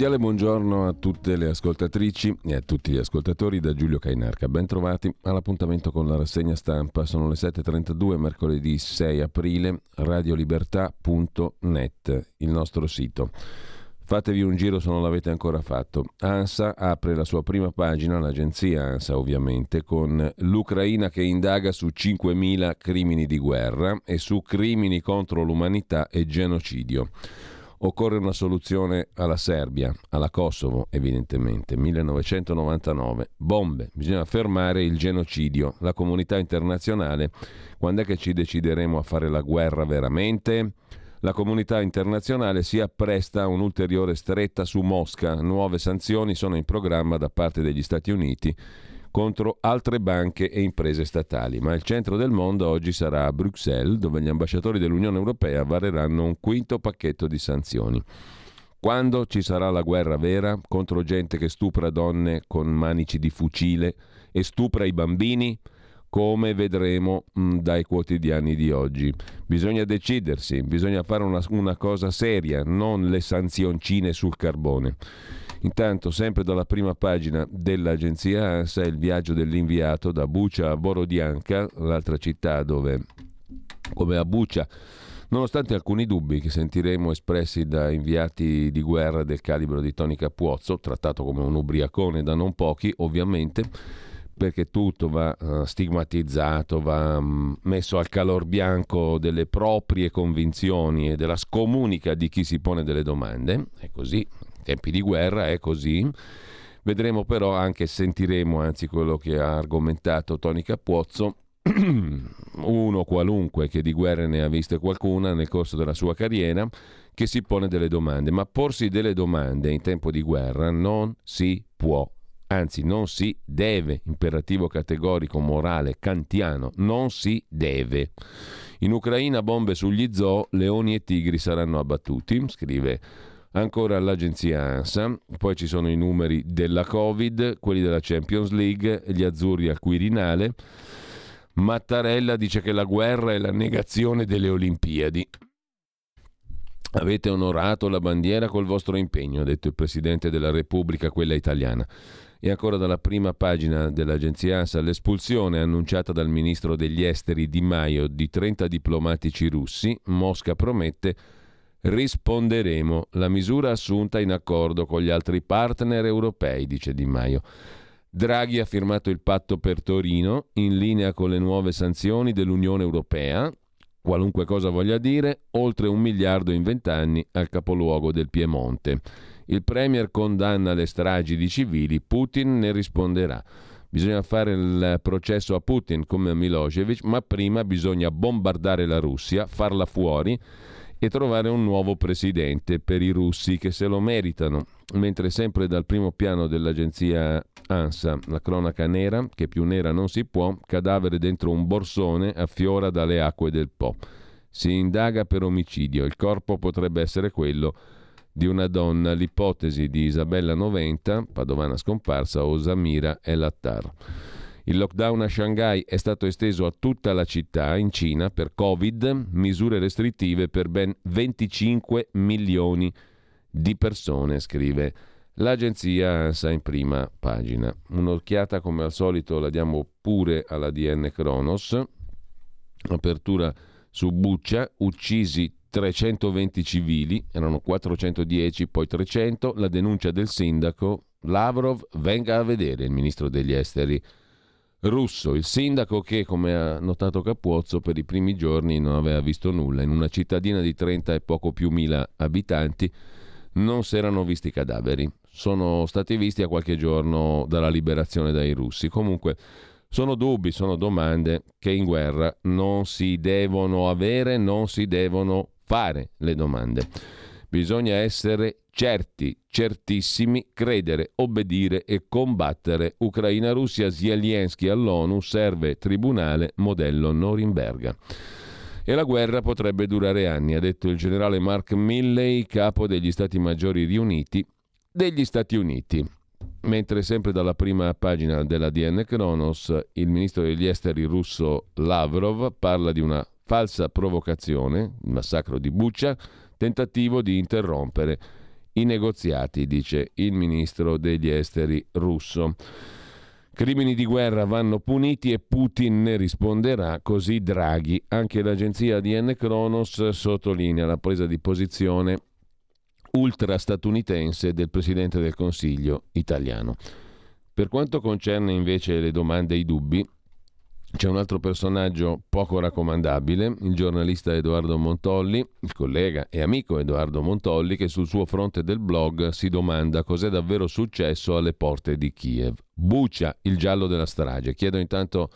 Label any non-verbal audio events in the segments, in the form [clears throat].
Cordiale buongiorno a tutte le ascoltatrici e a tutti gli ascoltatori da Giulio Cainarca. Ben trovati all'appuntamento con la rassegna stampa. Sono le 7.32, mercoledì 6 aprile, radiolibertà.net, il nostro sito. Fatevi un giro se non l'avete ancora fatto. ANSA apre la sua prima pagina, l'agenzia ANSA ovviamente, con l'Ucraina che indaga su 5.000 crimini di guerra e su crimini contro l'umanità e genocidio. Occorre una soluzione alla Serbia, alla Kosovo, evidentemente. 1999. Bombe. Bisogna fermare il genocidio. La comunità internazionale. Quando è che ci decideremo a fare la guerra veramente? La comunità internazionale si appresta a un'ulteriore stretta su Mosca. Nuove sanzioni sono in programma da parte degli Stati Uniti contro altre banche e imprese statali. Ma il centro del mondo oggi sarà a Bruxelles, dove gli ambasciatori dell'Unione Europea vareranno un quinto pacchetto di sanzioni. Quando ci sarà la guerra vera contro gente che stupra donne con manici di fucile e stupra i bambini? Come vedremo mm, dai quotidiani di oggi. Bisogna decidersi, bisogna fare una, una cosa seria, non le sanzioncine sul carbone. Intanto, sempre dalla prima pagina dell'agenzia ANSA, il viaggio dell'inviato da Bucia a Borodianca, l'altra città dove, come a Bucia, nonostante alcuni dubbi che sentiremo espressi da inviati di guerra del calibro di Tony Capuozzo, trattato come un ubriacone da non pochi, ovviamente, perché tutto va uh, stigmatizzato, va um, messo al calor bianco delle proprie convinzioni e della scomunica di chi si pone delle domande, è così, tempi di guerra è così. Vedremo però anche, sentiremo anzi quello che ha argomentato Tony Cappuozzo, [clears throat] uno qualunque che di guerra ne ha viste qualcuna nel corso della sua carriera, che si pone delle domande. Ma porsi delle domande in tempo di guerra non si può, anzi non si deve, imperativo categorico, morale, kantiano, non si deve. In Ucraina bombe sugli zoo, leoni e tigri saranno abbattuti, scrive Ancora l'agenzia ANSA, poi ci sono i numeri della Covid, quelli della Champions League, gli azzurri al Quirinale. Mattarella dice che la guerra è la negazione delle Olimpiadi. Avete onorato la bandiera col vostro impegno, ha detto il Presidente della Repubblica, quella italiana. E ancora dalla prima pagina dell'agenzia ANSA l'espulsione annunciata dal ministro degli esteri Di Maio di 30 diplomatici russi. Mosca promette Risponderemo. La misura assunta in accordo con gli altri partner europei, dice Di Maio. Draghi ha firmato il patto per Torino in linea con le nuove sanzioni dell'Unione Europea, qualunque cosa voglia dire, oltre un miliardo in vent'anni al capoluogo del Piemonte. Il Premier condanna le stragi di civili, Putin ne risponderà. Bisogna fare il processo a Putin come a Milosevic, ma prima bisogna bombardare la Russia, farla fuori e trovare un nuovo presidente per i russi che se lo meritano. Mentre sempre dal primo piano dell'agenzia ANSA, la cronaca nera, che più nera non si può, cadavere dentro un borsone affiora dalle acque del Po. Si indaga per omicidio, il corpo potrebbe essere quello di una donna, l'ipotesi di Isabella 90, padovana scomparsa, o Samira El Attar. Il lockdown a Shanghai è stato esteso a tutta la città in Cina per Covid, misure restrittive per ben 25 milioni di persone, scrive l'agenzia ANSA in prima pagina. Un'occhiata come al solito la diamo pure alla DN Kronos. Apertura su Buccia, uccisi 320 civili, erano 410, poi 300, la denuncia del sindaco Lavrov venga a vedere il ministro degli esteri russo, il sindaco che, come ha notato Capuozzo, per i primi giorni non aveva visto nulla. In una cittadina di 30 e poco più mila abitanti non si erano visti cadaveri. Sono stati visti a qualche giorno dalla liberazione dai russi. Comunque sono dubbi, sono domande che in guerra non si devono avere, non si devono fare le domande. Bisogna essere certi, certissimi, credere, obbedire e combattere. Ucraina-Russia, Zelensky all'ONU, serve tribunale modello Norimberga. E la guerra potrebbe durare anni, ha detto il generale Mark Milley, capo degli Stati Maggiori riuniti degli Stati Uniti. Mentre sempre dalla prima pagina della DN Kronos, il ministro degli esteri russo Lavrov parla di una falsa provocazione, il massacro di Bucha, tentativo di interrompere i negoziati, dice il ministro degli esteri russo. Crimini di guerra vanno puniti e Putin ne risponderà, così Draghi. Anche l'agenzia DN Kronos sottolinea la presa di posizione ultra-statunitense del Presidente del Consiglio italiano. Per quanto concerne invece le domande e i dubbi, c'è un altro personaggio poco raccomandabile, il giornalista Edoardo Montolli, il collega e amico Edoardo Montolli, che sul suo fronte del blog si domanda cos'è davvero successo alle porte di Kiev. Bucia il giallo della strage. Chiedo intanto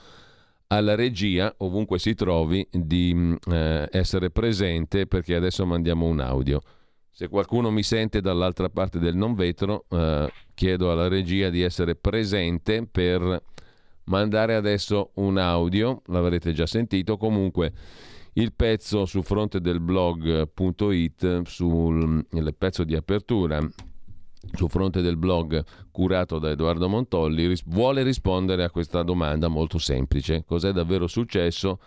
alla regia, ovunque si trovi, di eh, essere presente perché adesso mandiamo un audio. Se qualcuno mi sente dall'altra parte del non vetro, eh, chiedo alla regia di essere presente per mandare adesso un audio, l'avrete già sentito, comunque il pezzo su fronte del blog.it, sul pezzo di apertura su fronte del blog curato da Edoardo Montolli, ris- vuole rispondere a questa domanda molto semplice. Cos'è davvero successo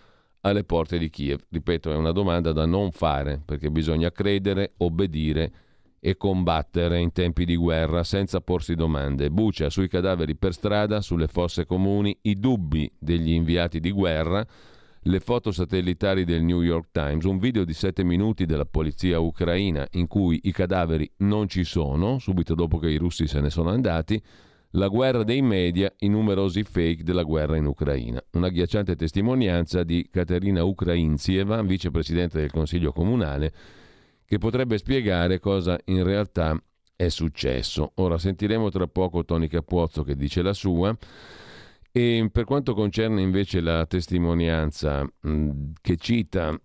alle porte di Kiev? Ripeto, è una domanda da non fare perché bisogna credere, obbedire e combattere in tempi di guerra senza porsi domande. Bucia sui cadaveri per strada, sulle fosse comuni, i dubbi degli inviati di guerra, le foto satellitari del New York Times, un video di sette minuti della polizia ucraina in cui i cadaveri non ci sono, subito dopo che i russi se ne sono andati, la guerra dei media, i numerosi fake della guerra in Ucraina. Una ghiacciante testimonianza di Katerina Ukrainzieva, vicepresidente del Consiglio Comunale, che potrebbe spiegare cosa in realtà è successo. Ora sentiremo tra poco Tony Capuozzo che dice la sua. E per quanto concerne invece la testimonianza mh, che cita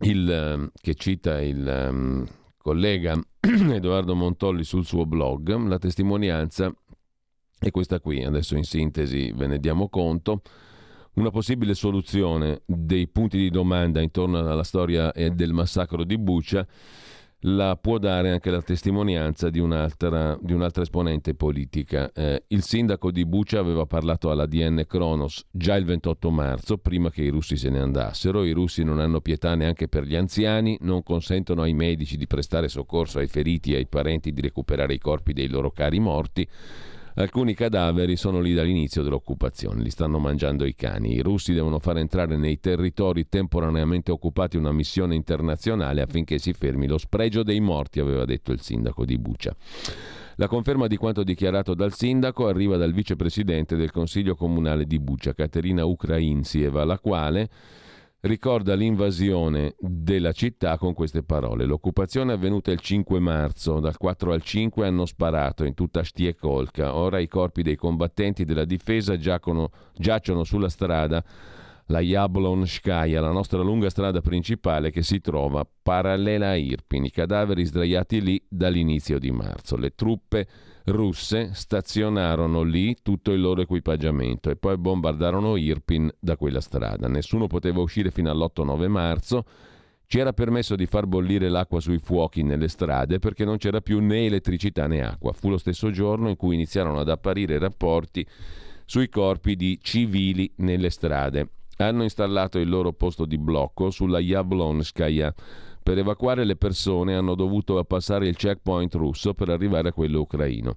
il, che cita il um, collega [clears throat] Edoardo Montolli sul suo blog, la testimonianza è questa qui, adesso in sintesi ve ne diamo conto. Una possibile soluzione dei punti di domanda intorno alla storia del massacro di Bucia la può dare anche la testimonianza di un'altra, di un'altra esponente politica. Eh, il sindaco di Bucia aveva parlato alla DN Kronos già il 28 marzo, prima che i russi se ne andassero. I russi non hanno pietà neanche per gli anziani, non consentono ai medici di prestare soccorso ai feriti e ai parenti di recuperare i corpi dei loro cari morti Alcuni cadaveri sono lì dall'inizio dell'occupazione, li stanno mangiando i cani. I russi devono far entrare nei territori temporaneamente occupati una missione internazionale affinché si fermi lo spregio dei morti, aveva detto il sindaco di Bucia. La conferma di quanto dichiarato dal sindaco arriva dal vicepresidente del Consiglio Comunale di Bucia, Caterina Ukrainsieva, la quale ricorda l'invasione della città con queste parole. L'occupazione è avvenuta il 5 marzo, dal 4 al 5 hanno sparato in tutta Stiekolka. Ora i corpi dei combattenti della difesa giacono, giacciono sulla strada la Jablonskaya, la nostra lunga strada principale che si trova parallela a Irpin. I cadaveri sdraiati lì dall'inizio di marzo. Le truppe russe stazionarono lì tutto il loro equipaggiamento e poi bombardarono Irpin da quella strada. Nessuno poteva uscire fino all'8-9 marzo. Ci era permesso di far bollire l'acqua sui fuochi nelle strade perché non c'era più né elettricità né acqua. Fu lo stesso giorno in cui iniziarono ad apparire rapporti sui corpi di civili nelle strade. Hanno installato il loro posto di blocco sulla Yablonskaya per evacuare le persone hanno dovuto passare il checkpoint russo per arrivare a quello ucraino.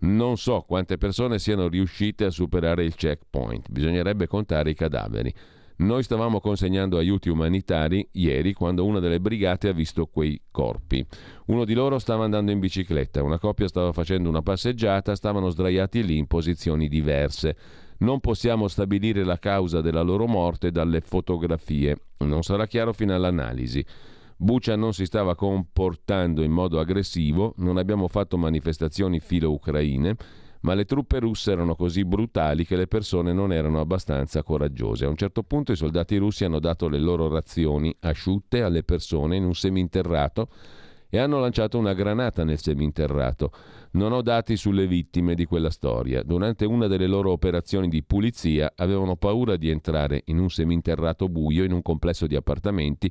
Non so quante persone siano riuscite a superare il checkpoint, bisognerebbe contare i cadaveri. Noi stavamo consegnando aiuti umanitari ieri quando una delle brigate ha visto quei corpi. Uno di loro stava andando in bicicletta, una coppia stava facendo una passeggiata, stavano sdraiati lì in posizioni diverse. Non possiamo stabilire la causa della loro morte dalle fotografie, non sarà chiaro fino all'analisi. Bucia non si stava comportando in modo aggressivo, non abbiamo fatto manifestazioni filo-ucraine ma le truppe russe erano così brutali che le persone non erano abbastanza coraggiose. A un certo punto i soldati russi hanno dato le loro razioni asciutte alle persone in un seminterrato e hanno lanciato una granata nel seminterrato. Non ho dati sulle vittime di quella storia. Durante una delle loro operazioni di pulizia avevano paura di entrare in un seminterrato buio in un complesso di appartamenti.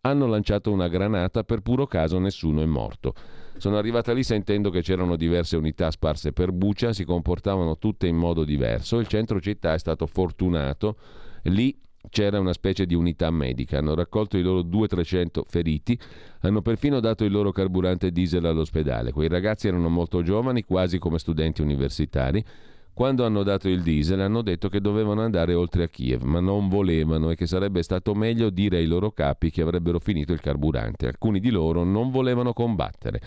Hanno lanciato una granata, per puro caso nessuno è morto. Sono arrivata lì sentendo che c'erano diverse unità sparse per Bucia, si comportavano tutte in modo diverso. Il centro città è stato fortunato. Lì c'era una specie di unità medica, hanno raccolto i loro 200-300 feriti, hanno perfino dato il loro carburante diesel all'ospedale. Quei ragazzi erano molto giovani, quasi come studenti universitari. Quando hanno dato il diesel hanno detto che dovevano andare oltre a Kiev, ma non volevano e che sarebbe stato meglio dire ai loro capi che avrebbero finito il carburante. Alcuni di loro non volevano combattere.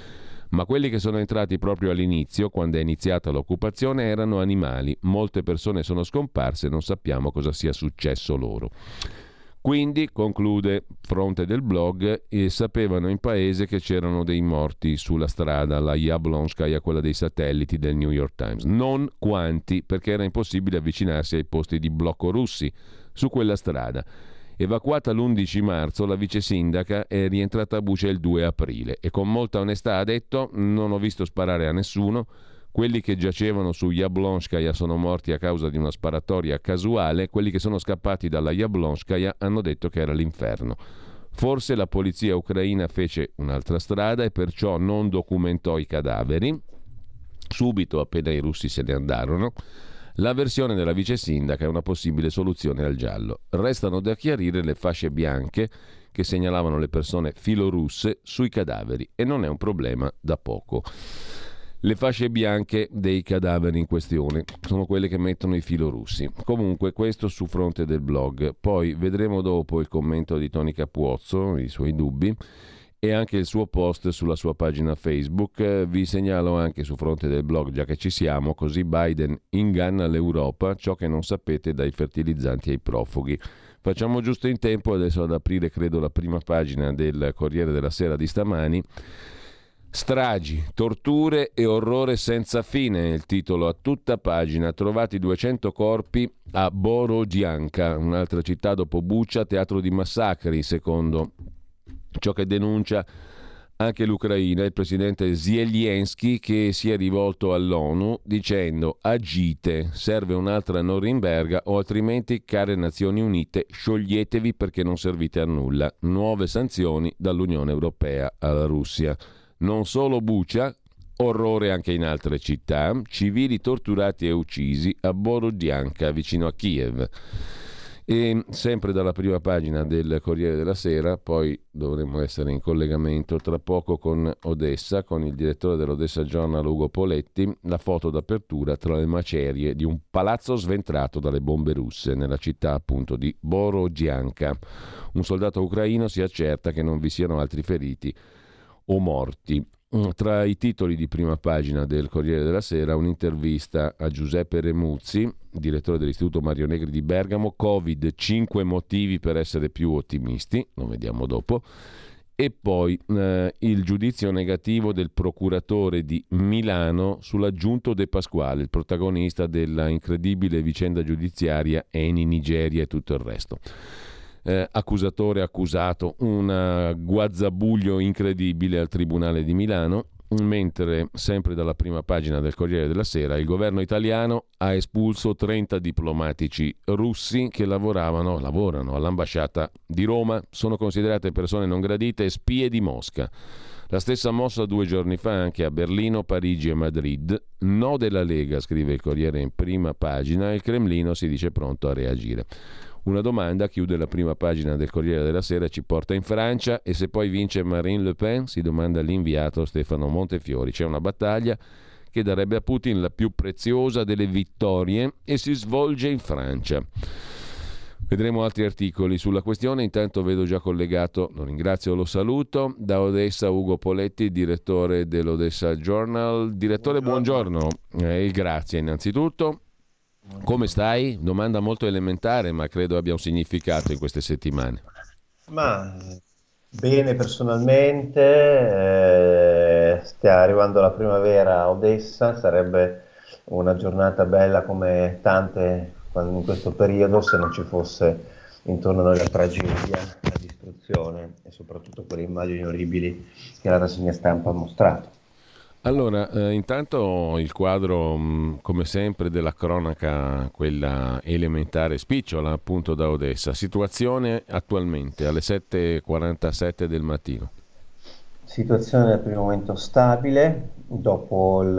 Ma quelli che sono entrati proprio all'inizio, quando è iniziata l'occupazione, erano animali. Molte persone sono scomparse e non sappiamo cosa sia successo loro. Quindi, conclude fronte del blog, eh, sapevano in paese che c'erano dei morti sulla strada, la Yablonskaya, quella dei satelliti del New York Times. Non quanti, perché era impossibile avvicinarsi ai posti di blocco russi su quella strada. Evacuata l'11 marzo, la vice sindaca è rientrata a Bucia il 2 aprile e con molta onestà ha detto non ho visto sparare a nessuno, quelli che giacevano su Yablonskaya sono morti a causa di una sparatoria casuale, quelli che sono scappati dalla Yablonskaya hanno detto che era l'inferno. Forse la polizia ucraina fece un'altra strada e perciò non documentò i cadaveri. Subito, appena i russi se ne andarono, la versione della vice sindaca è una possibile soluzione al giallo. Restano da chiarire le fasce bianche che segnalavano le persone filorusse sui cadaveri e non è un problema da poco. Le fasce bianche dei cadaveri in questione sono quelle che mettono i filorussi. Comunque questo su fronte del blog. Poi vedremo dopo il commento di Tony Capuozzo, i suoi dubbi e anche il suo post sulla sua pagina Facebook. Vi segnalo anche su fronte del blog, già che ci siamo, così Biden inganna l'Europa, ciò che non sapete dai fertilizzanti ai profughi. Facciamo giusto in tempo adesso ad aprire, credo, la prima pagina del Corriere della Sera di stamani Stragi, torture e orrore senza fine, il titolo a tutta pagina. Trovati 200 corpi a Borodianka, un'altra città dopo Buccia, teatro di massacri, secondo ciò che denuncia anche l'Ucraina, il presidente Zelensky che si è rivolto all'ONU dicendo agite, serve un'altra Norimberga o altrimenti, care Nazioni Unite, scioglietevi perché non servite a nulla. Nuove sanzioni dall'Unione Europea alla Russia. Non solo Bucia, orrore anche in altre città, civili torturati e uccisi a Borodianka, vicino a Kiev. E sempre dalla prima pagina del Corriere della Sera, poi dovremo essere in collegamento tra poco con Odessa, con il direttore dell'Odessa Journal Ugo Poletti, la foto d'apertura tra le macerie di un palazzo sventrato dalle bombe russe nella città appunto di Borodianka. Un soldato ucraino si accerta che non vi siano altri feriti o morti. Mm, tra i titoli di prima pagina del Corriere della Sera, un'intervista a Giuseppe Remuzzi, direttore dell'Istituto Mario Negri di Bergamo, Covid, 5 motivi per essere più ottimisti, lo vediamo dopo, e poi eh, il giudizio negativo del procuratore di Milano sull'aggiunto De Pasquale, il protagonista della incredibile vicenda giudiziaria Eni Nigeria e tutto il resto eh, accusatore accusato, un guazzabuglio incredibile al Tribunale di Milano, mentre sempre dalla prima pagina del Corriere della Sera il governo italiano ha espulso 30 diplomatici russi che lavoravano, lavorano all'ambasciata di Roma, sono considerate persone non gradite e spie di Mosca. La stessa mossa due giorni fa anche a Berlino, Parigi e Madrid. No della Lega, scrive il Corriere in prima pagina, e il Cremlino si dice pronto a reagire. Una domanda chiude la prima pagina del Corriere della Sera, ci porta in Francia e se poi vince Marine Le Pen, si domanda l'inviato Stefano Montefiori. C'è una battaglia che darebbe a Putin la più preziosa delle vittorie e si svolge in Francia. Vedremo altri articoli sulla questione. Intanto vedo già collegato, lo ringrazio, lo saluto, da Odessa Ugo Poletti, direttore dell'Odessa Journal. Direttore, buongiorno, buongiorno. Eh, grazie innanzitutto. Come stai? Domanda molto elementare, ma credo abbia un significato in queste settimane. Ma bene personalmente, eh, sta arrivando la primavera a Odessa, sarebbe una giornata bella come tante in questo periodo se non ci fosse intorno a noi la tragedia, la distruzione e soprattutto quelle immagini orribili che la rassegna stampa ha mostrato. Allora, eh, intanto il quadro, mh, mm, come sempre, della cronaca, quella elementare, spicciola appunto da Odessa. Situazione attualmente alle 7.47 del mattino. Situazione al primo momento stabile, dopo il,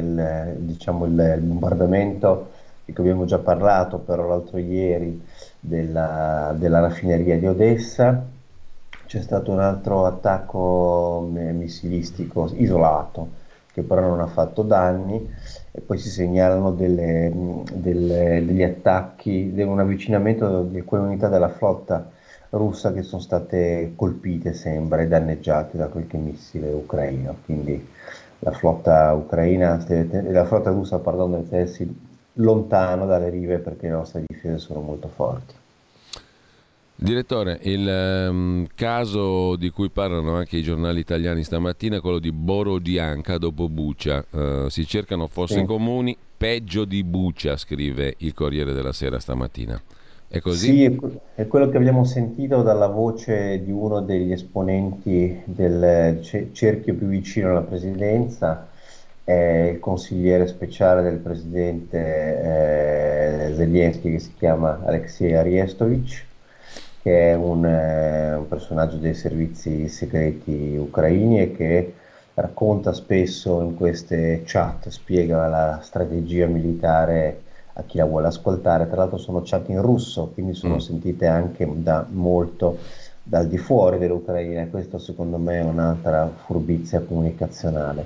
il, diciamo il bombardamento di cui abbiamo già parlato però l'altro ieri della, della raffineria di Odessa, c'è stato un altro attacco missilistico isolato che però non ha fatto danni e poi si segnalano delle, delle, degli attacchi, un avvicinamento di alcune unità della flotta russa che sono state colpite, sembra, e danneggiate da qualche missile ucraino. Quindi la flotta ucraina, la flotta russa, pardon, deve tenersi lontano dalle rive perché le nostre difese sono molto forti. Direttore, il um, caso di cui parlano anche i giornali italiani stamattina è quello di Borodianca dopo Bucia. Uh, si cercano fosse sì. comuni, peggio di Bucia, scrive il Corriere della Sera stamattina. È così? Sì, è quello che abbiamo sentito dalla voce di uno degli esponenti del cerchio più vicino alla presidenza è il consigliere speciale del presidente eh, Zelensky che si chiama Alexei Ariestovich, che è un, eh, un, personaggio dei servizi segreti ucraini e che racconta spesso in queste chat, spiega la strategia militare a chi la vuole ascoltare. Tra l'altro sono chat in russo, quindi sono mm. sentite anche da molto dal di fuori dell'Ucraina questo secondo me è un'altra furbizia comunicazionale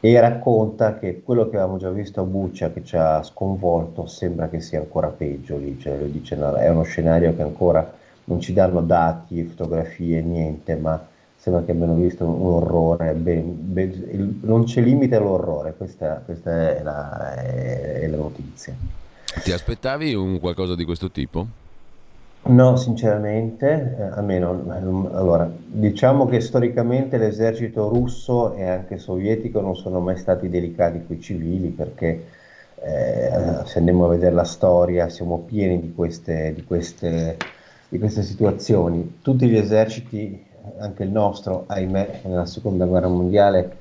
e racconta che quello che avevamo già visto a Buccia che ci ha sconvolto sembra che sia ancora peggio lì, cioè, dice, no, è uno scenario che ancora non ci danno dati, fotografie, niente, ma sembra che abbiano visto un, orrore, ben, ben, il, non c'è limite all'orrore, questa, questa è, la, è, è la notizia. Ti aspettavi un qualcosa di questo tipo? No, sinceramente, eh, almeno allora, diciamo che storicamente l'esercito russo e anche sovietico non sono mai stati delicati con i civili perché eh, se andiamo a vedere la storia siamo pieni di queste, di queste, di queste situazioni. Tutti gli eserciti, anche il nostro, ahimè, nella seconda guerra mondiale,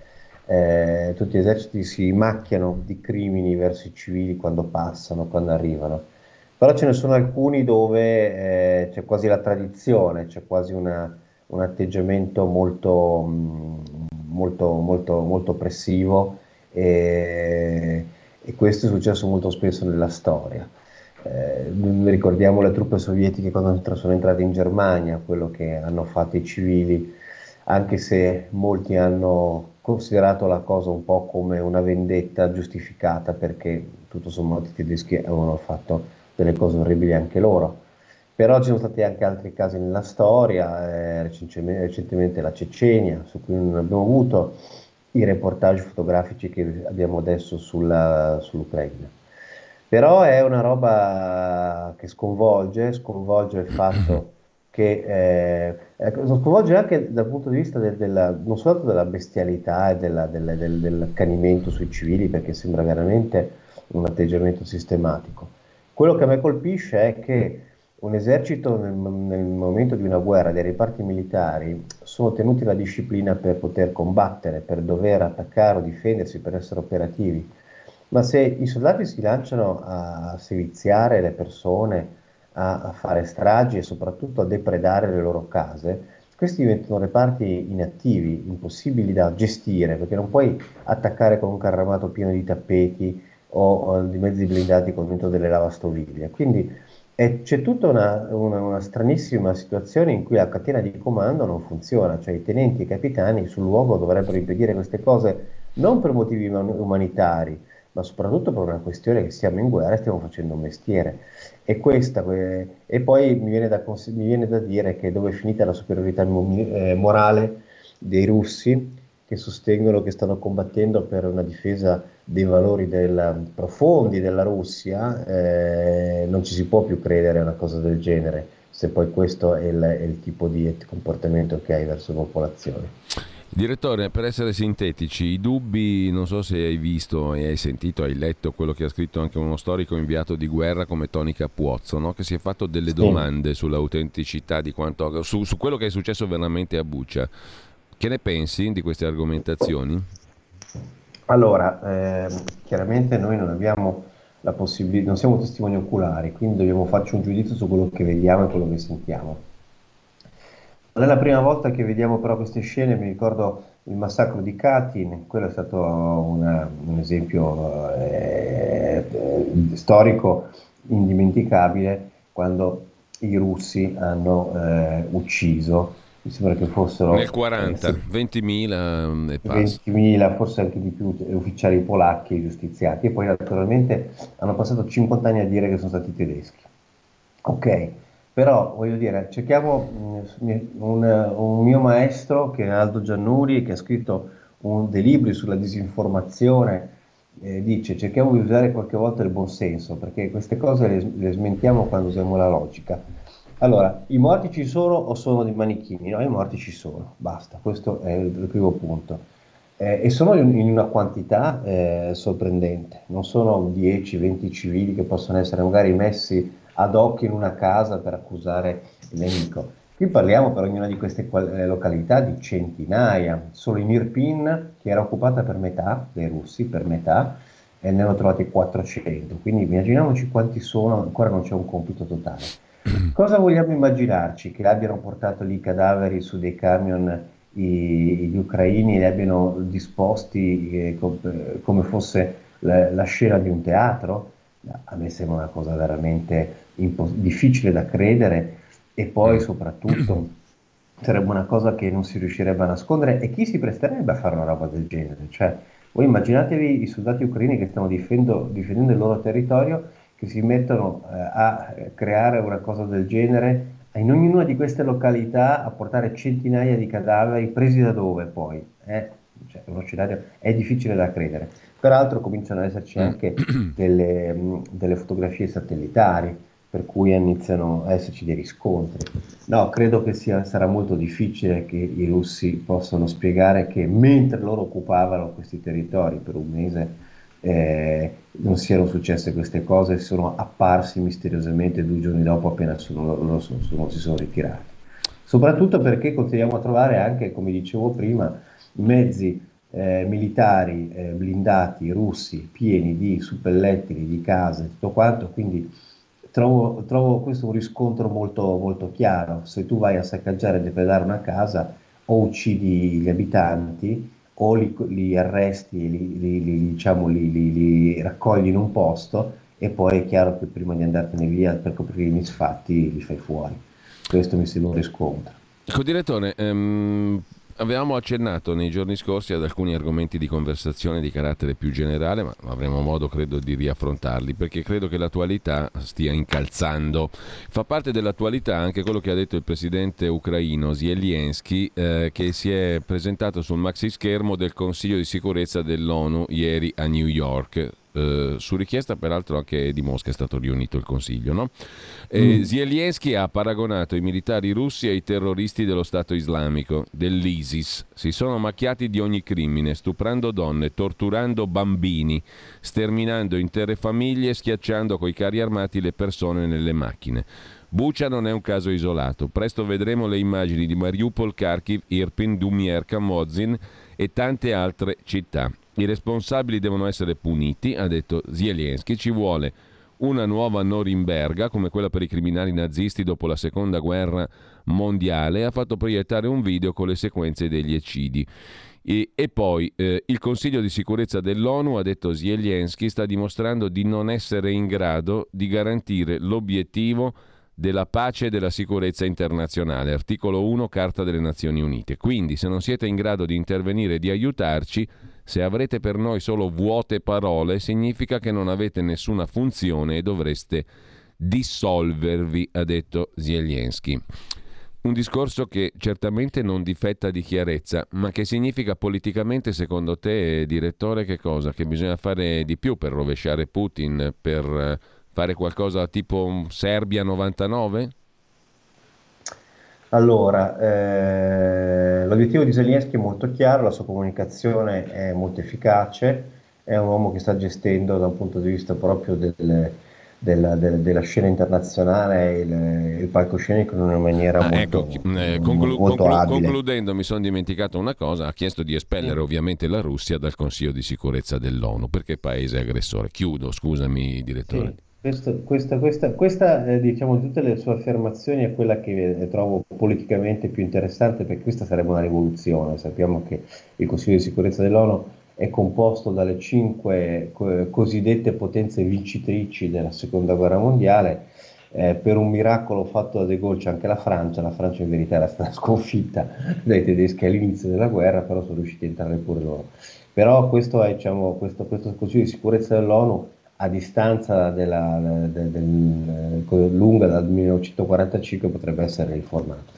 eh, tutti gli eserciti si macchiano di crimini verso i civili quando passano, quando arrivano però ce ne sono alcuni dove eh, c'è quasi la tradizione, c'è quasi una, un atteggiamento molto, mm, molto, molto, molto oppressivo e, e, questo è successo molto spesso nella storia. Eh, ricordiamo le truppe sovietiche quando sono entrate in Germania, quello che hanno fatto i civili, anche se molti hanno considerato la cosa un po' come una vendetta giustificata perché tutto sommato i tedeschi avevano fatto delle cose orribili anche loro. Però ci sono stati anche altri casi nella storia, eh, recentemente, la Cecenia, su cui non abbiamo avuto i reportage fotografici che abbiamo adesso sulla, sull'Ucraina. Però è una roba che sconvolge, sconvolge il fatto [clears throat] che eh, ecco, sconvolge anche dal punto di vista del, della, non soltanto della bestialità e della, della, del, dell'accanimento sui civili, perché sembra veramente un atteggiamento sistematico, quello che a me colpisce è che un esercito nel, nel, momento di una guerra, dei riparti militari, sono tenuti la disciplina per poter combattere, per dover attaccare o difendersi, per essere operativi. Ma se i soldati si lanciano a seviziare le persone, a, fare stragi e soprattutto a depredare le loro case, questi diventano reparti inattivi, impossibili da gestire, perché non puoi attaccare con un carro armato pieno di tappeti, o, o di mezzi blindati con dentro delle lavastoviglie. Quindi eh, c'è tutta una, una, una, stranissima situazione in cui la catena di comando non funziona, cioè i tenenti e i capitani sul luogo dovrebbero impedire queste cose non per motivi umanitari, ma soprattutto per una questione che siamo in guerra e stiamo facendo un mestiere. E, questa, e poi mi viene, da, mi viene da dire che dove è finita la superiorità eh, morale dei russi che sostengono che stanno combattendo per una difesa dei valori del, profondi della Russia, eh, non ci si può più credere a una cosa del genere, se poi questo è il, è il tipo di comportamento che hai verso la popolazione. Direttore, per essere sintetici, i dubbi, non so se hai visto e hai sentito, hai letto quello che ha scritto anche uno storico inviato di guerra come Tony Capuozzo, no? che si è fatto delle domande sì. sull'autenticità di quanto, su, su quello che è successo veramente a Buccia. Che ne pensi di queste argomentazioni? Allora, eh, chiaramente noi non abbiamo la possibilità, non siamo testimoni oculari, quindi dobbiamo farci un giudizio su quello che vediamo e quello che sentiamo. Non è la prima volta che vediamo però queste scene, mi ricordo il massacro di Katyn, quello è stato una, un esempio eh, storico indimenticabile quando i russi hanno eh, ucciso, mi sembra che fossero... Nel 40, eh, 20.000 e 20.000, forse anche di più, ufficiali polacchi giustiziati, e poi naturalmente hanno passato 50 anni a dire che sono stati tedeschi. Ok, però voglio dire, cerchiamo mm, un, un mio maestro che è Aldo Giannuri, che ha scritto un, dei libri sulla disinformazione, eh, dice cerchiamo di usare qualche volta il buonsenso, perché queste cose le, le, smentiamo quando usiamo la logica. Allora, i morti ci sono o sono dei manichini? No, i morti ci sono, basta, questo è il, il primo punto. Eh, e sono in, in una quantità eh, sorprendente, non sono 10-20 civili che possono essere magari messi ad hoc in una casa per accusare il nemico. Qui parliamo per ognuna di queste eh, località di centinaia, solo in Irpin, che era occupata per metà dei russi, per metà, e ne hanno trovati 400, quindi immaginiamoci quanti sono, ancora non c'è un compito totale. [clears throat] Cosa vogliamo immaginarci? Che abbiano portato lì i cadaveri su dei camion i, gli ucraini e li abbiano disposti eh, com- come fosse la, la scena di un teatro? A me sembra una cosa veramente impo- difficile da credere e poi mm. soprattutto [clears throat] sarebbe una cosa che non si riuscirebbe a nascondere e chi si presterebbe a fare una roba del genere? Cioè, voi immaginatevi i soldati ucraini che stanno difendo, difendendo il loro territorio, che si mettono eh, a creare una cosa del genere in ognuna di queste località a portare centinaia di cadaveri presi da dove poi? Eh? Cioè, uno scenario è difficile da credere. Peraltro cominciano ad esserci mm. anche delle, delle fotografie satellitari per cui iniziano a esserci dei riscontri. No, credo che sia, sarà molto difficile che i russi possano spiegare che mentre loro occupavano questi territori per un mese eh, non siano successe queste cose, sono apparsi misteriosamente due giorni dopo appena sono, loro sono, sono, si sono ritirati. Soprattutto perché continuiamo a trovare anche, come dicevo prima, mezzi eh, militari eh, blindati russi pieni di suppellettili, di case, tutto quanto, quindi trovo, trovo questo un riscontro molto, molto chiaro. Se tu vai a saccaggiare e depredare una casa o uccidi gli abitanti o li, li arresti, li, li, diciamo, li, raccogli in un posto e poi è chiaro che prima di andartene via per coprire i misfatti li fai fuori. Questo mi sembra un riscontro. Ecco, direttore, ehm, Avevamo accennato nei giorni scorsi ad alcuni argomenti di conversazione di carattere più generale, ma avremo modo credo di riaffrontarli perché credo che l'attualità stia incalzando. Fa parte dell'attualità anche quello che ha detto il presidente ucraino Zelensky eh, che si è presentato sul maxi schermo del Consiglio di sicurezza dell'ONU ieri a New York eh, su richiesta peraltro anche di Mosca è stato riunito il Consiglio. No? Mm. Zelensky ha paragonato i militari russi ai terroristi dello Stato islamico, dell'ISIS. Si sono macchiati di ogni crimine, stuprando donne, torturando bambini, sterminando intere famiglie, schiacciando coi carri armati le persone nelle macchine. Bucia non è un caso isolato. Presto vedremo le immagini di Mariupol, Kharkiv, Irpin, Dumierka, Mozin e tante altre città. I responsabili devono essere puniti, ha detto Zelensky, ci vuole una nuova Norimberga come quella per i criminali nazisti dopo la seconda guerra mondiale, ha fatto proiettare un video con le sequenze degli eccidi. E, e poi eh, il Consiglio di sicurezza dell'ONU, ha detto Zelensky, sta dimostrando di non essere in grado di garantire l'obiettivo della pace e della sicurezza internazionale, articolo 1 Carta delle Nazioni Unite. Quindi se non siete in grado di intervenire e di aiutarci, Se avrete per noi solo vuote parole, significa che non avete nessuna funzione e dovreste dissolvervi, ha detto Zelensky. Un discorso che certamente non difetta di chiarezza, ma che significa politicamente, secondo te, direttore, che cosa? Che bisogna fare di più per rovesciare Putin, per fare qualcosa tipo Serbia 99? Allora, eh, l'obiettivo di Zelensky è molto chiaro, la sua comunicazione è molto efficace, è un uomo che sta gestendo da un punto di vista proprio del, della, della, della, scena internazionale il, il palcoscenico in una maniera ah, molto, ecco, eh, conclu- molto conclu- concludendo mi sono dimenticato una cosa ha chiesto di espellere ovviamente la Russia dal Consiglio di sicurezza dell'ONU perché paese aggressore. Chiudo scusami direttore. Sì. Questo, questa, questa, questa eh, diciamo, di tutte le sue affermazioni è quella che eh, trovo politicamente più interessante perché questa sarebbe una rivoluzione. Sappiamo che il Consiglio di sicurezza dell'ONU è composto dalle cinque co- cosiddette potenze vincitrici della seconda guerra mondiale. Eh, per un miracolo fatto da De Gaulle c'è anche la Francia, la Francia in verità era stata [laughs] sconfitta dai tedeschi all'inizio della guerra, però sono riusciti a entrare pure loro. Però questo, è, diciamo, questo, questo Consiglio di sicurezza dell'ONU a distanza della, del, del, del, lunga dal 1945 potrebbe essere riformato.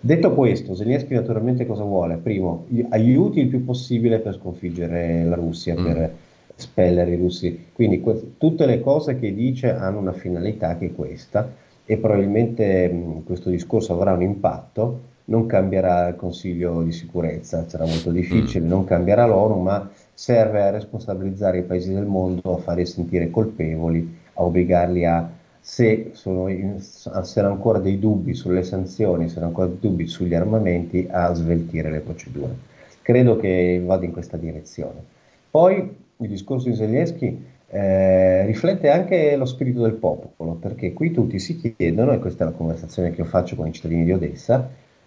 Detto questo, Zelensky naturalmente cosa vuole? Primo, aiuti il più possibile per sconfiggere la Russia, mm. per espellere i russi. Quindi que- tutte le cose che dice hanno una finalità che è questa e probabilmente mh, questo discorso avrà un impatto, non cambierà il Consiglio di sicurezza, sarà molto difficile, mm. non cambierà l'ONU, ma serve a responsabilizzare i paesi del mondo, a farli sentire colpevoli, a obbligarli a, se, sono in, se hanno ancora dei dubbi sulle sanzioni, se hanno ancora dei dubbi sugli armamenti, a sveltire le procedure. Credo che vada in questa direzione. Poi il discorso di Zelensky eh, riflette anche lo spirito del popolo, perché qui tutti si chiedono, e questa è la conversazione che io faccio con i cittadini di Odessa,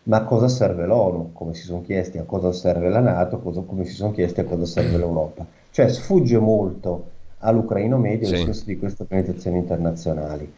ma a cosa serve l'ONU, come si sono chiesti a cosa serve la Nato, cosa, come si sono chiesti a cosa serve l'Europa. Cioè sfugge molto all'ucraino medio sì. il senso di queste organizzazioni internazionali.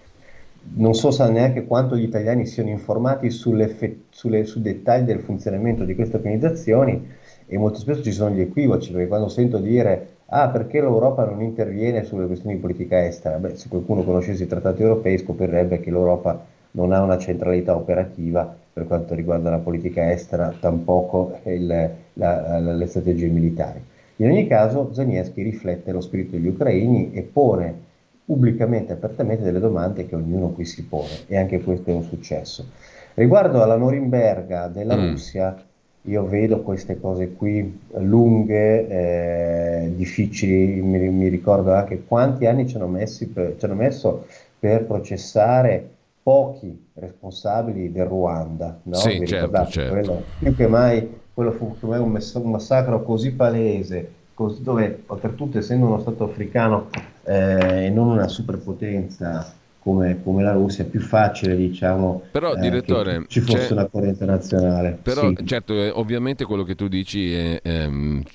Non so neanche quanto gli italiani siano informati sulle, sui dettagli del funzionamento di queste organizzazioni e molto spesso ci sono gli equivoci, perché quando sento dire ah perché l'Europa non interviene sulle questioni di politica estera, beh se qualcuno conoscesse i trattati europei scoprirebbe che l'Europa non ha una centralità operativa per quanto riguarda la politica estera, tampoco il, la, la, le strategie militari. In ogni caso Zelensky riflette lo spirito degli ucraini e pone pubblicamente e apertamente delle domande che ognuno qui si pone e anche questo è un successo. Riguardo alla Norimberga della mm. Russia, io vedo queste cose qui lunghe, eh, difficili, mi, mi, ricordo anche quanti anni ci hanno, per, ci hanno messo per processare pochi responsabili del Ruanda. No? Sì, certo, certo. Quello, più che mai quello fu me un, mess- un massacro così palese, così, dove oltretutto essendo uno Stato africano eh, e non una superpotenza come, come, la Russia, è più facile diciamo però, eh, direttore, ci fosse una corrente nazionale. Però sì. certo, eh, ovviamente quello che tu dici è, è,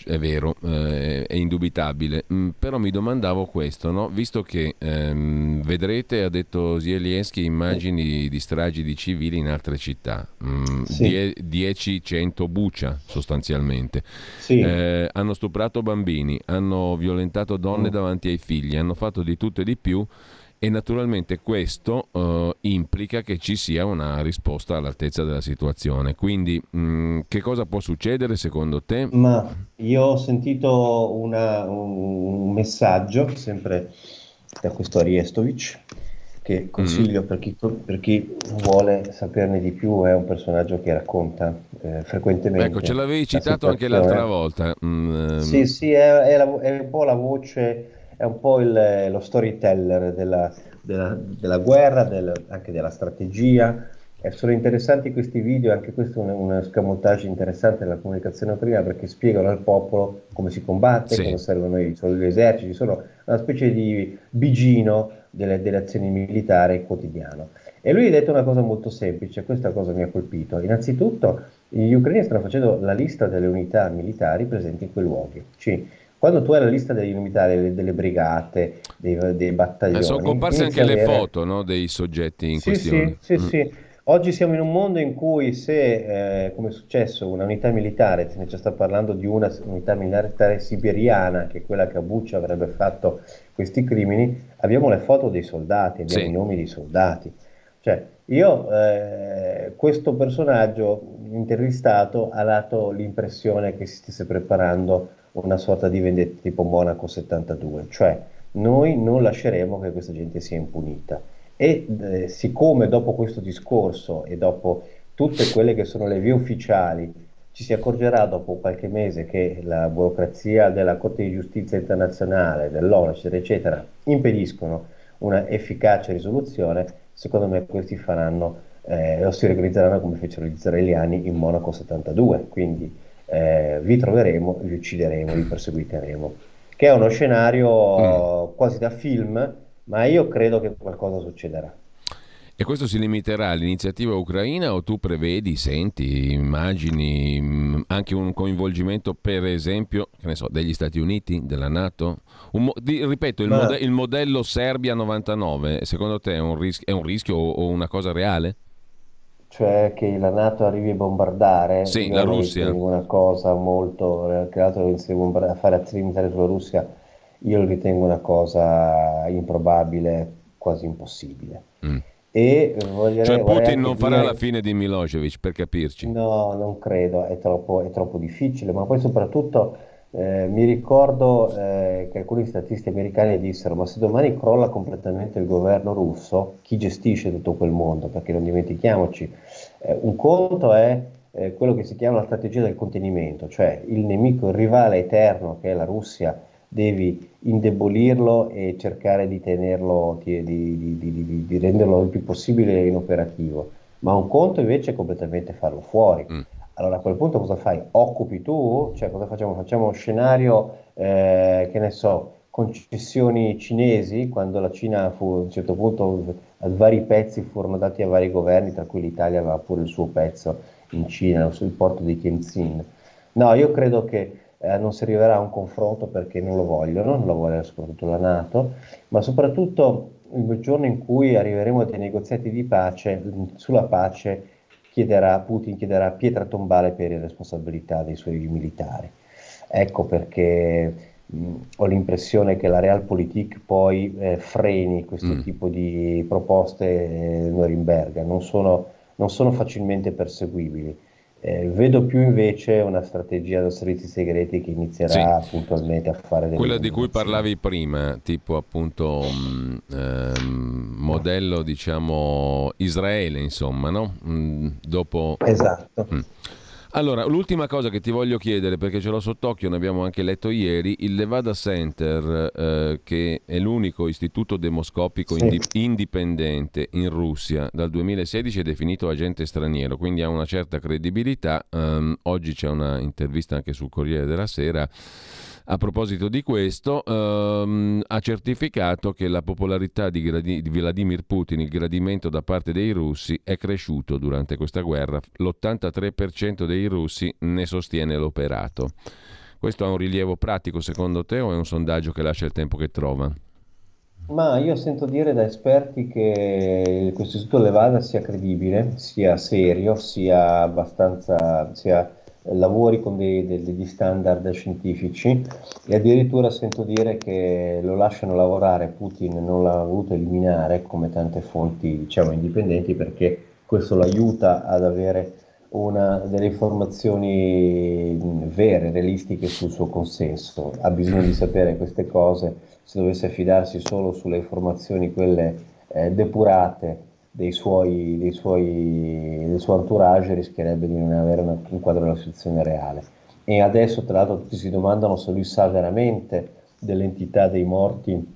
è vero, eh, è indubitabile, mm, però mi domandavo questo, no? visto che ehm, vedrete, ha detto Zelensky, immagini sì. di stragi di civili in altre città, mm, sì. 10-100 bucia sostanzialmente, eh, hanno stuprato bambini, hanno violentato donne mm. davanti ai figli, hanno fatto di tutto e di più e naturalmente questo uh, implica che ci sia una risposta all'altezza della situazione. Quindi mh, mm, che cosa può succedere secondo te? Ma io ho sentito una, un messaggio sempre da questo Ariestovic che consiglio mm. per, chi, per, chi, vuole saperne di più, è un personaggio che racconta eh, frequentemente. Ecco, ce l'avevi citato anche l'altra volta. Mm. Sì, sì, è, è, la, è un po' la voce è un po' il, lo storyteller della, della, della guerra, del, anche della strategia. E sono interessanti questi video, anche questo è un, un interessante della comunicazione prima perché spiegano al popolo come si combatte, sì. cosa servono i, gli eserciti, sono una specie di bigino delle, delle azioni militari quotidiano. E lui ha detto una cosa molto semplice, questa cosa mi ha colpito. Innanzitutto gli ucraini stanno facendo la lista delle unità militari presenti in quei luoghi. Cioè, quando tu hai la lista degli unità, delle, brigate, dei, dei battaglioni... Eh, sono comparse anche le foto no, dei soggetti in sì, questione. Sì, sì, mm. sì. Oggi siamo in un mondo in cui se, eh, come è successo, una unità militare, se ne già sta parlando di una unità militare siberiana, che è quella che a Buccia avrebbe fatto questi crimini, abbiamo le foto dei soldati, abbiamo sì. i nomi dei soldati. Cioè, io, eh, questo personaggio intervistato ha dato l'impressione che si stesse preparando una sorta di vendetta tipo Monaco 72, cioè noi non lasceremo che questa gente sia impunita. E eh, siccome dopo questo discorso e dopo tutte quelle che sono le vie ufficiali ci si accorgerà dopo qualche mese che la burocrazia della Corte di Giustizia internazionale, dell'ONU, eccetera, eccetera, impediscono una efficace risoluzione, secondo me questi faranno eh, o si organizzeranno come fecero gli israeliani in Monaco 72. Quindi eh, vi troveremo, vi uccideremo, vi perseguiteremo. Che è uno scenario mm. quasi da film, ma io credo che qualcosa succederà. E questo si limiterà all'iniziativa ucraina o tu prevedi, senti, immagini mm, anche un coinvolgimento per esempio so, degli Stati Uniti, della Nato? Mo- di, ripeto, il, mode- il, modello Serbia 99 secondo te è un, ris- è un rischio o, o una cosa reale? Cioè che la Nato arrivi a bombardare sì, la Russia una cosa molto che l'altro a fare azioni militari sulla Russia io lo ritengo una cosa improbabile quasi impossibile mm. E voglio, cioè Putin non farà dire... la fine di Milosevic, per capirci. No, non credo, è troppo, è troppo difficile, ma poi soprattutto eh, mi ricordo eh, che alcuni statisti americani dissero, ma se domani crolla completamente il governo russo, chi gestisce tutto quel mondo? Perché non dimentichiamoci, eh, un conto è eh, quello che si chiama la strategia del contenimento, cioè il nemico, il rivale eterno che è la Russia, devi indebolirlo e cercare di tenerlo, di, di, di, di, renderlo il più possibile inoperativo. Ma un conto invece è completamente farlo fuori. Mm. Allora a quel punto cosa fai? Occupi tu? Cioè cosa facciamo? Facciamo scenario, eh, che ne so, concessioni cinesi, quando la Cina fu a un certo punto, a vari pezzi furono dati a vari governi, tra cui l'Italia aveva pure il suo pezzo in Cina, sul porto di Tianjin. No, io credo che eh, non si arriverà a un confronto perché non lo vogliono, non lo vuole soprattutto la Nato, ma soprattutto il giorno in cui arriveremo a dei negoziati di pace, sulla pace chiederà, Putin chiederà pietra tombale per le responsabilità dei suoi militari. Ecco perché mh, ho l'impressione che la Realpolitik poi eh, freni questo mm. tipo di proposte eh, Norimberga, non sono, non sono facilmente perseguibili. Eh, vedo più invece una strategia da servizi segreti che inizierà sì. puntualmente a fare delle quella di cui parlavi prima, tipo appunto mh, mm, ehm, modello diciamo Israele, insomma, no? Mh, mm, dopo Esatto. Mh. Allora, l'ultima cosa che ti voglio chiedere, perché ce l'ho sott'occhio, ne abbiamo anche letto ieri, il Levada Center, eh, che è l'unico istituto demoscopico sì. indi- indipendente in Russia, dal 2016 è definito agente straniero, quindi ha una certa credibilità. Um, oggi c'è una intervista anche sul Corriere della Sera a proposito di questo, ehm, ha certificato che la popolarità di, Gradi- di, Vladimir Putin, il gradimento da parte dei russi, è cresciuto durante questa guerra. L'83% dei russi ne sostiene l'operato. Questo ha un rilievo pratico secondo te o è un sondaggio che lascia il tempo che trova? Ma io sento dire da esperti che questo istituto Levada sia credibile, sia serio, sia abbastanza sia lavori con dei, degli standard scientifici e addirittura sento dire che lo lasciano lavorare, Putin non l'ha voluto eliminare come tante fonti diciamo indipendenti perché questo lo aiuta ad avere una, delle informazioni vere, realistiche sul suo consenso, ha bisogno di sapere queste cose, se dovesse affidarsi solo sulle informazioni quelle eh, depurate dei suoi, dei suoi, del suo entourage rischierebbe di non avere una, un quadro della situazione reale. E adesso, tra l'altro, tutti si domandano se lui sa veramente dell'entità dei morti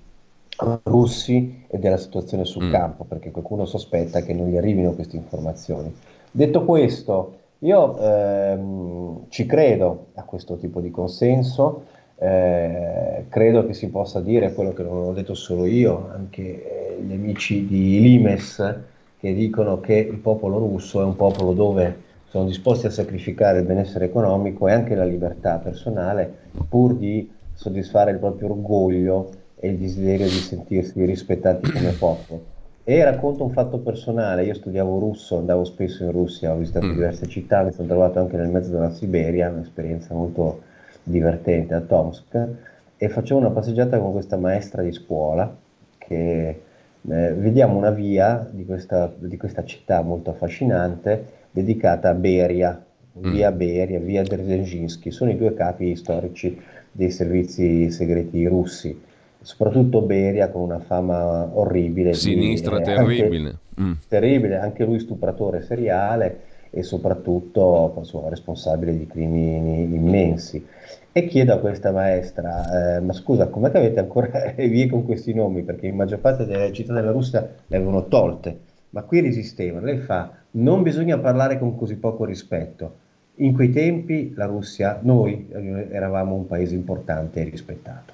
russi e della situazione sul mm. campo, perché qualcuno sospetta che non gli arrivino queste informazioni. Detto questo, io ehm, ci credo a questo tipo di consenso, eh, credo che si possa dire quello che non ho detto solo io, anche eh, gli amici di Limes che dicono che il popolo russo è un popolo dove sono disposti a sacrificare il benessere economico e anche la libertà personale pur di soddisfare il proprio orgoglio e il desiderio di sentirsi rispettati come popolo. E racconto un fatto personale, io studiavo russo, andavo spesso in Russia, ho visitato mm. diverse città, mi sono trovato anche nel mezzo della Siberia, un'esperienza molto divertente a Tomsk e facevo una passeggiata con questa maestra di scuola che eh, vediamo una via di questa, di questa, città molto affascinante dedicata a Beria, mm. via Beria, via Dzerzhinsky, sono i due capi storici dei servizi segreti russi soprattutto Beria con una fama orribile. Sinistra di, eh, terribile. Anche, mm. Terribile, anche lui stupratore seriale e soprattutto insomma, responsabile di crimini immensi. E chiedo a questa maestra, eh, ma scusa, com'è che avete ancora [laughs] le vie con questi nomi? Perché in maggior parte delle città della Russia le avevano tolte, ma qui resistevano. Lei fa, non bisogna parlare con così poco rispetto. In quei tempi la Russia, noi eravamo un paese importante e rispettato.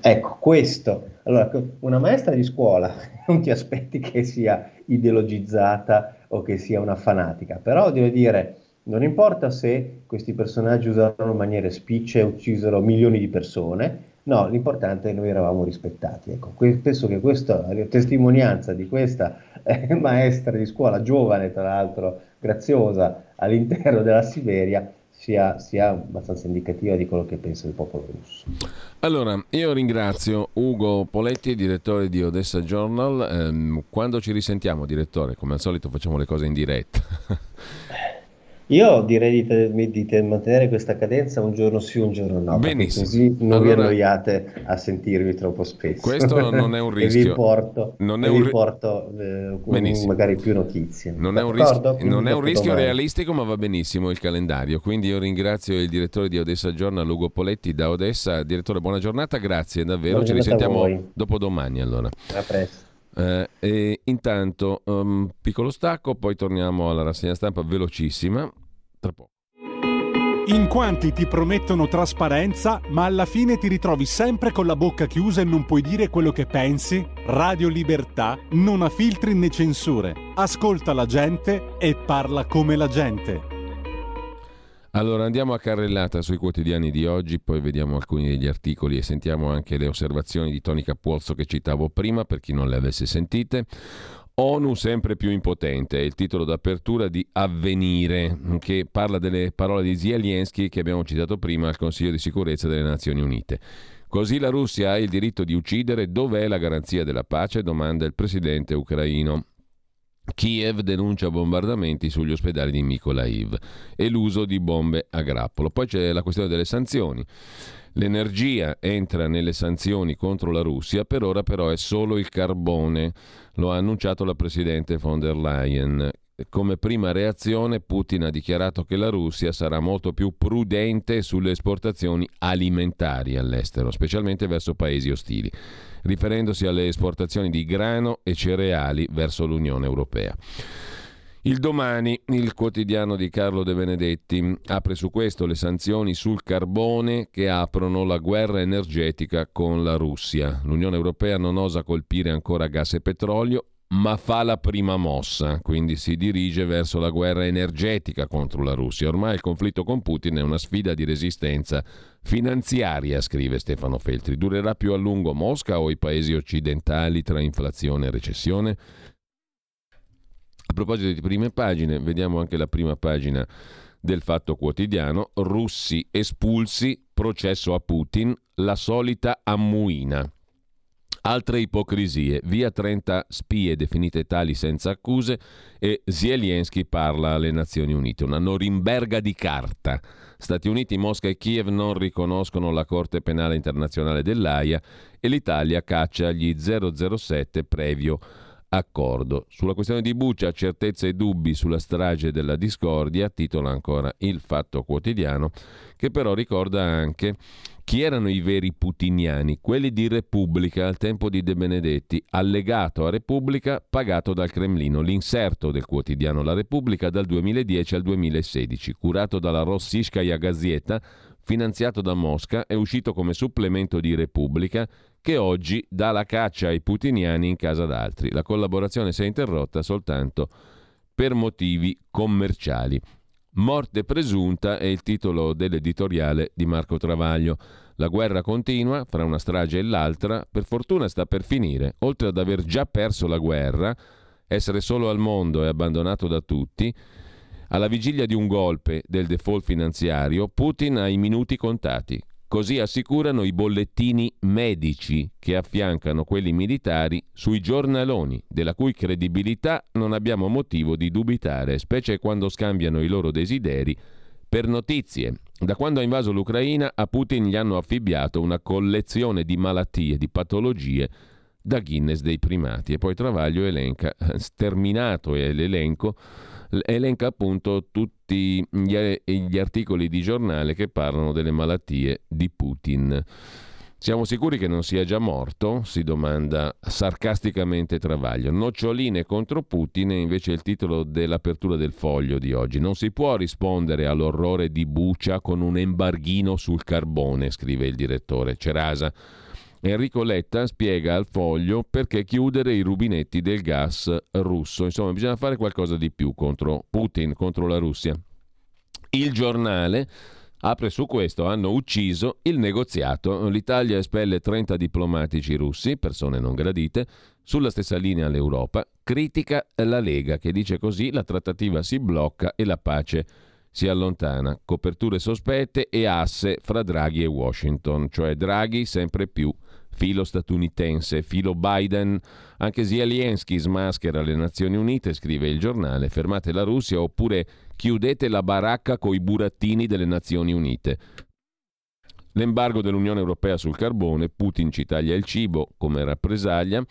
Ecco, questo. Allora, una maestra di scuola [laughs] non ti aspetti che sia ideologizzata o che sia una fanatica, però devo dire, non importa se questi personaggi usarono maniere spicce e uccisero milioni di persone, no, l'importante è che noi eravamo rispettati. Ecco, penso che questa testimonianza di questa eh, maestra di scuola, giovane tra l'altro, graziosa, all'interno della Siberia, sia, sia, abbastanza indicativa di quello che pensa il popolo russo. Allora, io ringrazio Ugo Poletti, direttore di Odessa Journal. Eh, quando ci risentiamo, direttore? Come al solito facciamo le cose in diretta. [laughs] Io direi di, di, di, mantenere questa cadenza un giorno sì, un giorno no. Benissimo. Così non allora, vi annoiate a sentirvi troppo spesso. Questo [laughs] non è un rischio. e vi porto, non è un... vi porto eh, magari più notizie. Non è un, rischio, non è un rischio realistico, ma va benissimo il calendario. Quindi io ringrazio il direttore di Odessa Journal, Lugo Poletti da Odessa. Direttore, buona giornata, grazie davvero. Buona Ci risentiamo dopo domani allora. A presto. Eh, e intanto, um, piccolo stacco, poi torniamo alla rassegna stampa velocissima. Tra poco. In quanti ti promettono trasparenza, ma alla fine ti ritrovi sempre con la bocca chiusa e non puoi dire quello che pensi? Radio Libertà non ha filtri né censure. Ascolta la gente e parla come la gente. Allora andiamo a carrellata sui quotidiani di oggi, poi vediamo alcuni degli articoli e sentiamo anche le osservazioni di Toni Cappuozzo che citavo prima, per chi non le avesse sentite. ONU sempre più impotente, è il titolo d'apertura di Avvenire, che parla delle parole di Zelensky che abbiamo citato prima al Consiglio di sicurezza delle Nazioni Unite. Così la Russia ha il diritto di uccidere, dov'è la garanzia della pace? domanda il presidente ucraino. Kiev denuncia bombardamenti sugli ospedali di Mykolaiv e l'uso di bombe a grappolo. Poi c'è la questione delle sanzioni. L'energia entra nelle sanzioni contro la Russia, per ora però è solo il carbone, lo ha annunciato la Presidente von der Leyen. Come prima reazione Putin ha dichiarato che la Russia sarà molto più prudente sulle esportazioni alimentari all'estero, specialmente verso paesi ostili riferendosi alle esportazioni di grano e cereali verso l'Unione Europea. Il domani, il quotidiano di Carlo De Benedetti, apre su questo le sanzioni sul carbone che aprono la guerra energetica con la Russia. L'Unione Europea non osa colpire ancora gas e petrolio, ma fa la prima mossa, quindi si dirige verso la guerra energetica contro la Russia. Ormai il conflitto con Putin è una sfida di resistenza finanziaria, scrive Stefano Feltri. Durerà più a lungo Mosca o i paesi occidentali tra inflazione e recessione? A proposito di prime pagine, vediamo anche la prima pagina del Fatto Quotidiano. Russi espulsi, processo a Putin, la solita ammuina. Altre ipocrisie, via 30 spie definite tali senza accuse e Zelensky parla alle Nazioni Unite, una Norimberga di carta. Stati Uniti, Mosca e Kiev non riconoscono la Corte Penale Internazionale dell'AIA e l'Italia caccia gli 007 previo accordo. Sulla questione di Buccia, certezze e dubbi sulla strage della discordia, titola ancora Il Fatto Quotidiano, che però ricorda anche chi erano i veri putiniani? Quelli di Repubblica al tempo di De Benedetti, allegato a Repubblica pagato dal Cremlino, l'inserto del quotidiano La Repubblica dal 2010 al 2016, curato dalla Rossiscaia Gazzetta, finanziato da Mosca, è uscito come supplemento di Repubblica che oggi dà la caccia ai putiniani in casa d'altri. La collaborazione si è interrotta soltanto per motivi commerciali. Morte presunta è il titolo dell'editoriale di Marco Travaglio. La guerra continua, fra una strage e l'altra, per fortuna sta per finire. Oltre ad aver già perso la guerra, essere solo al mondo e abbandonato da tutti, alla vigilia di un golpe del default finanziario, Putin ha i minuti contati. Così assicurano i bollettini medici che affiancano quelli militari sui giornaloni, della cui credibilità non abbiamo motivo di dubitare, specie quando scambiano i loro desideri per notizie. Da quando ha invaso l'Ucraina a Putin gli hanno affibbiato una collezione di malattie, di patologie da Guinness dei primati. E poi Travaglio elenca, [laughs] sterminato è l'elenco, elenca appunto tutti gli, articoli di giornale che parlano delle malattie di Putin. Siamo sicuri che non sia già morto? si domanda sarcasticamente Travaglio. Noccioline contro Putin è invece il titolo dell'apertura del foglio di oggi. Non si può rispondere all'orrore di Bucia con un embarghino sul carbone, scrive il direttore Cerasa. Enrico Letta spiega al foglio perché chiudere i rubinetti del gas russo. Insomma, bisogna fare qualcosa di più contro Putin, contro la Russia. Il giornale apre su questo, hanno ucciso il negoziato. L'Italia espelle 30 diplomatici russi, persone non gradite, sulla stessa linea l'Europa. Critica la Lega che dice così la trattativa si blocca e la pace si allontana. Coperture sospette e asse fra Draghi e Washington, cioè Draghi sempre più filo statunitense, filo Biden. Anche Zelensky smaschera le Nazioni Unite, scrive il giornale, fermate la Russia oppure chiudete la baracca coi burattini delle Nazioni Unite. L'embargo dell'Unione Europea sul carbone, Putin ci taglia il cibo come rappresaglia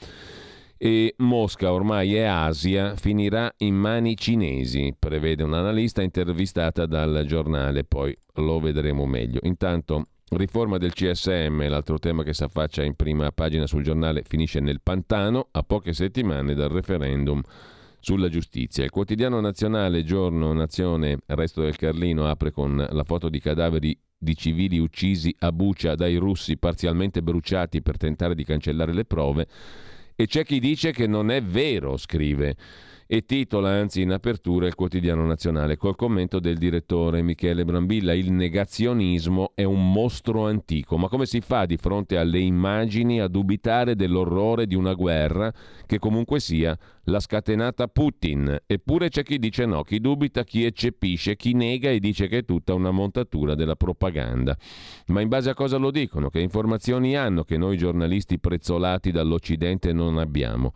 e Mosca ormai è Asia, finirà in mani cinesi, prevede un'analista intervistata dal giornale, poi lo vedremo meglio. Intanto Riforma del CSM, l'altro tema che si affaccia in prima pagina sul giornale, finisce nel pantano a poche settimane dal referendum sulla giustizia. Il quotidiano nazionale, giorno, nazione, resto del Carlino, apre con la foto di cadaveri di civili uccisi a Bucia dai russi parzialmente bruciati per tentare di cancellare le prove. E c'è chi dice che non è vero, scrive e titola anzi in apertura il quotidiano nazionale col commento del direttore Michele Brambilla il negazionismo è un mostro antico ma come si fa di fronte alle immagini a dubitare dell'orrore di una guerra che comunque sia la scatenata Putin? Eppure c'è chi dice no chi dubita chi eccepisce chi nega e dice che è tutta una montatura della propaganda. Ma in base a cosa lo dicono? Che informazioni hanno che noi giornalisti prezzolati dall'Occidente non abbiamo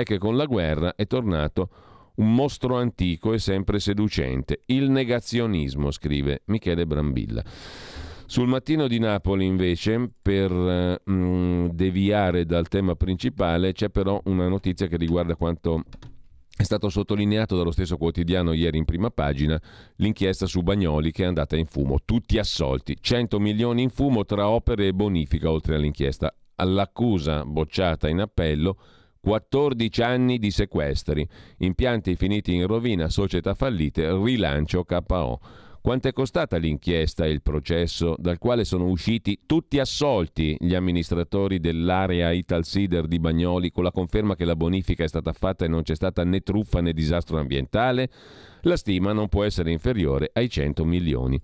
è che con la guerra è tornato un mostro antico e sempre seducente. Il negazionismo, scrive Michele Brambilla. Sul mattino di Napoli, invece, per mm, deviare dal tema principale, c'è però una notizia che riguarda quanto è stato sottolineato dallo stesso quotidiano ieri in prima pagina l'inchiesta su Bagnoli che è andata in fumo. Tutti assolti, 100 milioni in fumo tra opere e bonifica oltre all'inchiesta. All'accusa bocciata in appello 14 anni di sequestri, impianti finiti in rovina, società fallite, rilancio KO. Quanto è costata l'inchiesta e il processo dal quale sono usciti tutti assolti gli amministratori dell'area Italsider di Bagnoli con la conferma che la bonifica è stata fatta e non c'è stata né truffa né disastro ambientale? La stima non può essere inferiore ai 100 milioni.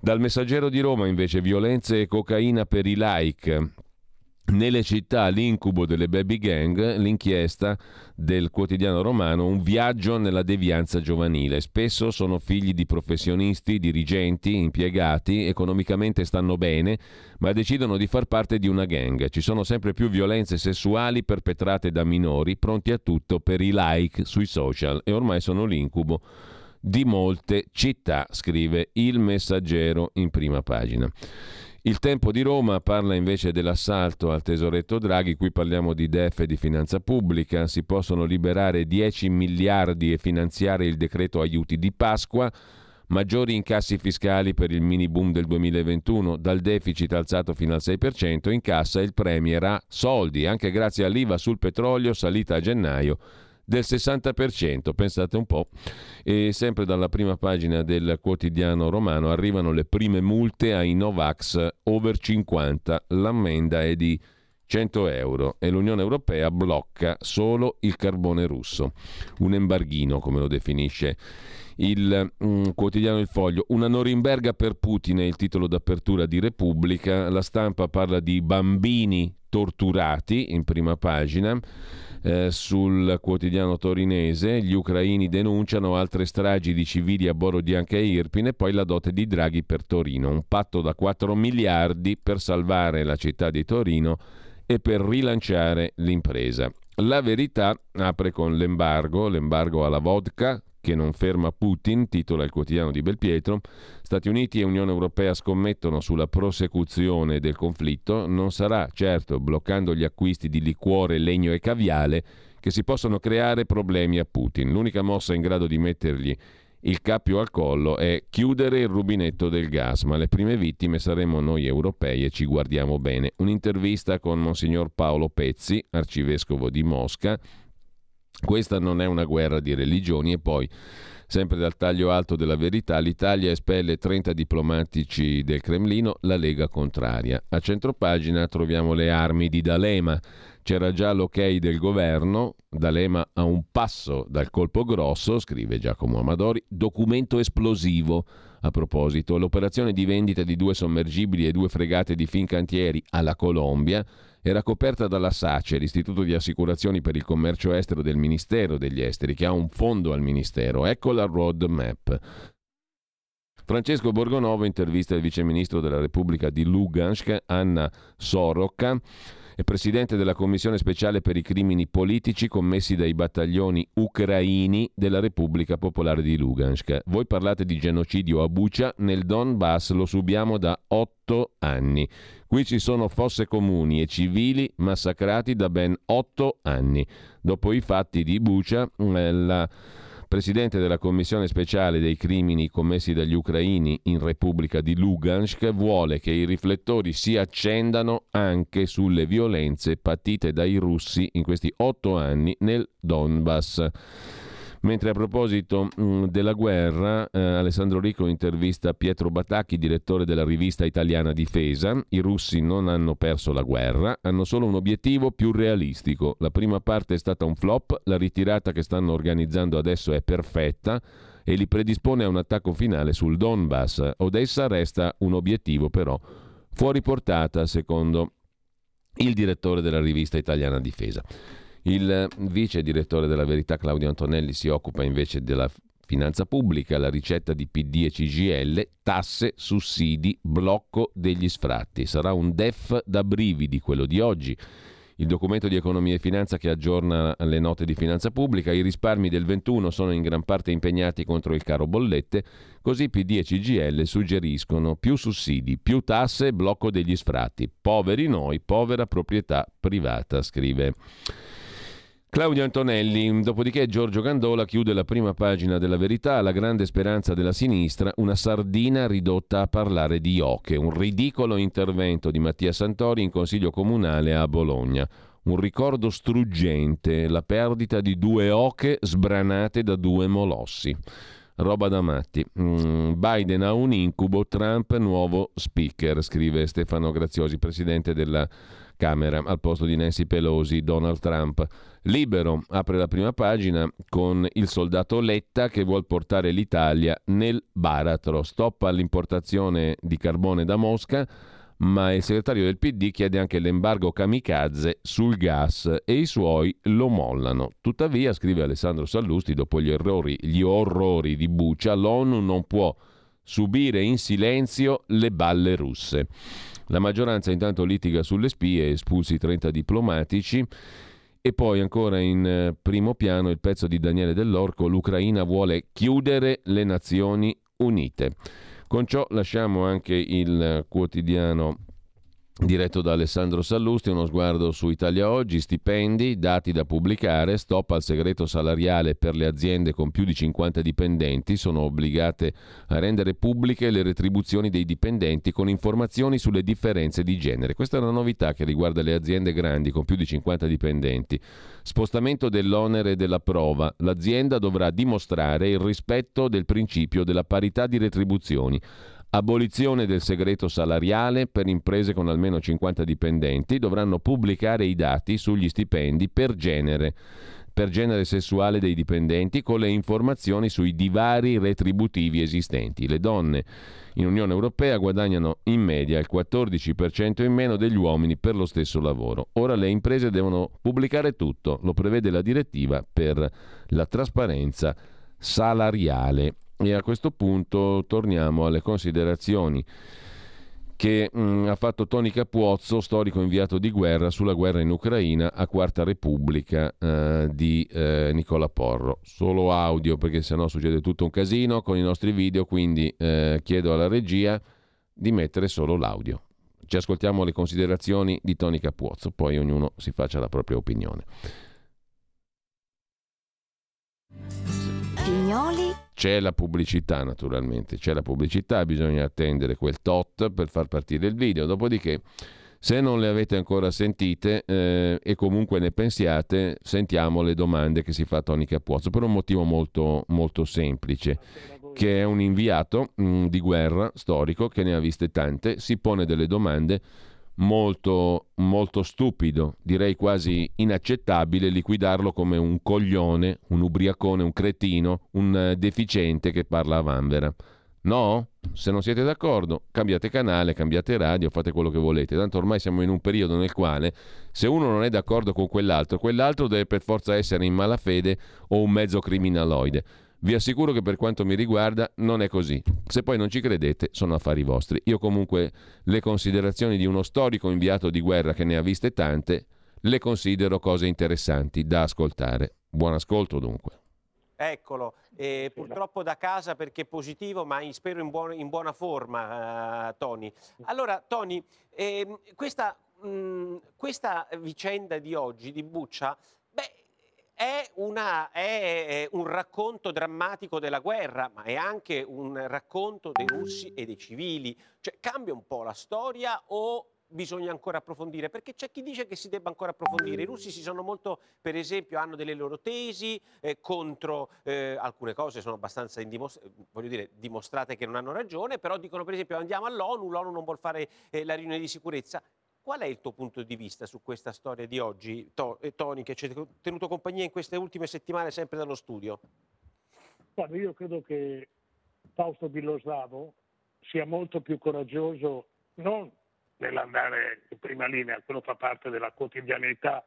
Dal messaggero di Roma invece violenze e cocaina per i like. Nelle città l'incubo delle baby gang, l'inchiesta del quotidiano romano, un viaggio nella devianza giovanile. Spesso sono figli di professionisti, dirigenti, impiegati, economicamente stanno bene, ma decidono di far parte di una gang. Ci sono sempre più violenze sessuali perpetrate da minori, pronti a tutto per i like sui social e ormai sono l'incubo di molte città, scrive il messaggero in prima pagina. Il tempo di Roma parla invece dell'assalto al tesoretto Draghi, qui parliamo di DEF e di finanza pubblica, si possono liberare 10 miliardi e finanziare il decreto aiuti di Pasqua, maggiori incassi fiscali per il mini boom del 2021, dal deficit alzato fino al 6%, in cassa il Premier ha soldi, anche grazie all'IVA sul petrolio salita a gennaio del 60%, pensate un po'. E sempre dalla prima pagina del quotidiano romano arrivano le prime multe ai Novax over 50, l'ammenda è di 100 euro e l'Unione Europea blocca solo il carbone russo, un embarghino come lo definisce il mm, quotidiano Il Foglio. Una Norimberga per Putin è il titolo d'apertura di Repubblica. La stampa parla di bambini torturati in prima pagina. Eh, sul quotidiano torinese gli ucraini denunciano altre stragi di civili a Borodianca e Irpine, poi la dote di Draghi per Torino, un patto da 4 miliardi per salvare la città di Torino e per rilanciare l'impresa. La verità apre con l'embargo, l'embargo alla vodka, che non ferma Putin, titola il quotidiano di Belpietro. Stati Uniti e Unione Europea scommettono sulla prosecuzione del conflitto. Non sarà certo bloccando gli acquisti di liquore, legno e caviale che si possono creare problemi a Putin. L'unica mossa in grado di mettergli il cappio al collo è chiudere il rubinetto del gas, ma le prime vittime saremo noi europei e ci guardiamo bene. Un'intervista con Monsignor Paolo Pezzi, arcivescovo di Mosca, questa non è una guerra di religioni e poi, sempre dal taglio alto della verità, l'Italia espelle 30 diplomatici del Cremlino, la Lega contraria. A centropagina troviamo le armi di D'Alema. C'era già l'ok del governo, D'Alema a un passo dal colpo grosso, scrive Giacomo Amadori, documento esplosivo. A proposito, l'operazione di vendita di due sommergibili e due fregate di Fincantieri alla Colombia era coperta dalla SACE, l'Istituto di Assicurazioni per il Commercio Estero del Ministero degli Esteri, che ha un fondo al Ministero. Ecco la roadmap. Francesco Borgonovo intervista il viceministro della Repubblica di Lugansk, Anna Soroka, è presidente della Commissione speciale per i crimini politici commessi dai battaglioni ucraini della Repubblica Popolare di Lugansk. Voi parlate di genocidio a Bucia, nel Donbass lo subiamo da otto anni. Qui ci sono fosse comuni e civili massacrati da ben otto anni. Dopo i fatti di Bucha, eh, la presidente della commissione speciale dei crimini commessi dagli ucraini in Repubblica di Lugansk vuole che i riflettori si accendano anche sulle violenze patite dai russi in questi otto anni nel Donbass. Mentre a proposito mh, mm, della guerra, eh, Alessandro Rico intervista Pietro Batacchi, direttore della rivista italiana Difesa. I russi non hanno perso la guerra, hanno solo un obiettivo più realistico. La prima parte è stata un flop, la ritirata che stanno organizzando adesso è perfetta e li predispone a un attacco finale sul Donbass. Odessa resta un obiettivo però fuori portata, secondo il direttore della rivista italiana Difesa. Il vice direttore della Verità Claudio Antonelli si occupa invece della finanza pubblica, la ricetta di PD e CGL, tasse, sussidi, blocco degli sfratti. Sarà un DEF da brividi quello di oggi. Il documento di economia e finanza che aggiorna le note di finanza pubblica, i risparmi del 21 sono in gran parte impegnati contro il caro bollette, così PD e CGL suggeriscono più sussidi, più tasse, blocco degli sfratti. Poveri noi, povera proprietà privata, scrive. Claudio Antonelli, dopodiché Giorgio Gandola chiude la prima pagina della verità, la grande speranza della sinistra, una sardina ridotta a parlare di oche, un ridicolo intervento di Mattia Santori in consiglio comunale a Bologna. Un ricordo struggente, la perdita di due oche sbranate da due molossi. Roba da matti. Mm, Biden ha un incubo, Trump nuovo speaker, scrive Stefano Graziosi, presidente della Camera, al posto di Nancy Pelosi, Donald Trump. Libero apre la prima pagina con il soldato Letta che vuole portare l'Italia nel baratro. Stop all'importazione di carbone da Mosca, ma il segretario del PD chiede anche l'embargo kamikaze sul gas e i suoi lo mollano. Tuttavia, scrive Alessandro Sallusti, dopo gli, errori, gli orrori di Bucia, l'ONU non può subire in silenzio le balle russe. La maggioranza intanto litiga sulle spie, espulsi 30 diplomatici. E poi ancora in eh, primo piano il pezzo di Daniele Dell'Orco, l'Ucraina vuole chiudere le Nazioni Unite. Con ciò lasciamo anche il quotidiano diretto da Alessandro Sallusti, uno sguardo su Italia Oggi, stipendi, dati da pubblicare, stop al segreto salariale per le aziende con più di 50 dipendenti, sono obbligate a rendere pubbliche le retribuzioni dei dipendenti con informazioni sulle differenze di genere. Questa è una novità che riguarda le aziende grandi con più di 50 dipendenti. Spostamento dell'onere della prova, l'azienda dovrà dimostrare il rispetto del principio della parità di retribuzioni Abolizione del segreto salariale per imprese con almeno 50 dipendenti, dovranno pubblicare i dati sugli stipendi per genere per genere sessuale dei dipendenti con le informazioni sui divari retributivi esistenti. Le donne in Unione Europea guadagnano in media il 14% in meno degli uomini per lo stesso lavoro. Ora le imprese devono pubblicare tutto, lo prevede la direttiva per la trasparenza salariale. E a questo punto torniamo alle considerazioni che mh, mm, ha fatto Tony Capuozzo, storico inviato di guerra sulla guerra in Ucraina a Quarta Repubblica eh, di eh, Nicola Porro. Solo audio perché sennò succede tutto un casino con i nostri video, quindi eh, chiedo alla regia di mettere solo l'audio. Ci ascoltiamo le considerazioni di Tony Capuozzo, poi ognuno si faccia la propria opinione. Pignoli. C'è la pubblicità naturalmente, c'è la pubblicità, bisogna attendere quel tot per far partire il video, dopodiché se non le avete ancora sentite eh, e comunque ne pensiate, sentiamo le domande che si fa Tony Capuozzo per un motivo molto, molto semplice, che è un inviato mh, mm, di guerra storico che ne ha viste tante, si pone delle domande molto, molto stupido, direi quasi inaccettabile liquidarlo come un coglione, un ubriacone, un cretino, un eh, deficiente che parla a vanvera. No? Se non siete d'accordo, cambiate canale, cambiate radio, fate quello che volete. Tanto ormai siamo in un periodo nel quale se uno non è d'accordo con quell'altro, quell'altro deve per forza essere in malafede o un mezzo criminaloide. Vi assicuro che per quanto mi riguarda non è così. Se poi non ci credete, sono affari vostri. Io comunque le considerazioni di uno storico inviato di guerra che ne ha viste tante, le considero cose interessanti da ascoltare. Buon ascolto dunque. Eccolo, eh, purtroppo da casa perché positivo, ma spero in, buona, in buona forma, uh, Tony. Allora, Tony, eh, questa, mh, questa vicenda di oggi, di Buccia, è, una, è, un racconto drammatico della guerra, ma è anche un racconto dei russi e dei civili. Cioè, cambia un po' la storia o bisogna ancora approfondire? Perché c'è chi dice che si debba ancora approfondire. I russi si sono molto, per esempio, hanno delle loro tesi eh, contro eh, alcune cose, sono abbastanza dire, dimostrate che non hanno ragione, però dicono per esempio andiamo all'ONU, l'ONU non vuole fare eh, la riunione di sicurezza. Qual è il tuo punto di vista su questa storia di oggi, eh, Tony, che ci ha tenuto compagnia in queste ultime settimane sempre dallo studio? Guarda, io credo che Fausto Biloslavo sia molto più coraggioso non nell'andare in prima linea, quello fa parte della quotidianità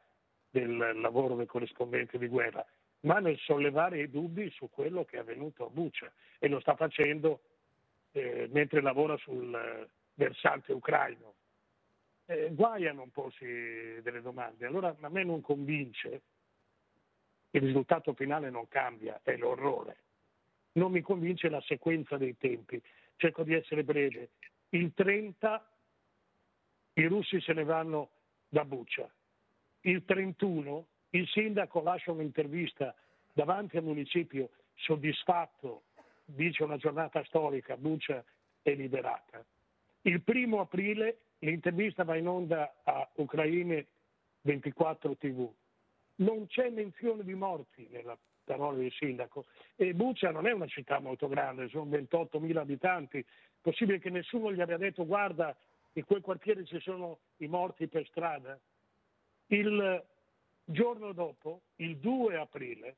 del lavoro del corrispondente di guerra, ma nel sollevare i dubbi su quello che è avvenuto a Bucia e lo sta facendo eh, mentre lavora sul versante ucraino eh, guai a non porsi delle domande. Allora a me non convince, il risultato finale non cambia, è l'orrore. Non mi convince la sequenza dei tempi. Cerco di essere breve. Il 30 i russi se ne vanno da Buccia. Il 31 il sindaco lascia un'intervista davanti al municipio soddisfatto, dice una giornata storica, Buccia è liberata. Il primo aprile l'intervista va in onda a Ucraine 24 TV. Non c'è menzione di morti nella parola del sindaco e Bucia non è una città molto grande, sono 28.000 abitanti, possibile che nessuno gli abbia detto guarda in quel quartiere ci sono i morti per strada. Il giorno dopo, il 2 aprile,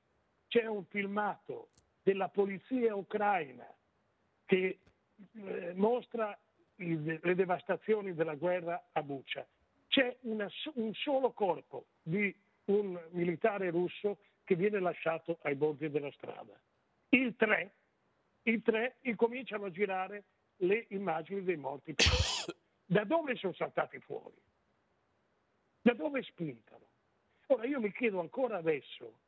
c'è un filmato della polizia ucraina che eh, mostra le devastazioni della guerra a Bucia. C'è una, un solo corpo di un militare russo che viene lasciato ai bordi della strada. Il 3, il 3 incominciano a girare le immagini dei morti. Da dove sono saltati fuori? Da dove spintano? Ora io mi chiedo ancora adesso,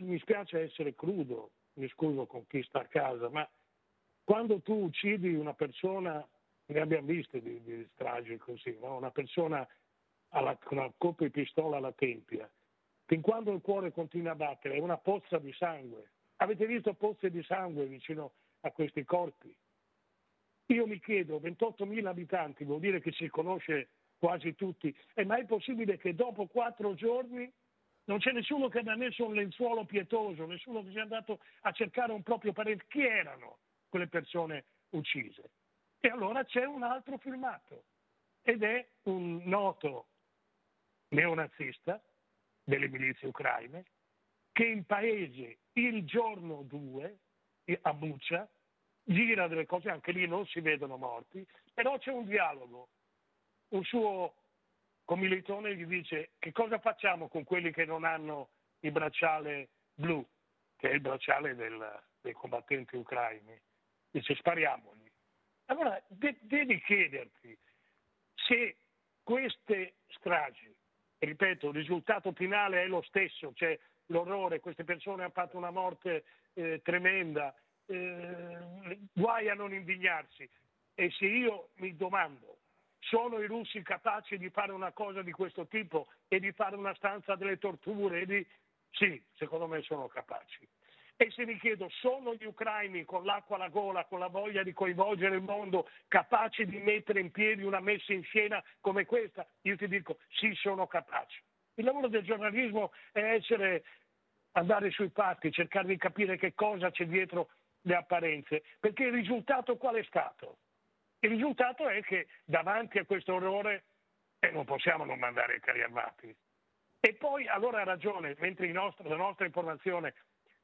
mi spiace essere crudo, mi scuso con chi sta a casa, ma quando tu uccidi una persona ne abbiamo viste di, di stragi così, no? una persona alla, con una colpo di pistola alla tempia, fin quando il cuore continua a battere, è una pozza di sangue. Avete visto pozze di sangue vicino a questi corpi? Io mi chiedo, 28.000 abitanti vuol dire che si conosce quasi tutti, è mai possibile che dopo quattro giorni non c'è nessuno che abbia messo un lenzuolo pietoso, nessuno che sia andato a cercare un proprio parente? Chi erano quelle persone uccise? E allora c'è un altro filmato ed è un noto neonazista delle milizie ucraine che in paese il giorno 2 a Buccia gira delle cose, anche lì non si vedono morti, però c'è un dialogo. Un suo commilitone gli dice che cosa facciamo con quelli che non hanno il bracciale blu, che è il bracciale del, dei combattenti ucraini. Dice spariamogli. Allora de- devi chiederti se queste stragi, ripeto, il risultato finale è lo stesso, cioè l'orrore, queste persone hanno fatto una morte eh, tremenda, eh, guai a non indignarsi. E se io mi domando, sono i russi capaci di fare una cosa di questo tipo e di fare una stanza delle torture? Di... Sì, secondo me sono capaci. E se mi chiedo, sono gli ucraini con l'acqua alla gola, con la voglia di coinvolgere il mondo, capaci di mettere in piedi una messa in scena come questa? Io ti dico, sì, sono capaci. Il lavoro del giornalismo è essere, andare sui fatti, cercare di capire che cosa c'è dietro le apparenze, perché il risultato qual è stato? Il risultato è che davanti a questo orrore eh, non possiamo non mandare i carri armati. E poi allora ha ragione, mentre nostri, la nostra informazione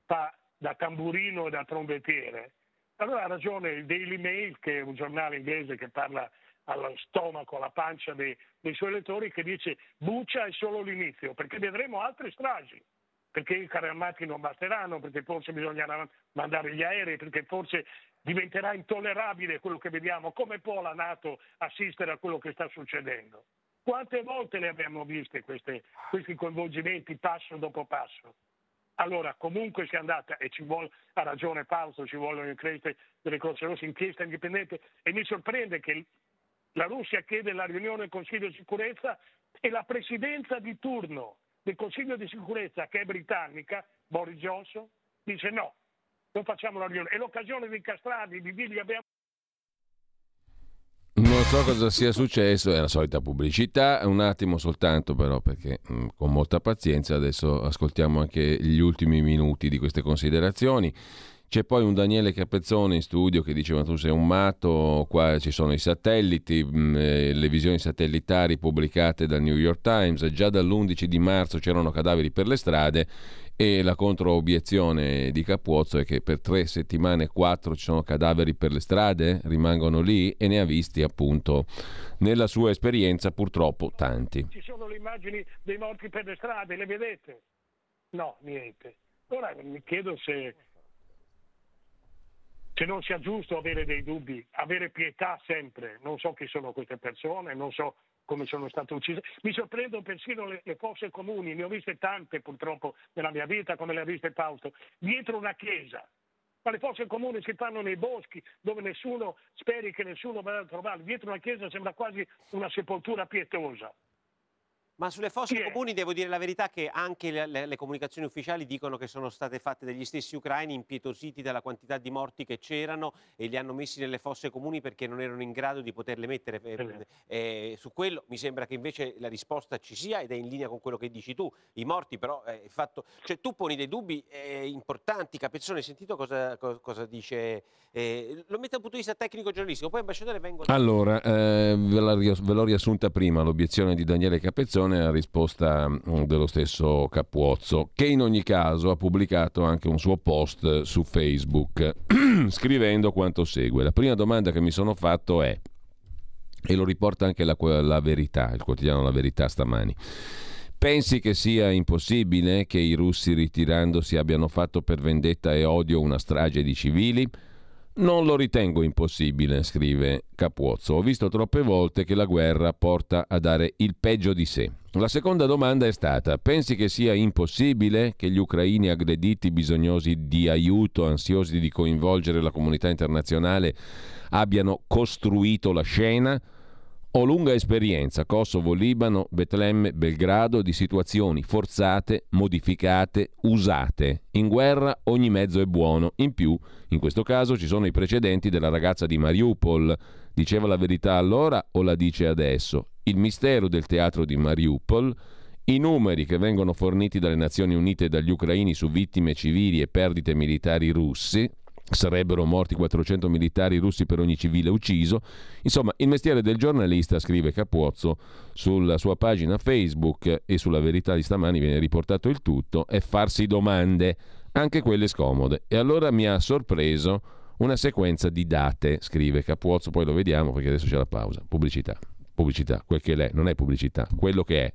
fa da tamburino e da trombettiere. Allora ha ragione il Daily Mail, che è un giornale inglese che parla allo stomaco, alla pancia dei, dei suoi lettori, che dice Buccia è solo l'inizio, perché vedremo altre stragi, perché i carri armati non basteranno, perché forse bisognerà mandare gli aerei, perché forse diventerà intollerabile quello che vediamo. Come può la Nato assistere a quello che sta succedendo? Quante volte le abbiamo viste queste, questi coinvolgimenti passo dopo passo? Allora, comunque sia andata, e vuole, ha ragione Fausto, ci vogliono increste delle Croce Rosse, inchiesta indipendente, e mi sorprende che la Russia chiede la riunione del Consiglio di sicurezza e la presidenza di turno del Consiglio di sicurezza, che è britannica, Boris Johnson, dice no, non facciamo la riunione. È l'occasione di incastrarli, di dirgli abbiamo non so cosa sia successo, è la solita pubblicità, un attimo soltanto però perché mh, mm, con molta pazienza adesso ascoltiamo anche gli ultimi minuti di queste considerazioni. C'è poi un Daniele Capezzone in studio che diceva tu sei un matto, qua ci sono i satelliti, mm, eh, le visioni satellitari pubblicate dal New York Times, già dall'11 di marzo c'erano cadaveri per le strade e la controobiezione di Capuozzo è che per tre settimane, quattro ci sono cadaveri per le strade, rimangono lì e ne ha visti appunto nella sua esperienza purtroppo tanti. Ci sono le immagini dei morti per le strade, le vedete? No, niente. Ora mi chiedo se, se non sia giusto avere dei dubbi, avere pietà sempre. Non so chi sono queste persone, non so come sono state uccise. Mi sorprendono persino le, le, fosse comuni, ne ho viste tante purtroppo nella mia vita, come le ha viste Fausto, dietro una chiesa. Ma le fosse comuni si fanno nei boschi dove nessuno speri che nessuno vada a trovarle. Dietro una chiesa sembra quasi una sepoltura pietosa. Ma sulle fosse comuni devo dire la verità che anche le, le, le, comunicazioni ufficiali dicono che sono state fatte dagli stessi ucraini impietositi dalla quantità di morti che c'erano e li hanno messi nelle fosse comuni perché non erano in grado di poterle mettere. Eh, eh, su quello mi sembra che invece la risposta ci sia ed è in linea con quello che dici tu. I morti però, eh, fatto... cioè, tu poni dei dubbi eh, importanti. Capezzone, hai sentito cosa, cosa, cosa dice? Eh, lo mette da un punto di vista tecnico-giornalistico, poi ambasciatore vengo... Allora, eh, ve, ve l'ho riassunta prima l'obiezione di Daniele Capezzone trasmissione a risposta mm, dello stesso Capuozzo, che in ogni caso ha pubblicato anche un suo post su Facebook, [clears throat] scrivendo quanto segue. La prima domanda che mi sono fatto è, e lo riporta anche la, la Verità, il quotidiano La Verità stamani, Pensi che sia impossibile che i russi ritirandosi abbiano fatto per vendetta e odio una strage di civili? Non lo ritengo impossibile, scrive Capuozzo. Ho visto troppe volte che la guerra porta a dare il peggio di sé. La seconda domanda è stata: pensi che sia impossibile che gli ucraini aggrediti, bisognosi di aiuto, ansiosi di coinvolgere la comunità internazionale, abbiano costruito la scena? Ho lunga esperienza, Kosovo, Libano, Betlemme, Belgrado, di situazioni forzate, modificate, usate. In guerra ogni mezzo è buono. In più, in questo caso ci sono i precedenti della ragazza di Mariupol. Diceva la verità allora o la dice adesso? Il mistero del teatro di Mariupol, i numeri che vengono forniti dalle Nazioni Unite e dagli ucraini su vittime civili e perdite militari russi, sarebbero morti 400 militari russi per ogni civile ucciso. Insomma, il mestiere del giornalista, scrive Capuozzo sulla sua pagina Facebook e sulla verità di stamani viene riportato il tutto, è farsi domande, anche quelle scomode. E allora mi ha sorpreso una sequenza di date, scrive Capuozzo, poi lo vediamo perché adesso c'è la pausa. Pubblicità, pubblicità, quel che è, non è pubblicità, quello che è.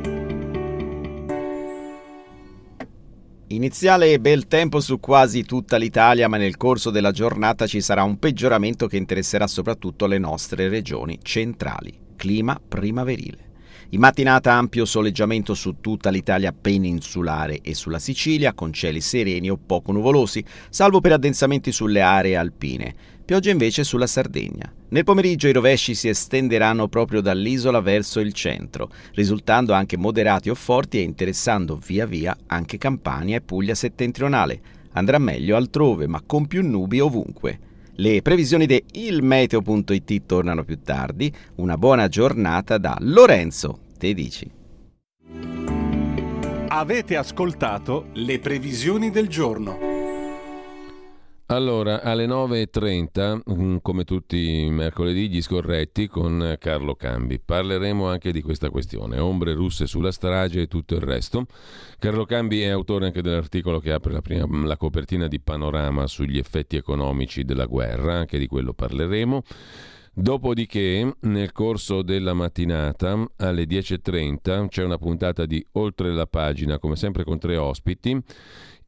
Iniziale bel tempo su quasi tutta l'Italia, ma nel corso della giornata ci sarà un peggioramento che interesserà soprattutto le nostre regioni centrali. Clima primaverile. In mattinata ampio soleggiamento su tutta l'Italia peninsulare e sulla Sicilia, con cieli sereni o poco nuvolosi, salvo per addensamenti sulle aree alpine. Pioggia invece sulla Sardegna. Nel pomeriggio i rovesci si estenderanno proprio dall'isola verso il centro, risultando anche moderati o forti e interessando via via anche Campania e Puglia settentrionale. Andrà meglio altrove, ma con più nubi ovunque. Le previsioni di ilmeteo.it tornano più tardi. Una buona giornata da Lorenzo, te dici. Avete ascoltato le previsioni del giorno. Allora, alle 9.30, mm, come tutti i mercoledì, gli scorretti con Carlo Cambi. Parleremo anche di questa questione, ombre russe sulla strage e tutto il resto. Carlo Cambi è autore anche dell'articolo che apre la, prima, la copertina di Panorama sugli effetti economici della guerra, anche di quello parleremo. Dopodiché, nel corso della mattinata, alle 10.30, c'è una puntata di Oltre la pagina, come sempre con tre ospiti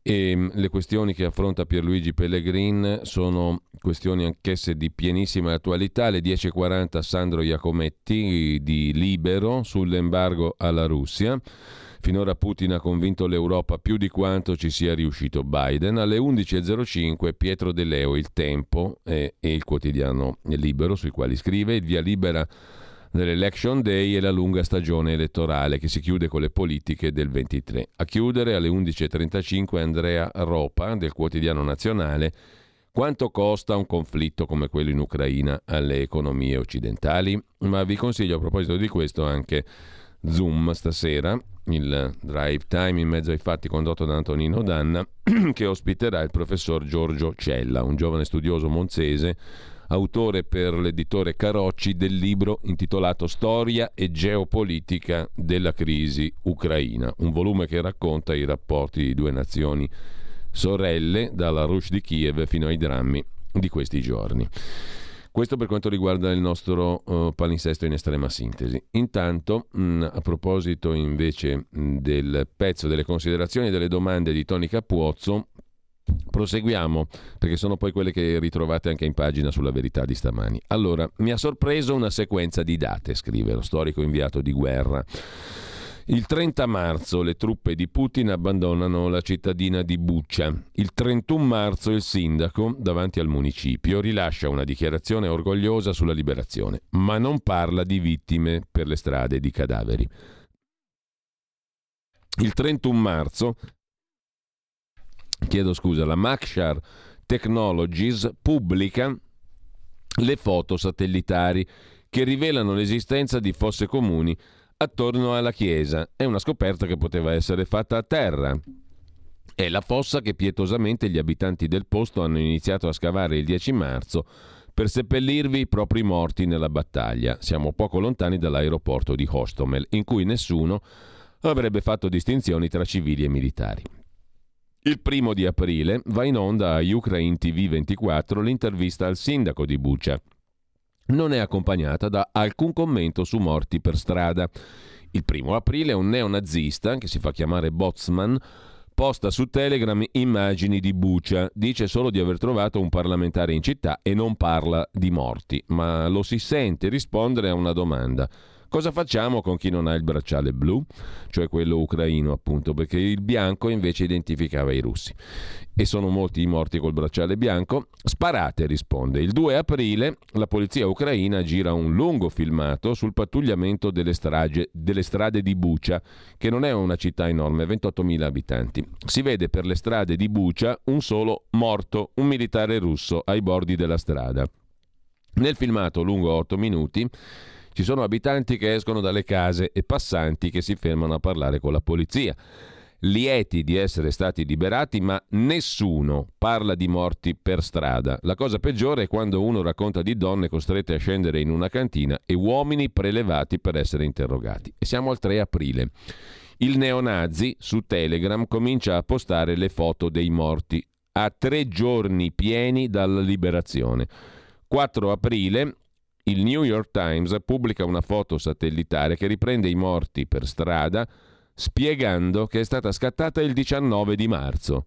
e mm, le questioni che affronta Pierluigi Pellegrin sono questioni anch'esse di pienissima attualità. Alle 10.40 Sandro Iacometti di Libero sull'embargo alla Russia. Finora Putin ha convinto l'Europa più di quanto ci sia riuscito Biden. Alle 11.05 Pietro De Leo, Il Tempo e il quotidiano Libero, sui quali scrive il via libera dell'Election Day e la lunga stagione elettorale che si chiude con le politiche del 23. A chiudere alle 11.35 Andrea Ropa del quotidiano nazionale quanto costa un conflitto come quello in Ucraina alle economie occidentali? Ma vi consiglio a proposito di questo anche Zoom stasera, il drive time in mezzo ai fatti condotto da Antonino Danna, [clears throat] che ospiterà il professor Giorgio Cella, un giovane studioso monzese autore per l'editore Carocci del libro intitolato Storia e geopolitica della crisi ucraina, un volume che racconta i rapporti di due nazioni sorelle, dalla Rush di Kiev fino ai drammi di questi giorni. Questo per quanto riguarda il nostro uh, palinsesto in estrema sintesi. Intanto, mh, a proposito invece mh, del pezzo delle considerazioni e delle domande di Tony Capuozzo, Proseguiamo, perché sono poi quelle che ritrovate anche in pagina sulla verità di stamani. Allora, mi ha sorpreso una sequenza di date, scrive lo storico inviato di guerra. Il 30 marzo le truppe di Putin abbandonano la cittadina di Buccia. Il 31 marzo il sindaco, davanti al municipio, rilascia una dichiarazione orgogliosa sulla liberazione, ma non parla di vittime per le strade e di cadaveri. Il 31 marzo chiedo scusa, la Makshar Technologies pubblica le foto satellitari che rivelano l'esistenza di fosse comuni attorno alla chiesa. È una scoperta che poteva essere fatta a terra. È la fossa che pietosamente gli abitanti del posto hanno iniziato a scavare il 10 marzo per seppellirvi i propri morti nella battaglia. Siamo poco lontani dall'aeroporto di Hostomel, in cui nessuno avrebbe fatto distinzioni tra civili e militari. Il primo di aprile va in onda a Ukraine TV 24 l'intervista al sindaco di Bucia. Non è accompagnata da alcun commento su morti per strada. Il primo aprile un neonazista, che si fa chiamare Botsman, posta su Telegram immagini di Bucia. Dice solo di aver trovato un parlamentare in città e non parla di morti, ma lo si sente rispondere a una domanda. Cosa facciamo con chi non ha il bracciale blu, cioè quello ucraino appunto, perché il bianco invece identificava i russi. E sono molti i morti col bracciale bianco. Sparate, risponde. Il 2 aprile la polizia ucraina gira un lungo filmato sul pattugliamento delle, strage, delle strade di Bucha, che non è una città enorme, 28.000 abitanti. Si vede per le strade di Bucha un solo morto, un militare russo ai bordi della strada. Nel filmato lungo 8 minuti ci sono abitanti che escono dalle case e passanti che si fermano a parlare con la polizia. Lieti di essere stati liberati, ma nessuno parla di morti per strada. La cosa peggiore è quando uno racconta di donne costrette a scendere in una cantina e uomini prelevati per essere interrogati. E siamo al 3 aprile. Il neonazi su Telegram comincia a postare le foto dei morti a tre giorni pieni dalla liberazione. 4 aprile il New York Times pubblica una foto satellitare che riprende i morti per strada spiegando che è stata scattata il 19 di marzo.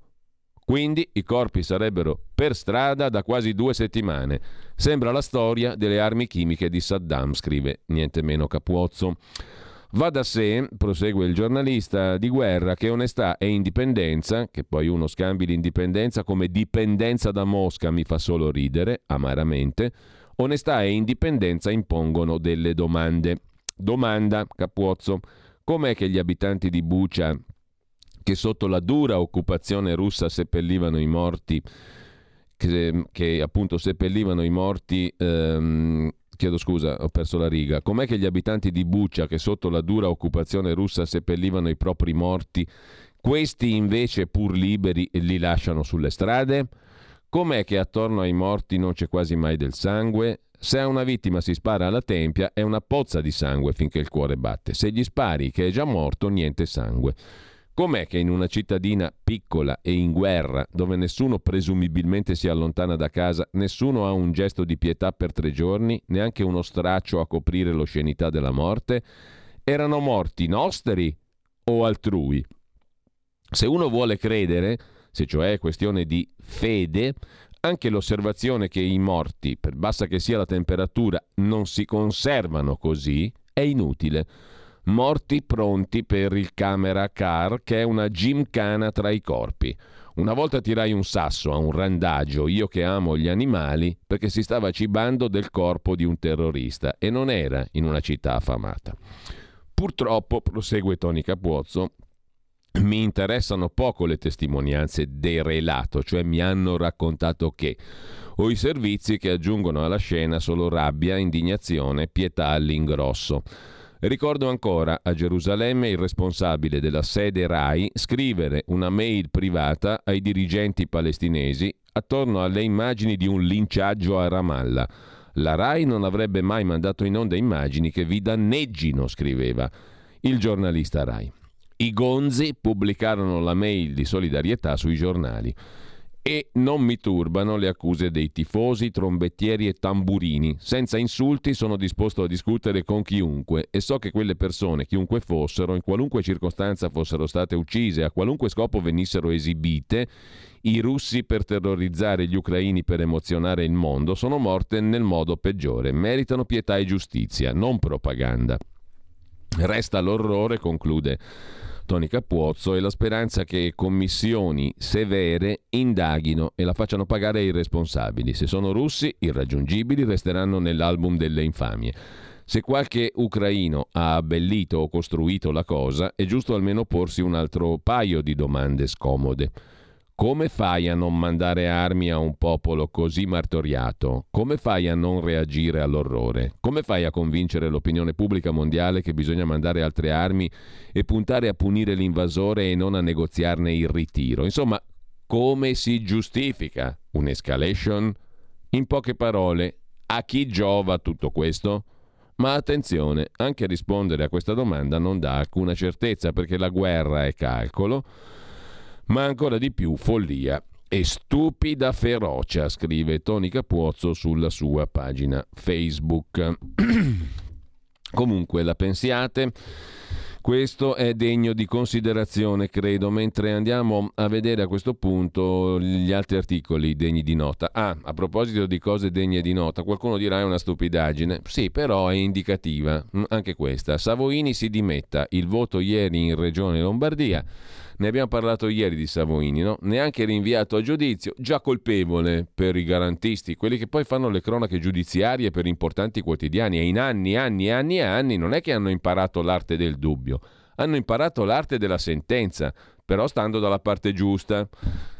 Quindi i corpi sarebbero per strada da quasi due settimane. Sembra la storia delle armi chimiche di Saddam, scrive niente meno Capuozzo. Va da sé, prosegue il giornalista di guerra, che onestà e indipendenza, che poi uno scambi l'indipendenza come dipendenza da Mosca mi fa solo ridere, amaramente, onestà e indipendenza impongono delle domande. Domanda, Capuozzo, com'è che gli abitanti di Bucia, che sotto la dura occupazione russa seppellivano i morti, che, che appunto seppellivano i morti ehm, chiedo scusa, ho perso la riga. Com'è che gli abitanti di Buccia, che sotto la dura occupazione russa seppellivano i propri morti, questi invece pur liberi li lasciano sulle strade? Com'è che attorno ai morti non c'è quasi mai del sangue? Se a una vittima si spara alla tempia è una pozza di sangue finché il cuore batte. Se gli spari che è già morto, niente sangue. Com'è che in una cittadina piccola e in guerra, dove nessuno presumibilmente si allontana da casa, nessuno ha un gesto di pietà per tre giorni, neanche uno straccio a coprire l'oscenità della morte? Erano morti nostri o altrui? Se uno vuole credere, se cioè è questione di fede, anche l'osservazione che i morti, per bassa che sia la temperatura, non si conservano così, è inutile morti pronti per il camera car, che è una gymkhana tra i corpi. Una volta tirai un sasso a un randagio, io che amo gli animali, perché si stava cibando del corpo di un terrorista e non era in una città affamata. Purtroppo, prosegue Tony Capuozzo, mi interessano poco le testimonianze del relato, cioè mi hanno raccontato che, o i servizi che aggiungono alla scena solo rabbia, indignazione, pietà all'ingrosso. Ricordo ancora a Gerusalemme il responsabile della sede RAI scrivere una mail privata ai dirigenti palestinesi attorno alle immagini di un linciaggio a Ramallah. La RAI non avrebbe mai mandato in onda immagini che vi danneggino, scriveva il giornalista RAI. I gonzi pubblicarono la mail di solidarietà sui giornali. E non mi turbano le accuse dei tifosi, trombettieri e tamburini. Senza insulti sono disposto a discutere con chiunque e so che quelle persone, chiunque fossero, in qualunque circostanza fossero state uccise, a qualunque scopo venissero esibite, i russi per terrorizzare gli ucraini per emozionare il mondo, sono morte nel modo peggiore. Meritano pietà e giustizia, non propaganda. Resta l'orrore, conclude Tony Capuozzo e la speranza che commissioni severe indaghino e la facciano pagare ai responsabili. Se sono russi, irraggiungibili, resteranno nell'album delle infamie. Se qualche ucraino ha abbellito o costruito la cosa, è giusto almeno porsi un altro paio di domande scomode. Come fai a non mandare armi a un popolo così martoriato? Come fai a non reagire all'orrore? Come fai a convincere l'opinione pubblica mondiale che bisogna mandare altre armi e puntare a punire l'invasore e non a negoziarne il ritiro? Insomma, come si giustifica un'escalation? In poche parole, a chi giova tutto questo? Ma attenzione, anche rispondere a questa domanda non dà alcuna certezza perché la guerra è calcolo ma ancora di più follia e stupida ferocia, scrive Tony Capuozzo sulla sua pagina Facebook. [clears throat] Comunque la pensiate. Questo è degno di considerazione, credo, mentre andiamo a vedere a questo punto gli altri articoli degni di nota. Ah, a proposito di cose degne di nota, qualcuno dirà è una stupidaggine. Sì, però è indicativa, mm, anche questa. Savoini si dimetta, il voto ieri in Regione Lombardia ne abbiamo parlato ieri di Savoini, no? neanche rinviato a giudizio, già colpevole per i garantisti, quelli che poi fanno le cronache giudiziarie per importanti quotidiani e in anni, anni, anni e anni non è che hanno imparato l'arte del dubbio, hanno imparato l'arte della sentenza, però stando dalla parte giusta.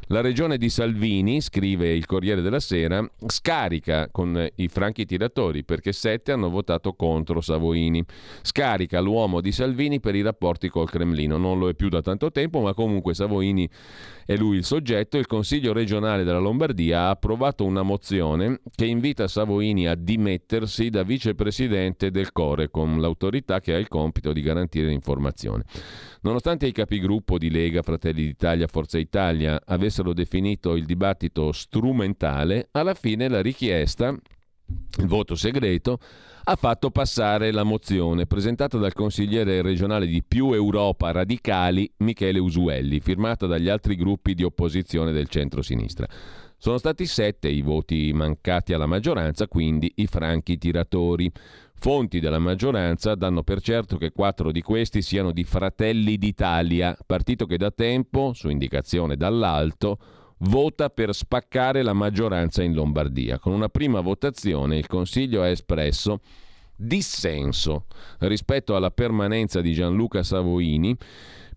La regione di Salvini, scrive il Corriere della Sera, scarica con i franchi tiratori perché sette hanno votato contro Savoini. Scarica l'uomo di Salvini per i rapporti col Cremlino. Non lo è più da tanto tempo, ma comunque Savoini è lui il soggetto. Il Consiglio regionale della Lombardia ha approvato una mozione che invita Savoini a dimettersi da vicepresidente del Corecom, l'autorità che ha il compito di garantire l'informazione. Nonostante i capigruppo di Lega, Fratelli d'Italia, Forza Italia avessero definito il dibattito strumentale, alla fine la richiesta, il voto segreto, ha fatto passare la mozione presentata dal consigliere regionale di Più Europa Radicali Michele Usuelli, firmata dagli altri gruppi di opposizione del centro-sinistra. Sono stati sette i voti mancati alla maggioranza, quindi i franchi tiratori. Fonti della maggioranza danno per certo che quattro di questi siano di Fratelli d'Italia, partito che da tempo, su indicazione dall'alto, vota per spaccare la maggioranza in Lombardia. Con una prima votazione il Consiglio ha espresso dissenso rispetto alla permanenza di Gianluca Savoini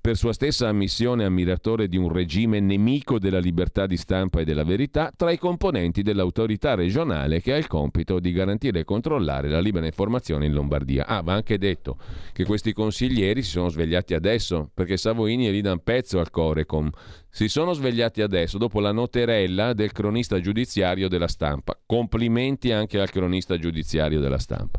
per sua stessa ammissione ammiratore di un regime nemico della libertà di stampa e della verità, tra i componenti dell'autorità regionale che ha il compito di garantire e controllare la libera informazione in Lombardia. Ah, va anche detto che questi consiglieri si sono svegliati adesso, perché Savoini è lì da un pezzo al Corecom. Si sono svegliati adesso, dopo la noterella del cronista giudiziario della stampa. Complimenti anche al cronista giudiziario della stampa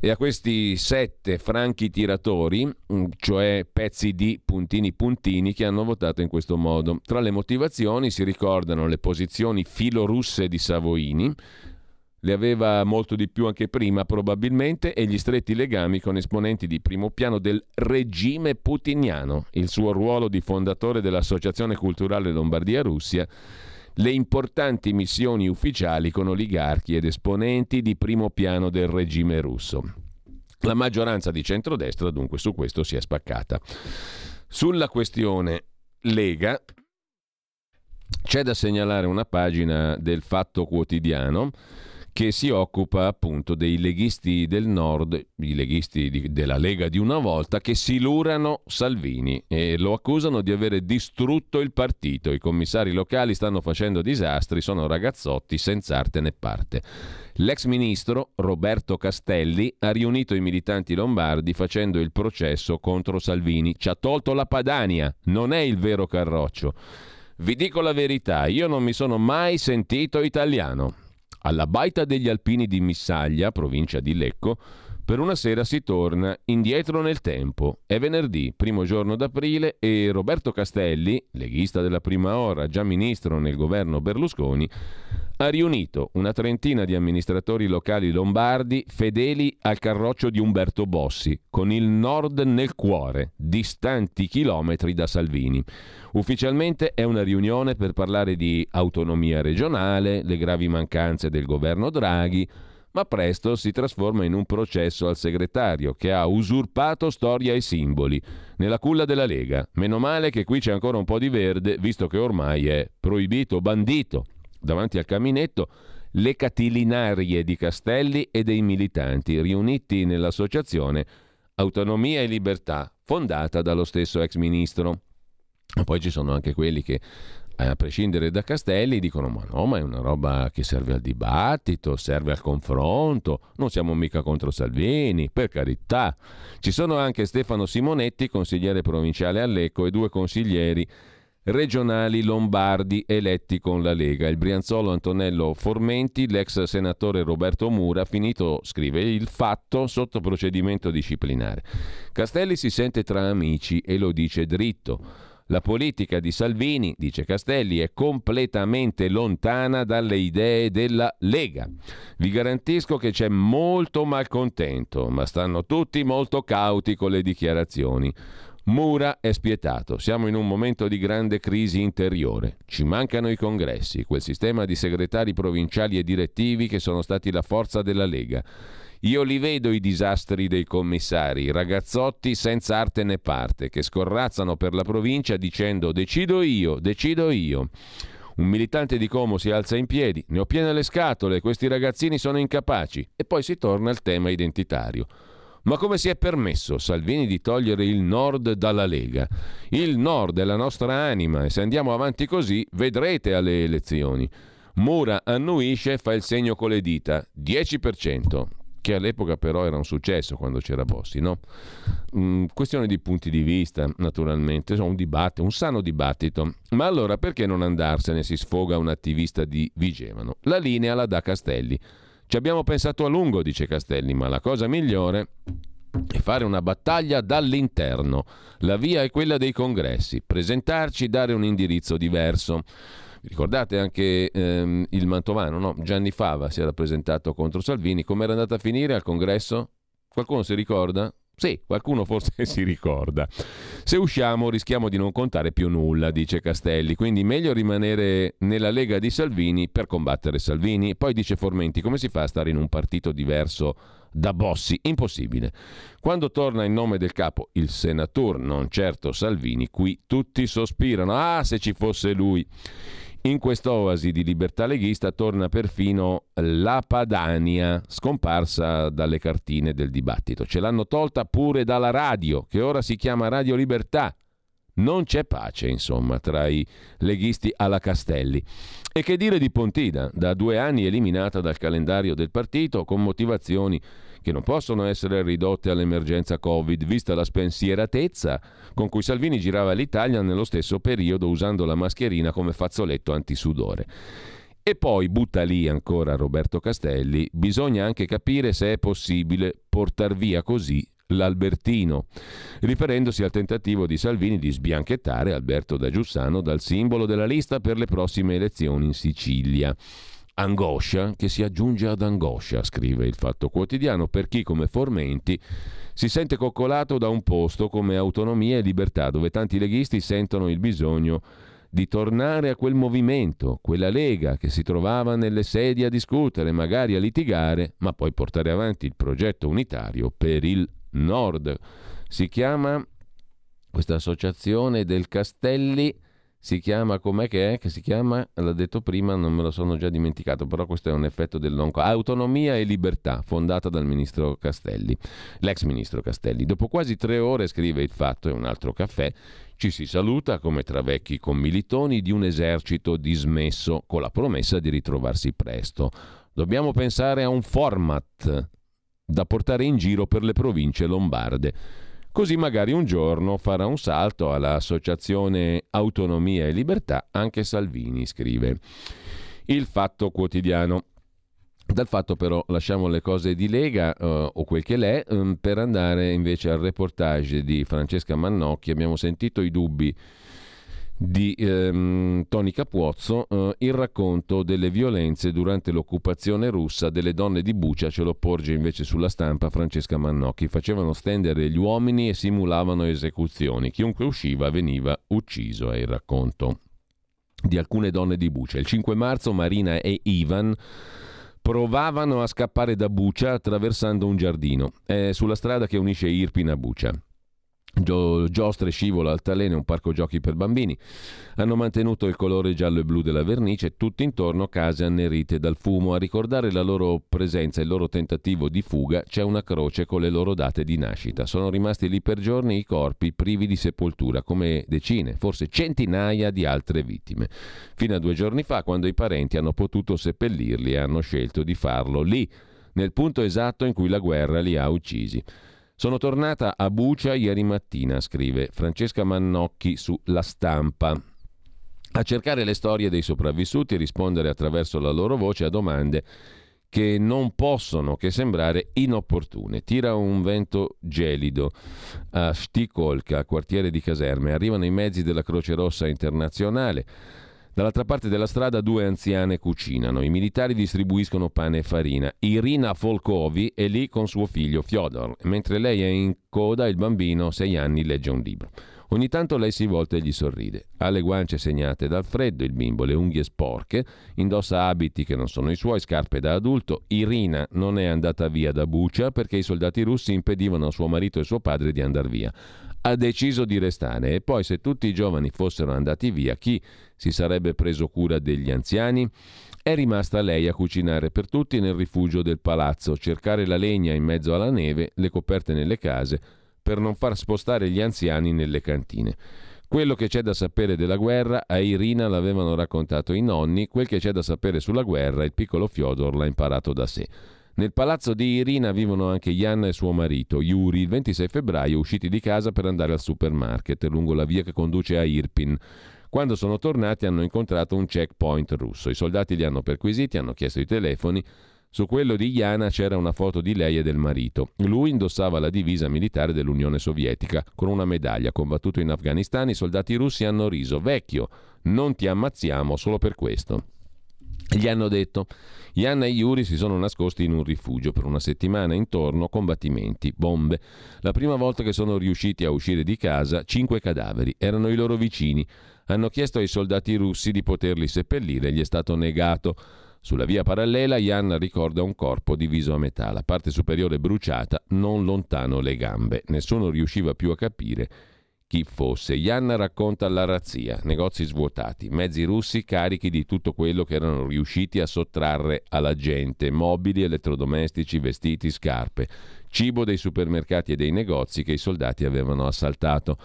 e a questi sette franchi tiratori, mm, cioè pezzi di puntini puntini, che hanno votato in questo modo. Tra le motivazioni si ricordano le posizioni filorusse di Savoini, le aveva molto di più anche prima probabilmente, e gli stretti legami con esponenti di primo piano del regime putiniano, il suo ruolo di fondatore dell'Associazione Culturale Lombardia-Russia le importanti missioni ufficiali con oligarchi ed esponenti di primo piano del regime russo. La maggioranza di centrodestra dunque su questo si è spaccata. Sulla questione Lega c'è da segnalare una pagina del Fatto Quotidiano che si occupa appunto dei leghisti del nord, i leghisti di, della Lega di una volta, che silurano Salvini e lo accusano di avere distrutto il partito. I commissari locali stanno facendo disastri, sono ragazzotti senza arte né parte. L'ex ministro Roberto Castelli ha riunito i militanti lombardi facendo il processo contro Salvini. Ci ha tolto la Padania, non è il vero Carroccio. Vi dico la verità, io non mi sono mai sentito italiano. Alla baita degli alpini di Missaglia, provincia di Lecco, per una sera si torna indietro nel tempo. È venerdì, primo giorno d'aprile, e Roberto Castelli, leghista della prima ora, già ministro nel governo Berlusconi, ha riunito una trentina di amministratori locali lombardi fedeli al carroccio di Umberto Bossi, con il nord nel cuore, distanti chilometri da Salvini. Ufficialmente è una riunione per parlare di autonomia regionale, le gravi mancanze del governo Draghi, ma presto si trasforma in un processo al segretario che ha usurpato storia e simboli nella culla della Lega. Meno male che qui c'è ancora un po' di verde, visto che ormai è proibito, bandito davanti al caminetto le catilinarie di Castelli e dei militanti riuniti nell'associazione Autonomia e Libertà, fondata dallo stesso ex ministro. Poi ci sono anche quelli che, a prescindere da Castelli, dicono: Ma no, ma è una roba che serve al dibattito, serve al confronto. Non siamo mica contro Salvini, per carità. Ci sono anche Stefano Simonetti, consigliere provinciale a Lecco, e due consiglieri regionali lombardi eletti con la Lega. Il Brianzolo Antonello Formenti, l'ex senatore Roberto Mura, finito, scrive, il fatto sotto procedimento disciplinare. Castelli si sente tra amici e lo dice dritto. La politica di Salvini, dice Castelli, è completamente lontana dalle idee della Lega. Vi garantisco che c'è molto malcontento, ma stanno tutti molto cauti con le dichiarazioni. Mura è spietato, siamo in un momento di grande crisi interiore, ci mancano i congressi, quel sistema di segretari provinciali e direttivi che sono stati la forza della Lega. Io li vedo i disastri dei commissari, ragazzotti senza arte né parte, che scorrazzano per la provincia dicendo decido io, decido io. Un militante di Como si alza in piedi, ne ho piene le scatole, questi ragazzini sono incapaci, e poi si torna al tema identitario. Ma come si è permesso Salvini di togliere il Nord dalla Lega? Il Nord è la nostra anima e se andiamo avanti così vedrete alle elezioni. Mura annuisce e fa il segno con le dita, 10% che all'epoca però era un successo quando c'era Bossi. No? Mm, questione di punti di vista, naturalmente, un dibattito, un sano dibattito. Ma allora perché non andarsene, si sfoga un attivista di Vigevano? La linea la dà Castelli. Ci abbiamo pensato a lungo, dice Castelli, ma la cosa migliore è fare una battaglia dall'interno. La via è quella dei congressi, presentarci, dare un indirizzo diverso. Ricordate anche ehm, il Mantovano, no? Gianni Fava si era presentato contro Salvini. Come era andata a finire al congresso? Qualcuno si ricorda? Sì, qualcuno forse [laughs] si ricorda. Se usciamo rischiamo di non contare più nulla, dice Castelli, quindi meglio rimanere nella Lega di Salvini per combattere Salvini. Poi dice Formenti, come si fa a stare in un partito diverso da Bossi? Impossibile. Quando torna in nome del capo il senatur, non certo Salvini, qui tutti sospirano, ah se ci fosse lui. In quest'oasi di libertà leghista torna perfino la Padania, scomparsa dalle cartine del dibattito. Ce l'hanno tolta pure dalla radio, che ora si chiama Radio Libertà. Non c'è pace, insomma, tra i leghisti alla Castelli. E che dire di Pontida, da due anni eliminata dal calendario del partito con motivazioni che non possono essere ridotte all'emergenza Covid, vista la spensieratezza con cui Salvini girava l'Italia nello stesso periodo usando la mascherina come fazzoletto antisudore. E poi butta lì ancora Roberto Castelli, bisogna anche capire se è possibile portar via così l'Albertino, riferendosi al tentativo di Salvini di sbianchettare Alberto da Giussano dal simbolo della lista per le prossime elezioni in Sicilia. Angoscia che si aggiunge ad angoscia, scrive il Fatto Quotidiano, per chi come Formenti si sente coccolato da un posto come autonomia e libertà, dove tanti leghisti sentono il bisogno di tornare a quel movimento, quella lega che si trovava nelle sedie a discutere, magari a litigare, ma poi portare avanti il progetto unitario per il Nord. Si chiama questa associazione del Castelli si chiama, com'è che è? Che si chiama? L'ha detto prima, non me lo sono già dimenticato, però questo è un effetto del non... Autonomia e libertà, fondata dal ministro Castelli, l'ex ministro Castelli. Dopo quasi tre ore, scrive il fatto e un altro caffè, ci si saluta come tra vecchi commilitoni di un esercito dismesso, con la promessa di ritrovarsi presto. Dobbiamo pensare a un format da portare in giro per le province lombarde Così magari un giorno farà un salto all'associazione Autonomia e Libertà anche Salvini, scrive il Fatto Quotidiano. Dal fatto però lasciamo le cose di Lega uh, o quel che l'è um, per andare invece al reportage di Francesca Mannocchi. Abbiamo sentito i dubbi di ehm, Tony Capuozzo eh, il racconto delle violenze durante l'occupazione russa delle donne di Bucia ce lo porge invece sulla stampa Francesca Mannocchi. Facevano stendere gli uomini e simulavano esecuzioni. Chiunque usciva veniva ucciso è il racconto di alcune donne di Bucia il 5 marzo Marina e Ivan provavano a scappare da Bucia attraversando un giardino. È sulla strada che unisce Irpin a Bucia giostre, scivola, altalene, un parco giochi per bambini. Hanno mantenuto il colore giallo e blu della vernice, tutto intorno case annerite dal fumo. A ricordare la loro presenza e il loro tentativo di fuga c'è una croce con le loro date di nascita. Sono rimasti lì per giorni i corpi privi di sepoltura, come decine, forse centinaia di altre vittime. Fino a due giorni fa, quando i parenti hanno potuto seppellirli e hanno scelto di farlo lì, nel punto esatto in cui la guerra li ha uccisi. Sono tornata a Bucia ieri mattina, scrive Francesca Mannocchi su La Stampa, a cercare le storie dei sopravvissuti e rispondere attraverso la loro voce a domande che non possono che sembrare inopportune. Tira un vento gelido a Stikolka, quartiere di caserme. Arrivano i mezzi della Croce Rossa internazionale. Dall'altra parte della strada due anziane cucinano. I militari distribuiscono pane e farina. Irina Folkovi è lì con suo figlio Fyodor, mentre lei è in coda il bambino, sei anni, legge un libro. Ogni tanto lei si volta e gli sorride. Ha le guance segnate dal freddo, il bimbo, le unghie sporche, indossa abiti che non sono i suoi, scarpe da adulto. Irina non è andata via da Bucia perché i soldati russi impedivano a suo marito e suo padre di andare via. Ha deciso di restare e poi se tutti i giovani fossero andati via, chi si sarebbe preso cura degli anziani? È rimasta lei a cucinare per tutti nel rifugio del palazzo, cercare la legna in mezzo alla neve, le coperte nelle case, per non far spostare gli anziani nelle cantine. Quello che c'è da sapere della guerra a Irina l'avevano raccontato i nonni, quel che c'è da sapere sulla guerra il piccolo Fyodor l'ha imparato da sé. Nel palazzo di Irina vivono anche Yanna e suo marito, Yuri, il 26 febbraio usciti di casa per andare al supermarket lungo la via che conduce a Irpin. Quando sono tornati hanno incontrato un checkpoint russo. I soldati li hanno perquisiti, hanno chiesto i telefoni, su quello di Iana c'era una foto di lei e del marito. Lui indossava la divisa militare dell'Unione Sovietica con una medaglia. Combattuto in Afghanistan, i soldati russi hanno riso: Vecchio, non ti ammazziamo solo per questo. Gli hanno detto: Ianna e Yuri si sono nascosti in un rifugio per una settimana intorno combattimenti, bombe. La prima volta che sono riusciti a uscire di casa, cinque cadaveri erano i loro vicini. Hanno chiesto ai soldati russi di poterli seppellire, gli è stato negato. Sulla via parallela Jan ricorda un corpo diviso a metà, la parte superiore bruciata, non lontano le gambe. Nessuno riusciva più a capire chi fosse. Jan racconta la razzia, negozi svuotati, mezzi russi carichi di tutto quello che erano riusciti a sottrarre alla gente, mobili, elettrodomestici, vestiti, scarpe, cibo dei supermercati e dei negozi che i soldati avevano assaltato.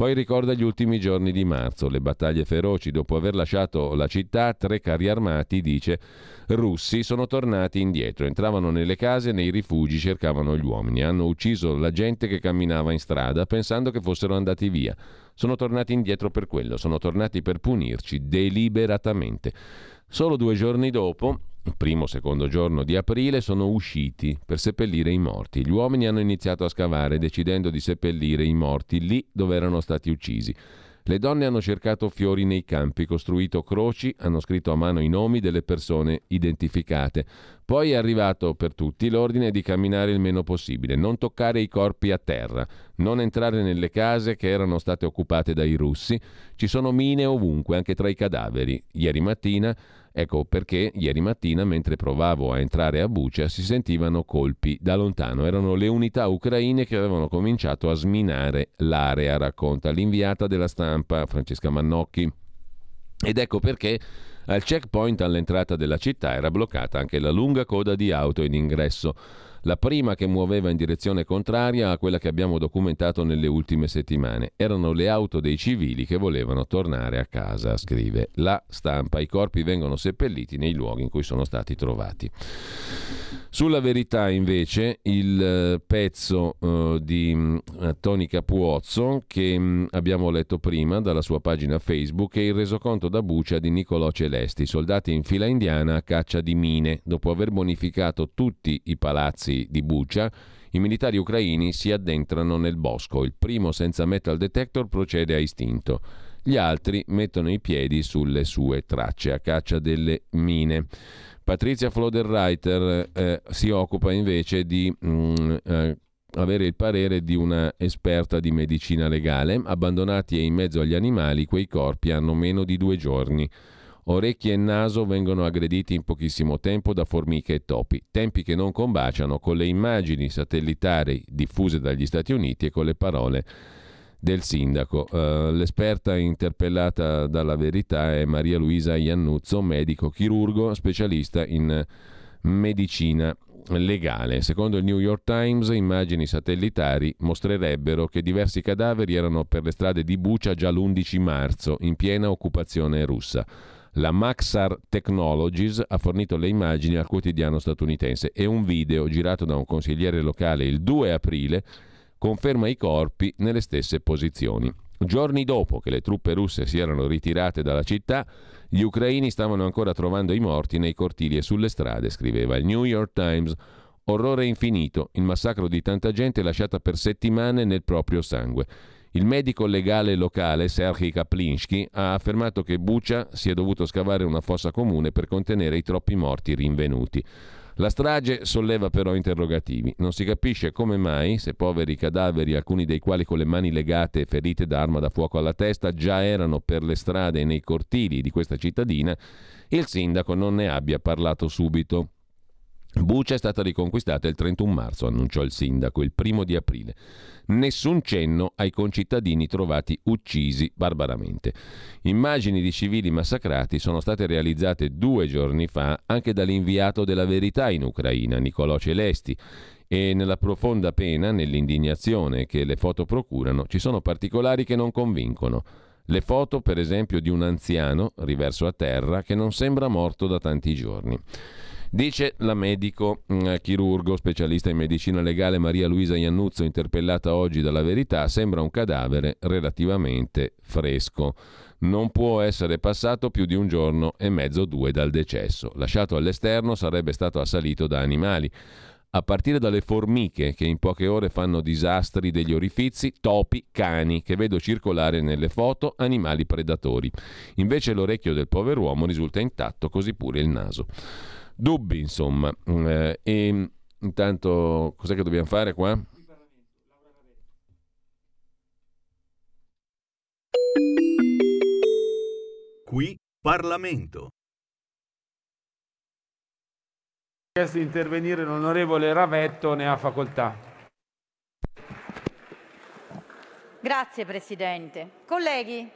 Poi ricorda gli ultimi giorni di marzo, le battaglie feroci. Dopo aver lasciato la città, tre carri armati, dice, russi sono tornati indietro. Entravano nelle case, nei rifugi, cercavano gli uomini. Hanno ucciso la gente che camminava in strada pensando che fossero andati via. Sono tornati indietro per quello, sono tornati per punirci deliberatamente. Solo due giorni dopo primo secondo giorno di aprile sono usciti per seppellire i morti. Gli uomini hanno iniziato a scavare decidendo di seppellire i morti lì dove erano stati uccisi. Le donne hanno cercato fiori nei campi, costruito croci, hanno scritto a mano i nomi delle persone identificate. Poi è arrivato per tutti l'ordine di camminare il meno possibile, non toccare i corpi a terra, non entrare nelle case che erano state occupate dai russi. Ci sono mine ovunque, anche tra i cadaveri. Ieri mattina Ecco perché ieri mattina, mentre provavo a entrare a Bucia, si sentivano colpi da lontano. Erano le unità ucraine che avevano cominciato a sminare l'area, racconta l'inviata della stampa Francesca Mannocchi. Ed ecco perché al checkpoint all'entrata della città era bloccata anche la lunga coda di auto in ingresso la prima che muoveva in direzione contraria a quella che abbiamo documentato nelle ultime settimane. Erano le auto dei civili che volevano tornare a casa, scrive la stampa. I corpi vengono seppelliti nei luoghi in cui sono stati trovati. Sulla verità invece il eh, pezzo uh, di uh, Tony Capuozzo che um, abbiamo letto prima dalla sua pagina Facebook è il resoconto da Bucia di Nicolò Celesti, soldati in fila indiana a caccia di mine. Dopo aver bonificato tutti i palazzi di Bucia, i militari ucraini si addentrano nel bosco. Il primo senza metal detector procede a istinto. Gli altri mettono i piedi sulle sue tracce a caccia delle mine. Patrizia Floderreiter eh, si occupa invece di mh, mm, eh, avere il parere di una esperta di medicina legale. Abbandonati in mezzo agli animali, quei corpi hanno meno di due giorni. Orecchie e naso vengono aggrediti in pochissimo tempo da formiche e topi, tempi che non combaciano con le immagini satellitari diffuse dagli Stati Uniti e con le parole del sindaco. Uh, l'esperta interpellata dalla verità è Maria Luisa Iannuzzo, medico chirurgo, specialista in medicina legale. Secondo il New York Times, immagini satellitari mostrerebbero che diversi cadaveri erano per le strade di Bucia già l'11 marzo, in piena occupazione russa. La Maxar Technologies ha fornito le immagini al quotidiano statunitense e un video girato da un consigliere locale il 2 aprile conferma i corpi nelle stesse posizioni. Giorni dopo che le truppe russe si erano ritirate dalla città, gli ucraini stavano ancora trovando i morti nei cortili e sulle strade, scriveva il New York Times. Orrore infinito, il massacro di tanta gente lasciata per settimane nel proprio sangue. Il medico legale locale Sergei Kaplinsky ha affermato che Bucha si è dovuto scavare una fossa comune per contenere i troppi morti rinvenuti. La strage solleva però interrogativi. Non si capisce come mai, se poveri cadaveri, alcuni dei quali con le mani legate e ferite da arma da fuoco alla testa, già erano per le strade e nei cortili di questa cittadina, il sindaco non ne abbia parlato subito. Bucia è stata riconquistata il 31 marzo, annunciò il sindaco, il primo di aprile. Nessun cenno ai concittadini trovati uccisi barbaramente. Immagini di civili massacrati sono state realizzate due giorni fa anche dall'inviato della verità in Ucraina, Nicolò Celesti, e nella profonda pena, nell'indignazione che le foto procurano, ci sono particolari che non convincono. Le foto, per esempio, di un anziano riverso a terra che non sembra morto da tanti giorni. Dice la medico mm, chirurgo specialista in medicina legale Maria Luisa Iannuzzo, interpellata oggi dalla Verità, sembra un cadavere relativamente fresco. Non può essere passato più di un giorno e mezzo o due dal decesso. Lasciato all'esterno sarebbe stato assalito da animali a partire dalle formiche che in poche ore fanno disastri degli orifizi, topi, cani che vedo circolare nelle foto, animali predatori. Invece l'orecchio del pover'uomo risulta intatto, così pure il naso. Dubbi, insomma. Mm, eh, e intanto, cos'è che dobbiamo fare qua? Qui Parlamento. chiesto di intervenire l'onorevole Ravetto, ne ha facoltà. Grazie Presidente. Colleghi,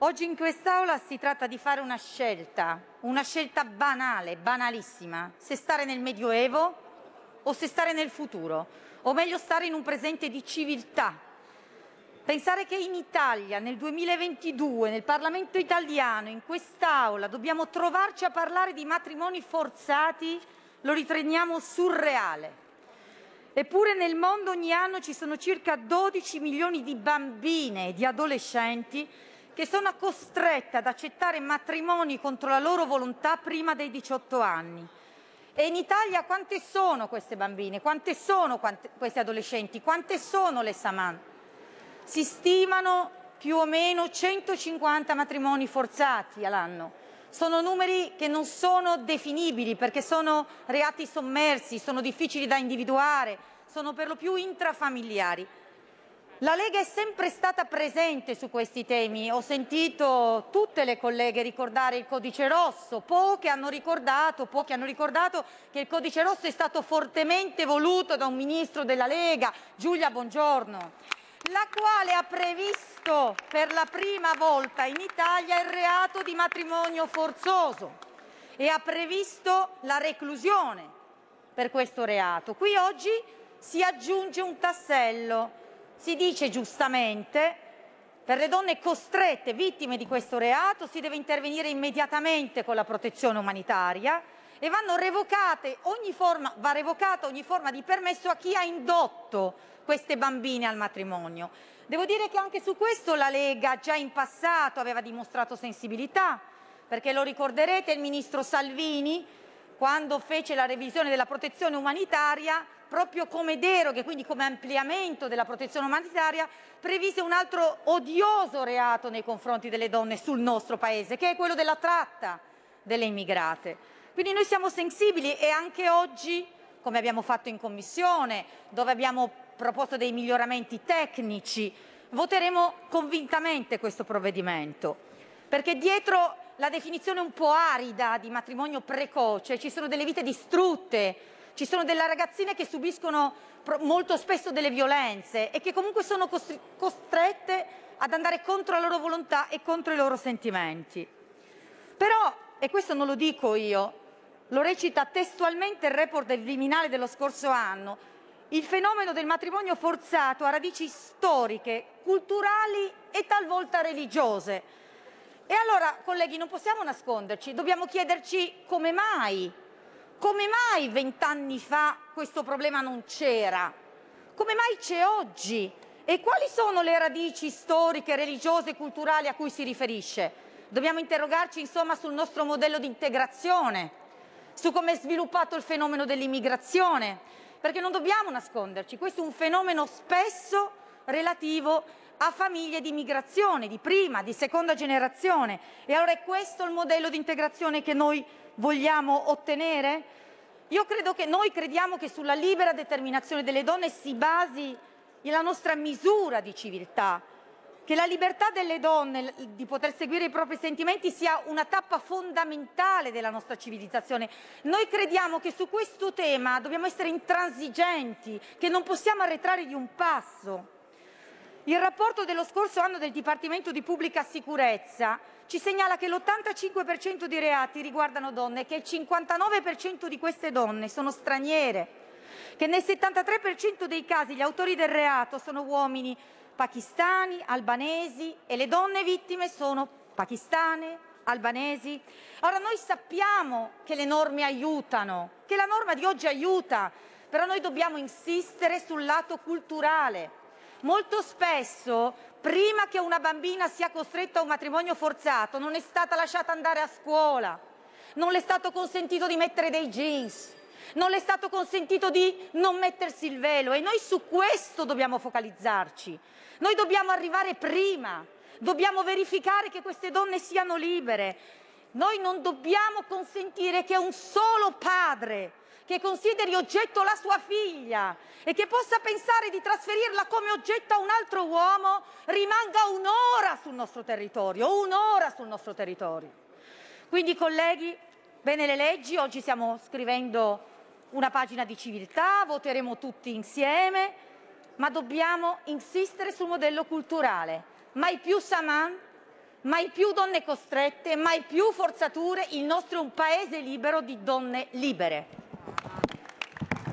Oggi in quest'Aula si tratta di fare una scelta, una scelta banale, banalissima, se stare nel Medioevo o se stare nel futuro, o meglio stare in un presente di civiltà. Pensare che in Italia, nel 2022, nel Parlamento italiano, in quest'Aula, dobbiamo trovarci a parlare di matrimoni forzati, lo riteniamo surreale. Eppure nel mondo ogni anno ci sono circa 12 milioni di bambine e di adolescenti che sono costrette ad accettare matrimoni contro la loro volontà prima dei 18 anni. E in Italia quante sono queste bambine? Quante sono quante, questi adolescenti? Quante sono le Saman? Si stimano più o meno 150 matrimoni forzati all'anno. Sono numeri che non sono definibili perché sono reati sommersi, sono difficili da individuare, sono per lo più intrafamiliari. La Lega è sempre stata presente su questi temi. Ho sentito tutte le colleghe ricordare il codice rosso, poche hanno ricordato, pochi hanno ricordato che il codice rosso è stato fortemente voluto da un ministro della Lega, Giulia Bongiorno, la quale ha previsto per la prima volta in Italia il reato di matrimonio forzoso e ha previsto la reclusione per questo reato. Qui oggi si aggiunge un tassello si dice giustamente per le donne costrette, vittime di questo reato, si deve intervenire immediatamente con la protezione umanitaria e ogni forma, va revocata ogni forma di permesso a chi ha indotto queste bambine al matrimonio. Devo dire che anche su questo la Lega già in passato aveva dimostrato sensibilità, perché lo ricorderete il ministro Salvini, quando fece la revisione della protezione umanitaria, proprio come deroghe, quindi come ampliamento della protezione umanitaria, previse un altro odioso reato nei confronti delle donne sul nostro Paese, che è quello della tratta delle immigrate. Quindi noi siamo sensibili e anche oggi, come abbiamo fatto in Commissione, dove abbiamo proposto dei miglioramenti tecnici, voteremo convintamente questo provvedimento, perché dietro la definizione un po' arida di matrimonio precoce ci sono delle vite distrutte, ci sono delle ragazzine che subiscono molto spesso delle violenze e che comunque sono costrette ad andare contro la loro volontà e contro i loro sentimenti. Però, e questo non lo dico io, lo recita testualmente il report del Viminale dello scorso anno, il fenomeno del matrimonio forzato ha radici storiche, culturali e talvolta religiose. E allora, colleghi, non possiamo nasconderci, dobbiamo chiederci come mai come mai vent'anni fa questo problema non c'era? Come mai c'è oggi? E quali sono le radici storiche, religiose e culturali a cui si riferisce? Dobbiamo interrogarci insomma sul nostro modello di integrazione, su come è sviluppato il fenomeno dell'immigrazione, perché non dobbiamo nasconderci, questo è un fenomeno spesso relativo a famiglie di migrazione, di prima, di seconda generazione. E allora è questo il modello di integrazione che noi vogliamo ottenere? Io credo che noi crediamo che sulla libera determinazione delle donne si basi la nostra misura di civiltà, che la libertà delle donne di poter seguire i propri sentimenti sia una tappa fondamentale della nostra civilizzazione. Noi crediamo che su questo tema dobbiamo essere intransigenti, che non possiamo arretrare di un passo. Il rapporto dello scorso anno del Dipartimento di Pubblica Sicurezza ci segnala che l'85% di reati riguardano donne e che il 59% di queste donne sono straniere che nel 73% dei casi gli autori del reato sono uomini pakistani, albanesi e le donne vittime sono pakistane, albanesi. Ora noi sappiamo che le norme aiutano, che la norma di oggi aiuta, però noi dobbiamo insistere sul lato culturale. Molto spesso, prima che una bambina sia costretta a un matrimonio forzato, non è stata lasciata andare a scuola, non le è stato consentito di mettere dei jeans, non le è stato consentito di non mettersi il velo e noi su questo dobbiamo focalizzarci. Noi dobbiamo arrivare prima, dobbiamo verificare che queste donne siano libere. Noi non dobbiamo consentire che un solo padre che consideri oggetto la sua figlia e che possa pensare di trasferirla come oggetto a un altro uomo rimanga un'ora sul nostro territorio, un'ora sul nostro territorio. Quindi colleghi, bene le leggi, oggi stiamo scrivendo una pagina di civiltà, voteremo tutti insieme, ma dobbiamo insistere sul modello culturale. Mai più Saman, mai più donne costrette, mai più forzature. Il nostro è un paese libero di donne libere.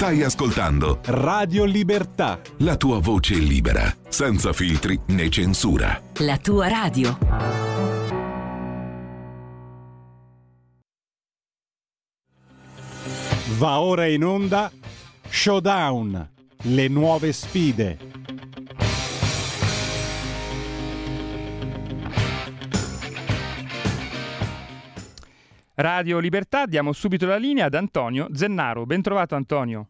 Stai ascoltando Radio Libertà. la tua voce libera, senza filtri né censura. La tua radio. Va ora in onda Showdown, le nuove sfide. Radio Libertà, diamo subito la linea ad Antonio Zennaro. Bentrovato Antonio.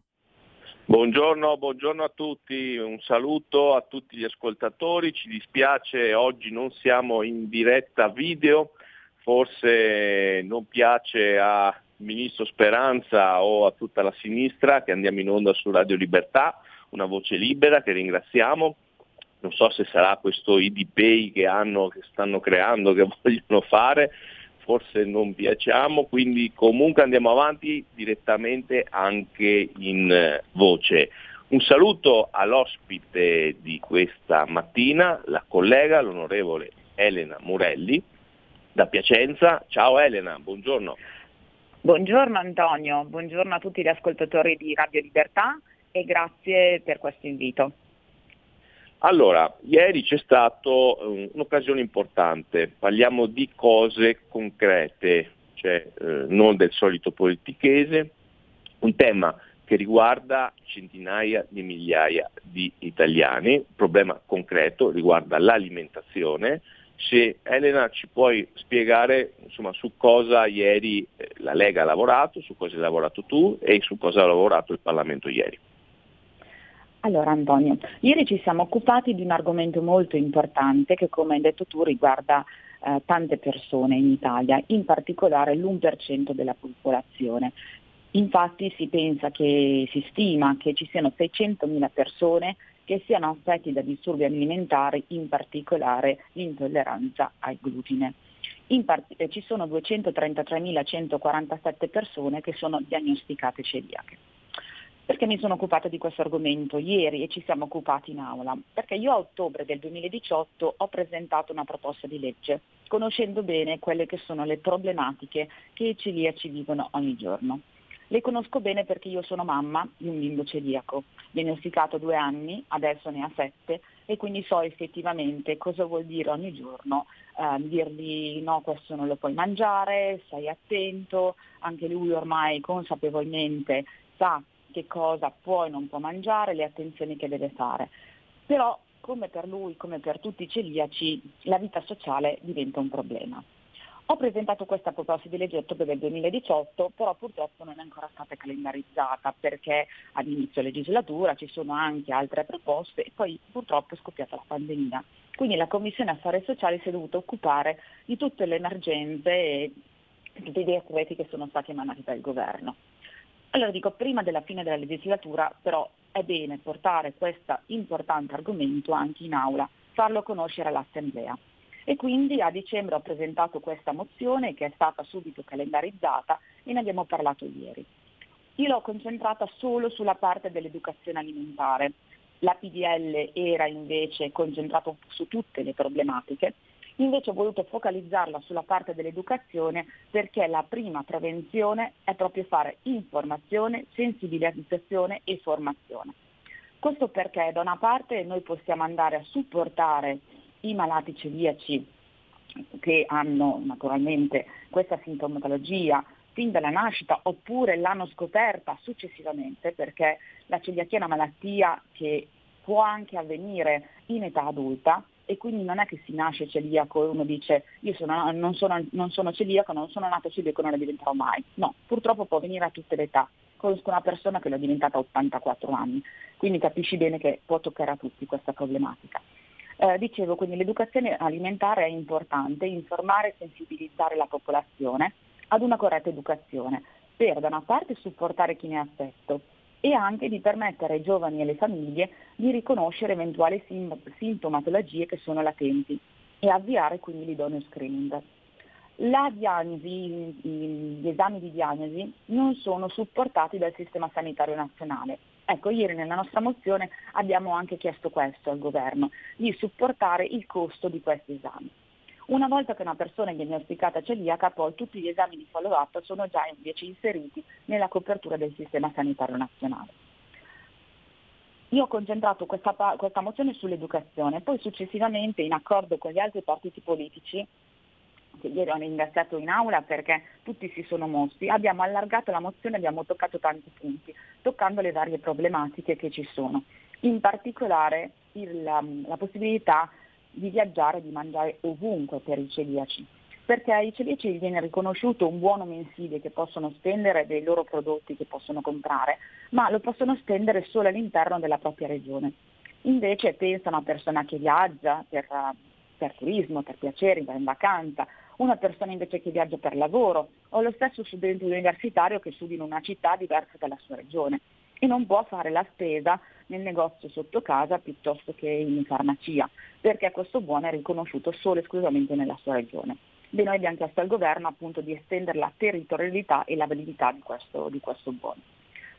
Buongiorno, buongiorno, a tutti, un saluto a tutti gli ascoltatori, ci dispiace oggi non siamo in diretta video, forse non piace al Ministro Speranza o a tutta la sinistra che andiamo in onda su Radio Libertà, una voce libera che ringraziamo, non so se sarà questo ID Pay che, hanno, che stanno creando, che [laughs] vogliono fare, forse non piacciamo, quindi comunque andiamo avanti direttamente anche in eh, voce. Un saluto all'ospite di questa mattina, la collega, l'onorevole Elena Murelli da Piacenza. Ciao Elena, buongiorno. Buongiorno Antonio, buongiorno a tutti gli ascoltatori di Radio Libertà e grazie per questo invito. Allora, ieri c'è stata un'occasione importante, parliamo di cose concrete, cioè eh, non del solito politichese, un tema che riguarda centinaia di migliaia di italiani, problema concreto riguarda l'alimentazione. Se Elena ci puoi spiegare insomma, su cosa ieri eh, la Lega ha lavorato, su cosa hai lavorato tu e su cosa ha lavorato il Parlamento ieri. Allora Antonio, ieri ci siamo occupati di un argomento molto importante che come hai detto tu riguarda eh, tante persone in Italia, in particolare l'1% della popolazione. Infatti si pensa che si stima che ci siano 600.000 persone che siano affetti da disturbi alimentari, in particolare l'intolleranza al glutine. Part- eh, ci sono 233.147 persone che sono diagnosticate celiache. Perché mi sono occupata di questo argomento ieri e ci siamo occupati in aula? Perché io a ottobre del 2018 ho presentato una proposta di legge, conoscendo bene quelle che sono le problematiche che i celiaci vivono ogni giorno. Le conosco bene perché io sono mamma di un bimbo celiaco, diagnosticato due anni, adesso ne ha sette e quindi so effettivamente cosa vuol dire ogni giorno eh, dirgli no, questo non lo puoi mangiare, stai attento, anche lui ormai consapevolmente sa che cosa può e non può mangiare, le attenzioni che deve fare. Però come per lui, come per tutti i celiaci, la vita sociale diventa un problema. Ho presentato questa proposta di legge a ottobre del 2018, però purtroppo non è ancora stata calendarizzata perché ad inizio legislatura ci sono anche altre proposte e poi purtroppo è scoppiata la pandemia. Quindi la Commissione Affari Sociali si è dovuta occupare di tutte le emergenze e tutti i decreti che sono stati emanati dal governo. Allora dico, prima della fine della legislatura però è bene portare questo importante argomento anche in aula, farlo conoscere all'Assemblea. E quindi a dicembre ho presentato questa mozione che è stata subito calendarizzata e ne abbiamo parlato ieri. Io l'ho concentrata solo sulla parte dell'educazione alimentare. La PDL era invece concentrata su tutte le problematiche Invece ho voluto focalizzarla sulla parte dell'educazione perché la prima prevenzione è proprio fare informazione, sensibilizzazione e formazione. Questo perché da una parte noi possiamo andare a supportare i malati celiaci che hanno naturalmente questa sintomatologia fin dalla nascita oppure l'hanno scoperta successivamente perché la celiachia è una malattia che può anche avvenire in età adulta e quindi non è che si nasce celiaco e uno dice io sono, non, sono, non, sono, celiaco, non sono nato celiaco e non lo diventerò mai. No, purtroppo può venire a tutte le età. Conosco una persona che l'ha diventata a 84 anni, quindi capisci bene che può toccare a tutti questa problematica. Eh, dicevo, quindi l'educazione alimentare è importante, informare e sensibilizzare la popolazione ad una corretta educazione, per da una parte supportare chi ne ha affetto e anche di permettere ai giovani e alle famiglie di riconoscere eventuali sim- sintomatologie che sono latenti e avviare quindi l'idoneo screening. La diagnosi, gli esami di diagnosi non sono supportati dal sistema sanitario nazionale. Ecco, ieri nella nostra mozione abbiamo anche chiesto questo al governo, di supportare il costo di questi esami. Una volta che una persona è diagnosticata celiaca, poi tutti gli esami di follow-up sono già invece inseriti nella copertura del sistema sanitario nazionale. Io ho concentrato questa, questa mozione sull'educazione, poi successivamente in accordo con gli altri partiti politici che ieri ho ringraziato in aula perché tutti si sono mossi, abbiamo allargato la mozione, abbiamo toccato tanti punti, toccando le varie problematiche che ci sono. In particolare il, la, la possibilità di viaggiare e di mangiare ovunque per i celiaci, perché ai celiaci viene riconosciuto un buono mensile che possono spendere dei loro prodotti che possono comprare, ma lo possono spendere solo all'interno della propria regione. Invece pensa a una persona che viaggia per, per turismo, per piacere, va in vacanza, una persona invece che viaggia per lavoro o lo stesso studente universitario che studia in una città diversa dalla sua regione e non può fare la spesa nel negozio sotto casa piuttosto che in farmacia, perché questo buono è riconosciuto solo e esclusivamente nella sua regione. Beh, noi abbiamo chiesto al governo appunto di estendere la territorialità e la validità di questo, di questo buono.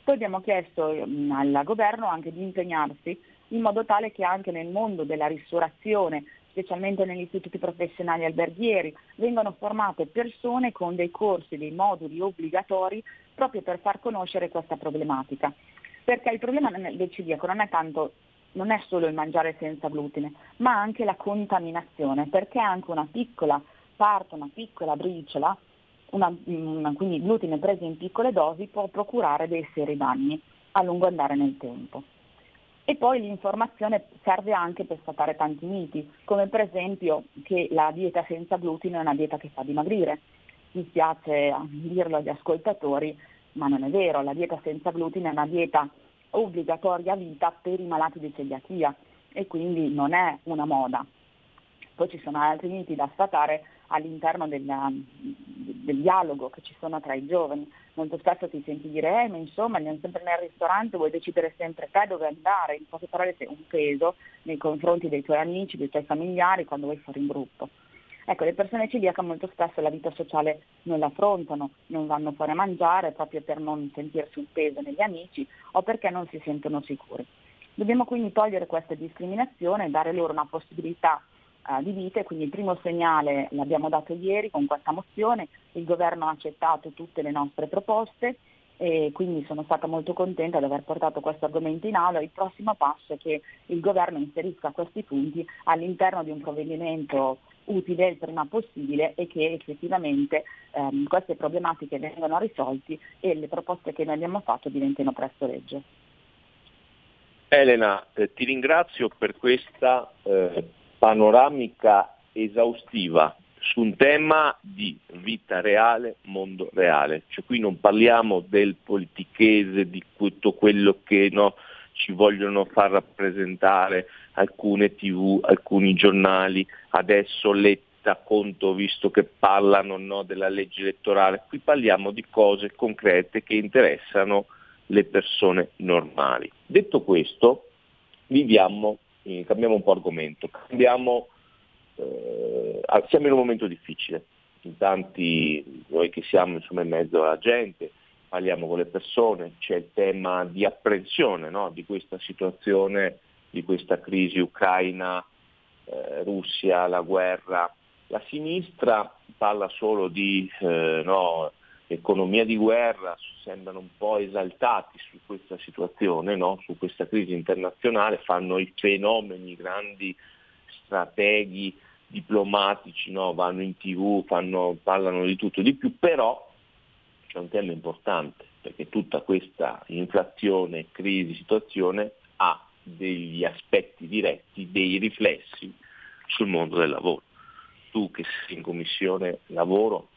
Poi abbiamo chiesto mh, al governo anche di impegnarsi in modo tale che anche nel mondo della ristorazione, specialmente negli istituti professionali alberghieri, vengano formate persone con dei corsi, dei moduli obbligatori proprio per far conoscere questa problematica perché il problema del celiaco non è tanto non è solo il mangiare senza glutine, ma anche la contaminazione, perché anche una piccola parte, una piccola briciola, una, una, quindi glutine preso in piccole dosi, può procurare dei seri danni a lungo andare nel tempo. E poi l'informazione serve anche per sfatare tanti miti, come per esempio che la dieta senza glutine è una dieta che fa dimagrire. Mi spiace dirlo agli ascoltatori, ma non è vero, la dieta senza glutine è una dieta obbligatoria a vita per i malati di celiachia e quindi non è una moda. Poi ci sono altri miti da sfatare all'interno del, del, dialogo che ci sono tra i giovani. Molto spesso ti senti dire, eh, ma insomma, andiamo sempre nel ristorante, vuoi decidere sempre te dove andare, in poche parole sei un peso nei confronti dei tuoi amici, dei tuoi familiari quando vuoi fare in gruppo. Ecco, le persone celiache molto spesso la vita sociale non l'affrontano, non vanno fuori a mangiare proprio per non sentirsi un peso negli amici o perché non si sentono sicuri. Dobbiamo quindi togliere questa discriminazione e dare loro una possibilità uh, di vita e quindi il primo segnale l'abbiamo dato ieri con questa mozione, il governo ha accettato tutte le nostre proposte e quindi sono stata molto contenta di aver portato questo argomento in aula. Il prossimo passo è che il governo inserisca questi punti all'interno di un provvedimento utile il prima possibile e che effettivamente ehm, queste problematiche vengano risolte e le proposte che noi abbiamo fatto diventino presto legge. Elena, eh, ti ringrazio per questa eh, panoramica esaustiva su un tema di vita reale, mondo reale. Cioè qui non parliamo del politichese, di tutto quello che no, ci vogliono far rappresentare alcune tv, alcuni giornali, adesso Letta, Conto, visto che parlano no, della legge elettorale, qui parliamo di cose concrete che interessano le persone normali. Detto questo, viviamo, eh, cambiamo un po' argomento, cambiamo, eh, siamo in un momento difficile, in tanti, noi che siamo insomma, in mezzo alla gente, parliamo con le persone, c'è il tema di apprensione no? di questa situazione, di questa crisi ucraina, eh, Russia, la guerra. La sinistra parla solo di eh, no, economia di guerra, sembrano un po' esaltati su questa situazione, no? su questa crisi internazionale, fanno i fenomeni, grandi strateghi diplomatici, vanno in tv, fanno, parlano di tutto e di più, però c'è un tema importante, perché tutta questa inflazione, crisi, situazione ha degli aspetti diretti, dei riflessi sul mondo del lavoro. Tu che sei in commissione lavoro,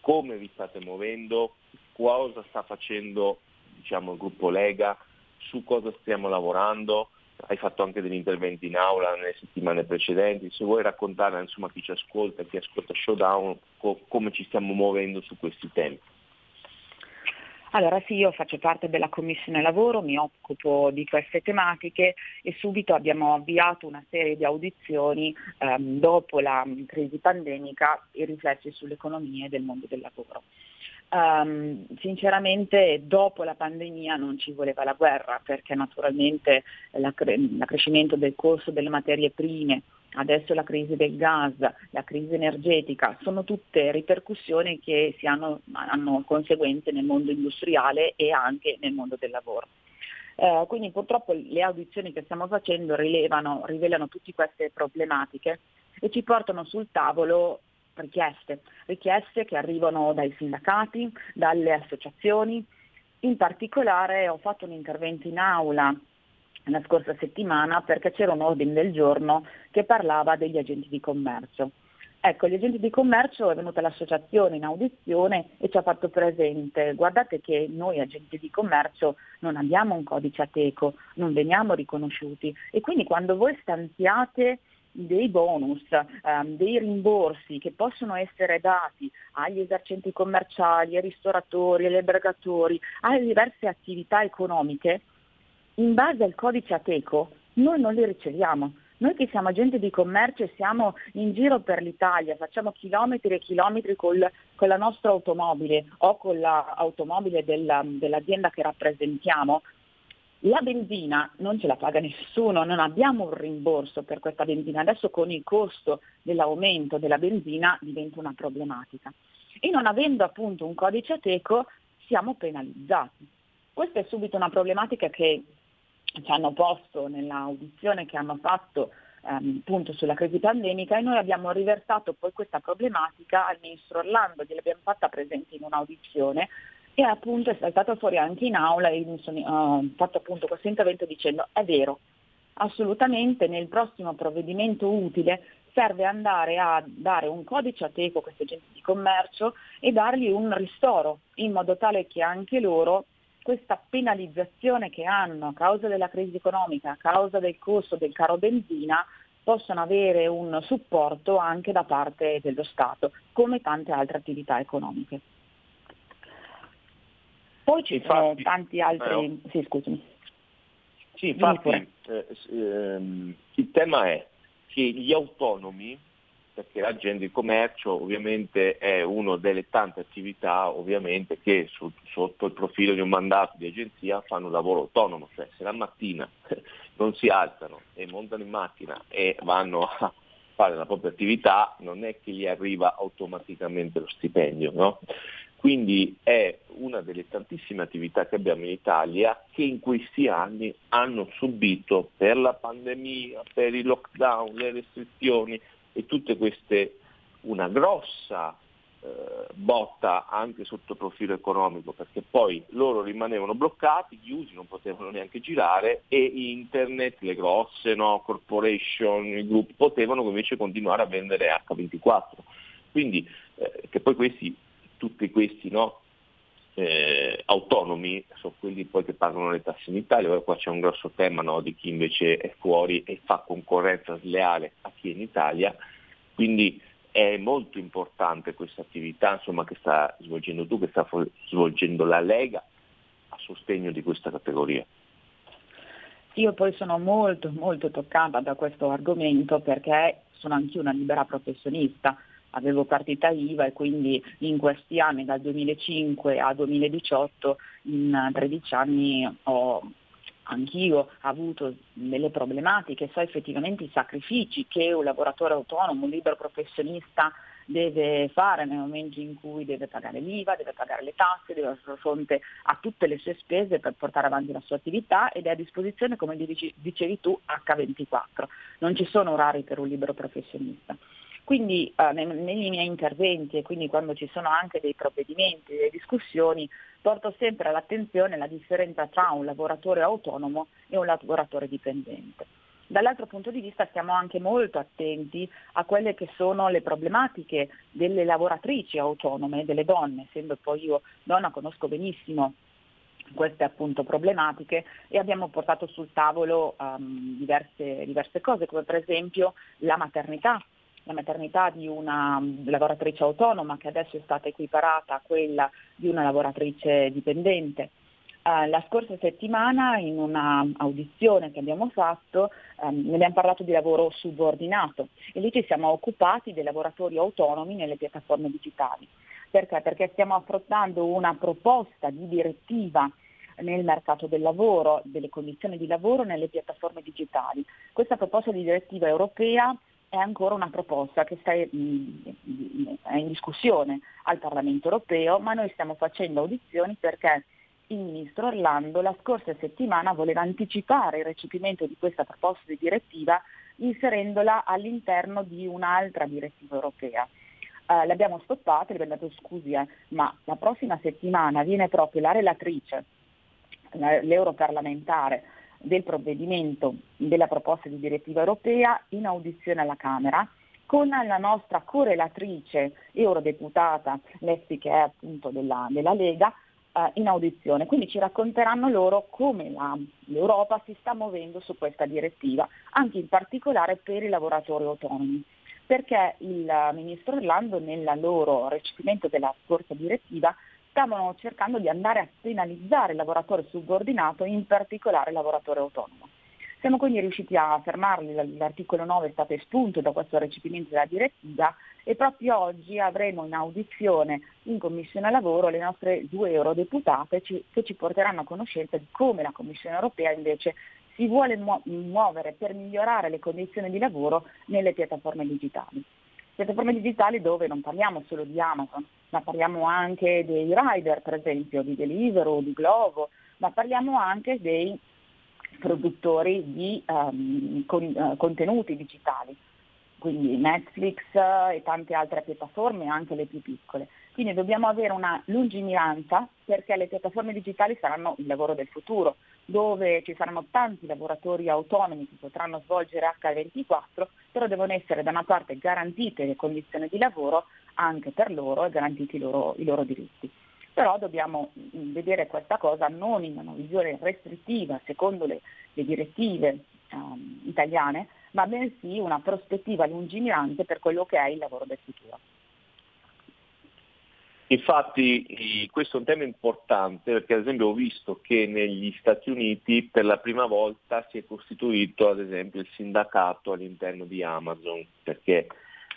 come vi state muovendo, cosa sta facendo diciamo, il gruppo Lega, su cosa stiamo lavorando, hai fatto anche degli interventi in aula nelle settimane precedenti, se vuoi raccontare insomma, a chi ci ascolta, a chi ascolta Showdown, co- come ci stiamo muovendo su questi temi. Allora sì, io faccio parte della Commissione Lavoro, mi occupo di queste tematiche e subito abbiamo avviato una serie di audizioni ehm, dopo la crisi pandemica e riflessi sull'economia del mondo del lavoro. Um, sinceramente dopo la pandemia non ci voleva la guerra perché naturalmente l'accrescimento del costo delle materie prime adesso la crisi del gas, la crisi energetica, sono tutte ripercussioni che hanno, hanno conseguenze nel mondo industriale e anche nel mondo del lavoro. Eh, quindi purtroppo le audizioni che stiamo facendo rilevano, rivelano tutte queste problematiche e ci portano sul tavolo richieste, richieste che arrivano dai sindacati, dalle associazioni. In particolare ho fatto un intervento in aula la scorsa settimana perché c'era un ordine del giorno che parlava degli agenti di commercio. Ecco, gli agenti di commercio è venuta l'associazione in audizione e ci ha fatto presente, guardate che noi agenti di commercio non abbiamo un codice ateco, non veniamo riconosciuti e quindi quando voi stanziate dei bonus, ehm, dei rimborsi che possono essere dati agli esercenti commerciali, ai ristoratori, agli albergatori, alle diverse attività economiche, in base al codice ateco noi non li riceviamo. Noi che siamo agenti di commercio e siamo in giro per l'Italia, facciamo chilometri e chilometri col, con la nostra automobile o con l'automobile della, dell'azienda che rappresentiamo, la benzina non ce la paga nessuno, non abbiamo un rimborso per questa benzina. Adesso con il costo dell'aumento della benzina diventa una problematica. E non avendo appunto un codice ateco siamo penalizzati. Questa è subito una problematica che ci hanno posto nell'audizione che hanno fatto ehm, appunto sulla crisi pandemica e noi abbiamo riversato poi questa problematica al ministro Orlando, gliel'abbiamo fatta presente in un'audizione e appunto è saltato fuori anche in aula e mi sono uh, fatto appunto questo intervento dicendo è vero, assolutamente nel prossimo provvedimento utile serve andare a dare un codice ateco a questi agenti di commercio e dargli un ristoro in modo tale che anche loro questa penalizzazione che hanno a causa della crisi economica, a causa del costo del caro benzina, possano avere un supporto anche da parte dello Stato, come tante altre attività economiche. Poi ci infatti, sono tanti altri... Eh, sì, scusami. Sì, infatti eh, ehm, il tema è che gli autonomi, perché l'agente di commercio ovviamente è una delle tante attività ovviamente che su, sotto il profilo di un mandato di agenzia fanno un lavoro autonomo, cioè se la mattina [laughs] non si alzano e montano in macchina e vanno a fare la propria attività, non è che gli arriva automaticamente lo stipendio, no? Quindi è una delle tantissime attività che abbiamo in Italia che in questi anni hanno subito per la pandemia, per i lockdown, le restrizioni e tutte queste una grossa eh, botta anche sotto profilo economico perché poi loro rimanevano bloccati, chiusi, non potevano neanche girare e internet, le grosse no, corporation, i gruppi potevano invece continuare a vendere H24. Quindi eh, che poi questi tutti questi no, eh, autonomi sono quelli poi che pagano le tasse in Italia, ora qua c'è un grosso tema no, di chi invece è fuori e fa concorrenza sleale a chi è in Italia, quindi è molto importante questa attività insomma, che sta svolgendo tu, che sta svolgendo la Lega a sostegno di questa categoria. Io poi sono molto molto toccata da questo argomento perché sono anche una libera professionista avevo partita IVA e quindi in questi anni, dal 2005 al 2018, in 13 anni ho anch'io avuto delle problematiche, so effettivamente i sacrifici che un lavoratore autonomo, un libero professionista deve fare nel momento in cui deve pagare l'IVA, deve pagare le tasse, deve fare fronte a tutte le sue spese per portare avanti la sua attività ed è a disposizione, come dicevi tu, H24. Non ci sono orari per un libero professionista. Quindi eh, nei, nei, miei interventi e quindi quando ci sono anche dei provvedimenti, delle discussioni, porto sempre all'attenzione la differenza tra un lavoratore autonomo e un lavoratore dipendente. Dall'altro punto di vista stiamo anche molto attenti a quelle che sono le problematiche delle lavoratrici autonome, delle donne, essendo poi io donna conosco benissimo queste appunto problematiche e abbiamo portato sul tavolo um, diverse, diverse cose, come per esempio la maternità la maternità di una lavoratrice autonoma che adesso è stata equiparata a quella di una lavoratrice dipendente. Uh, la scorsa settimana in un'audizione che abbiamo fatto um, ne abbiamo parlato di lavoro subordinato e lì ci siamo occupati dei lavoratori autonomi nelle piattaforme digitali. Perché? Perché stiamo affrontando una proposta di direttiva nel mercato del lavoro, delle condizioni di lavoro nelle piattaforme digitali. Questa proposta di direttiva europea è ancora una proposta che sta, è in discussione al Parlamento europeo, ma noi stiamo facendo audizioni perché il ministro Orlando la scorsa settimana voleva anticipare il recepimento di questa proposta di direttiva inserendola all'interno di un'altra direttiva europea. Uh, l'abbiamo stoppata, le abbiamo dato scusi, eh, ma la prossima settimana viene proprio la relatrice, l'europarlamentare del provvedimento della proposta di direttiva europea in audizione alla Camera con la nostra correlatrice eurodeputata Lessi che è appunto della, della Lega eh, in audizione. Quindi ci racconteranno loro come la, l'Europa si sta muovendo su questa direttiva, anche in particolare per i lavoratori autonomi perché il ministro Orlando nel loro recepimento della scorsa direttiva stavano cercando di andare a penalizzare il lavoratore subordinato, in particolare il lavoratore autonomo. Siamo quindi riusciti a fermarli, l'articolo 9 è stato espunto da questo recepimento della direttiva e proprio oggi avremo in audizione in Commissione Lavoro le nostre due eurodeputate che ci porteranno a conoscenza di come la Commissione europea invece si vuole muovere per migliorare le condizioni di lavoro nelle piattaforme digitali piattaforme digitali dove non parliamo solo di Amazon, ma parliamo anche dei rider, per esempio, di Deliveroo, di Glovo, ma parliamo anche dei produttori di um, con, uh, contenuti digitali, quindi Netflix uh, e tante altre piattaforme, anche le più piccole. Quindi dobbiamo avere una lungimiranza perché le piattaforme digitali saranno il lavoro del futuro, dove ci saranno tanti lavoratori autonomi che potranno svolgere H24, però devono essere da una parte garantite le condizioni di lavoro anche per loro e garantiti i loro, i loro diritti. Però dobbiamo mm, vedere questa cosa non in una visione restrittiva secondo le, le direttive um, italiane, ma bensì una prospettiva lungimirante per quello che è il lavoro del futuro. Infatti questo è un tema importante perché ad esempio ho visto che negli Stati Uniti per la prima volta si è costituito ad esempio il sindacato all'interno di Amazon perché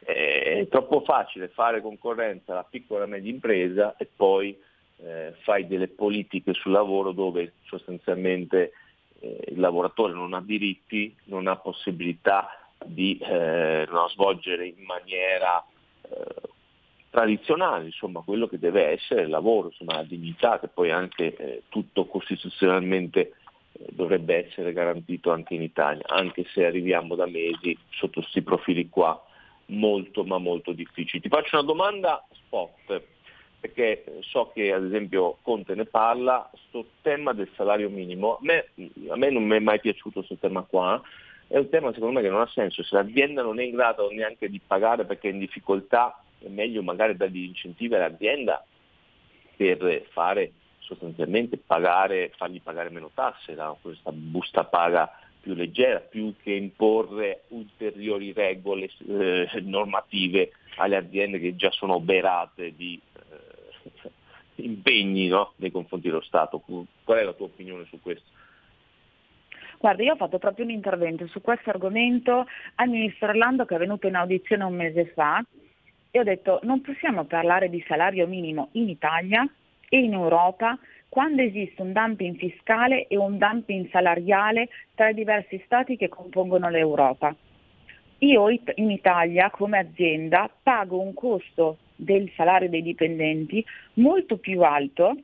è troppo facile fare concorrenza alla piccola e media impresa e poi eh, fai delle politiche sul lavoro dove sostanzialmente eh, il lavoratore non ha diritti, non ha possibilità di eh, no, svolgere in maniera eh, tradizionale, insomma quello che deve essere il lavoro, insomma la dignità che poi anche eh, tutto costituzionalmente eh, dovrebbe essere garantito anche in Italia, anche se arriviamo da mesi sotto questi profili qua molto ma molto difficili. Ti faccio una domanda spot, perché so che ad esempio Conte ne parla, sto tema del salario minimo, a me, a me non mi è mai piaciuto questo tema qua, è un tema secondo me che non ha senso, se l'azienda non è in grado neanche di pagare perché è in difficoltà è meglio magari dargli incentivi all'azienda per fare sostanzialmente pagare, fargli pagare meno tasse, no? questa busta paga più leggera, più che imporre ulteriori regole eh, normative alle aziende che già sono oberate di eh, impegni no? nei confronti dello Stato. Qual è la tua opinione su questo? Guarda, io ho fatto proprio un intervento su questo argomento al Ministro Orlando che è venuto in audizione un mese fa e ho detto non possiamo parlare di salario minimo in Italia e in Europa quando esiste un dumping fiscale e un dumping salariale tra i diversi stati che compongono l'Europa. Io in Italia come azienda pago un costo del salario dei dipendenti molto più alto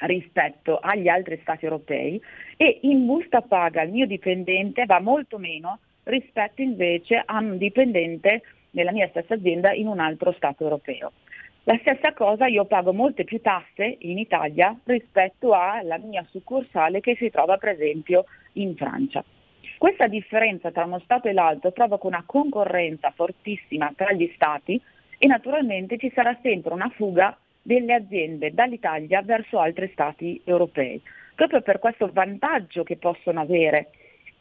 rispetto agli altri stati europei e in busta paga il mio dipendente va molto meno rispetto invece a un dipendente nella mia stessa azienda in un altro Stato europeo. La stessa cosa io pago molte più tasse in Italia rispetto alla mia succursale che si trova per esempio in Francia. Questa differenza tra uno Stato e l'altro provoca una concorrenza fortissima tra gli Stati e naturalmente ci sarà sempre una fuga delle aziende dall'Italia verso altri Stati europei, proprio per questo vantaggio che possono avere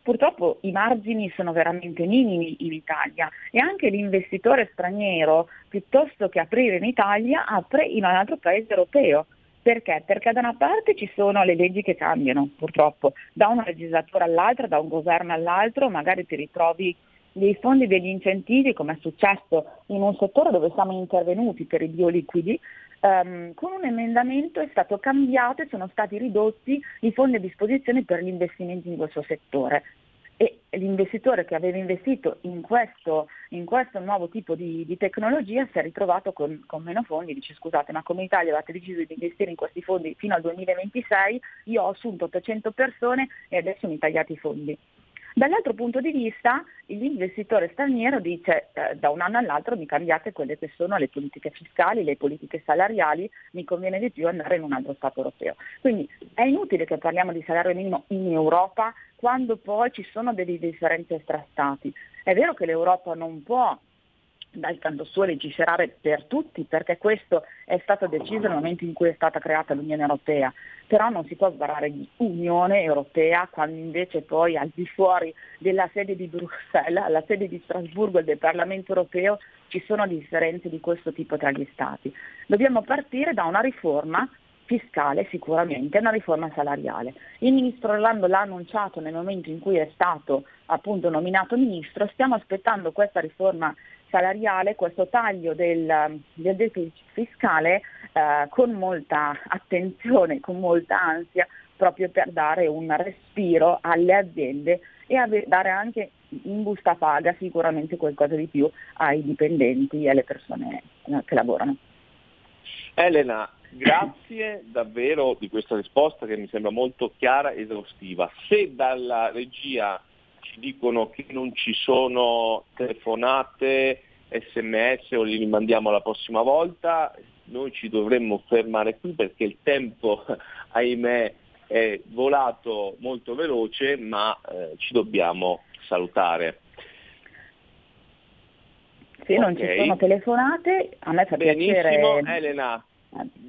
purtroppo i margini sono veramente minimi in Italia e anche l'investitore straniero, piuttosto che aprire in Italia, apre in un altro paese europeo. Perché? Perché da una parte ci sono le leggi che cambiano, purtroppo, da una legislatura all'altra, da un governo all'altro, magari ti ritrovi dei fondi, degli incentivi, come è successo in un settore dove siamo intervenuti per i bioliquidi, Um, con un emendamento è stato cambiato e sono stati ridotti i fondi a disposizione per gli investimenti in questo settore. E l'investitore che aveva investito in questo, in questo nuovo tipo di, di, tecnologia si è ritrovato con, con, meno fondi, dice scusate ma come Italia avete deciso di investire in questi fondi fino al 2026, io ho assunto 800 persone e adesso mi tagliate i fondi. Dall'altro punto di vista l'investitore straniero dice eh, da un anno all'altro mi cambiate quelle che sono le politiche fiscali, le politiche salariali, mi conviene di più andare in un altro Stato europeo. Quindi è inutile che parliamo di salario minimo in Europa quando poi ci sono delle differenze tra Stati. È vero che l'Europa non può dal canto suo legiferare per tutti, perché questo è stato deciso nel momento in cui è stata creata l'Unione Europea, però non si può sbarrare di Unione Europea quando invece poi al di fuori della sede di Bruxelles, alla sede di Strasburgo e del Parlamento Europeo ci sono differenze di questo tipo tra gli Stati. Dobbiamo partire da una riforma fiscale sicuramente, una riforma salariale. Il ministro Orlando l'ha annunciato nel momento in cui è stato appunto nominato ministro, stiamo aspettando questa riforma salariale, questo taglio del, del deficit fiscale eh, con molta attenzione, con molta ansia, proprio per dare un respiro alle aziende e ave- dare anche in busta paga sicuramente qualcosa di più ai dipendenti e alle persone che lavorano. Elena, grazie davvero di questa risposta che mi sembra molto chiara ed esaustiva. Se dalla regia ci dicono che non ci sono telefonate, sms o li rimandiamo la prossima volta, noi ci dovremmo fermare qui perché il tempo, [laughs] ahimè, è volato molto veloce, ma eh, ci dobbiamo salutare. Se okay. non ci sono telefonate, a me fa Benissimo, piacere. Elena,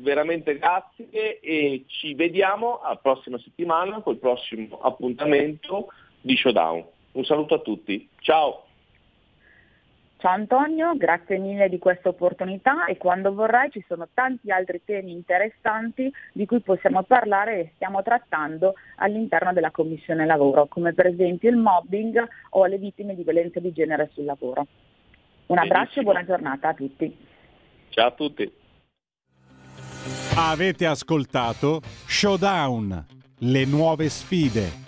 veramente grazie e ci vediamo la prossima settimana col prossimo appuntamento di Showdown. Un saluto a tutti, ciao! Ciao Antonio, grazie mille di questa opportunità e quando vorrai ci sono tanti altri temi interessanti di cui possiamo parlare e stiamo trattando all'interno della Commissione Lavoro, come per esempio il mobbing o le vittime di violenza di genere sul lavoro. Un abbraccio e buona giornata a tutti. Ciao a tutti. Avete ascoltato Showdown, le nuove sfide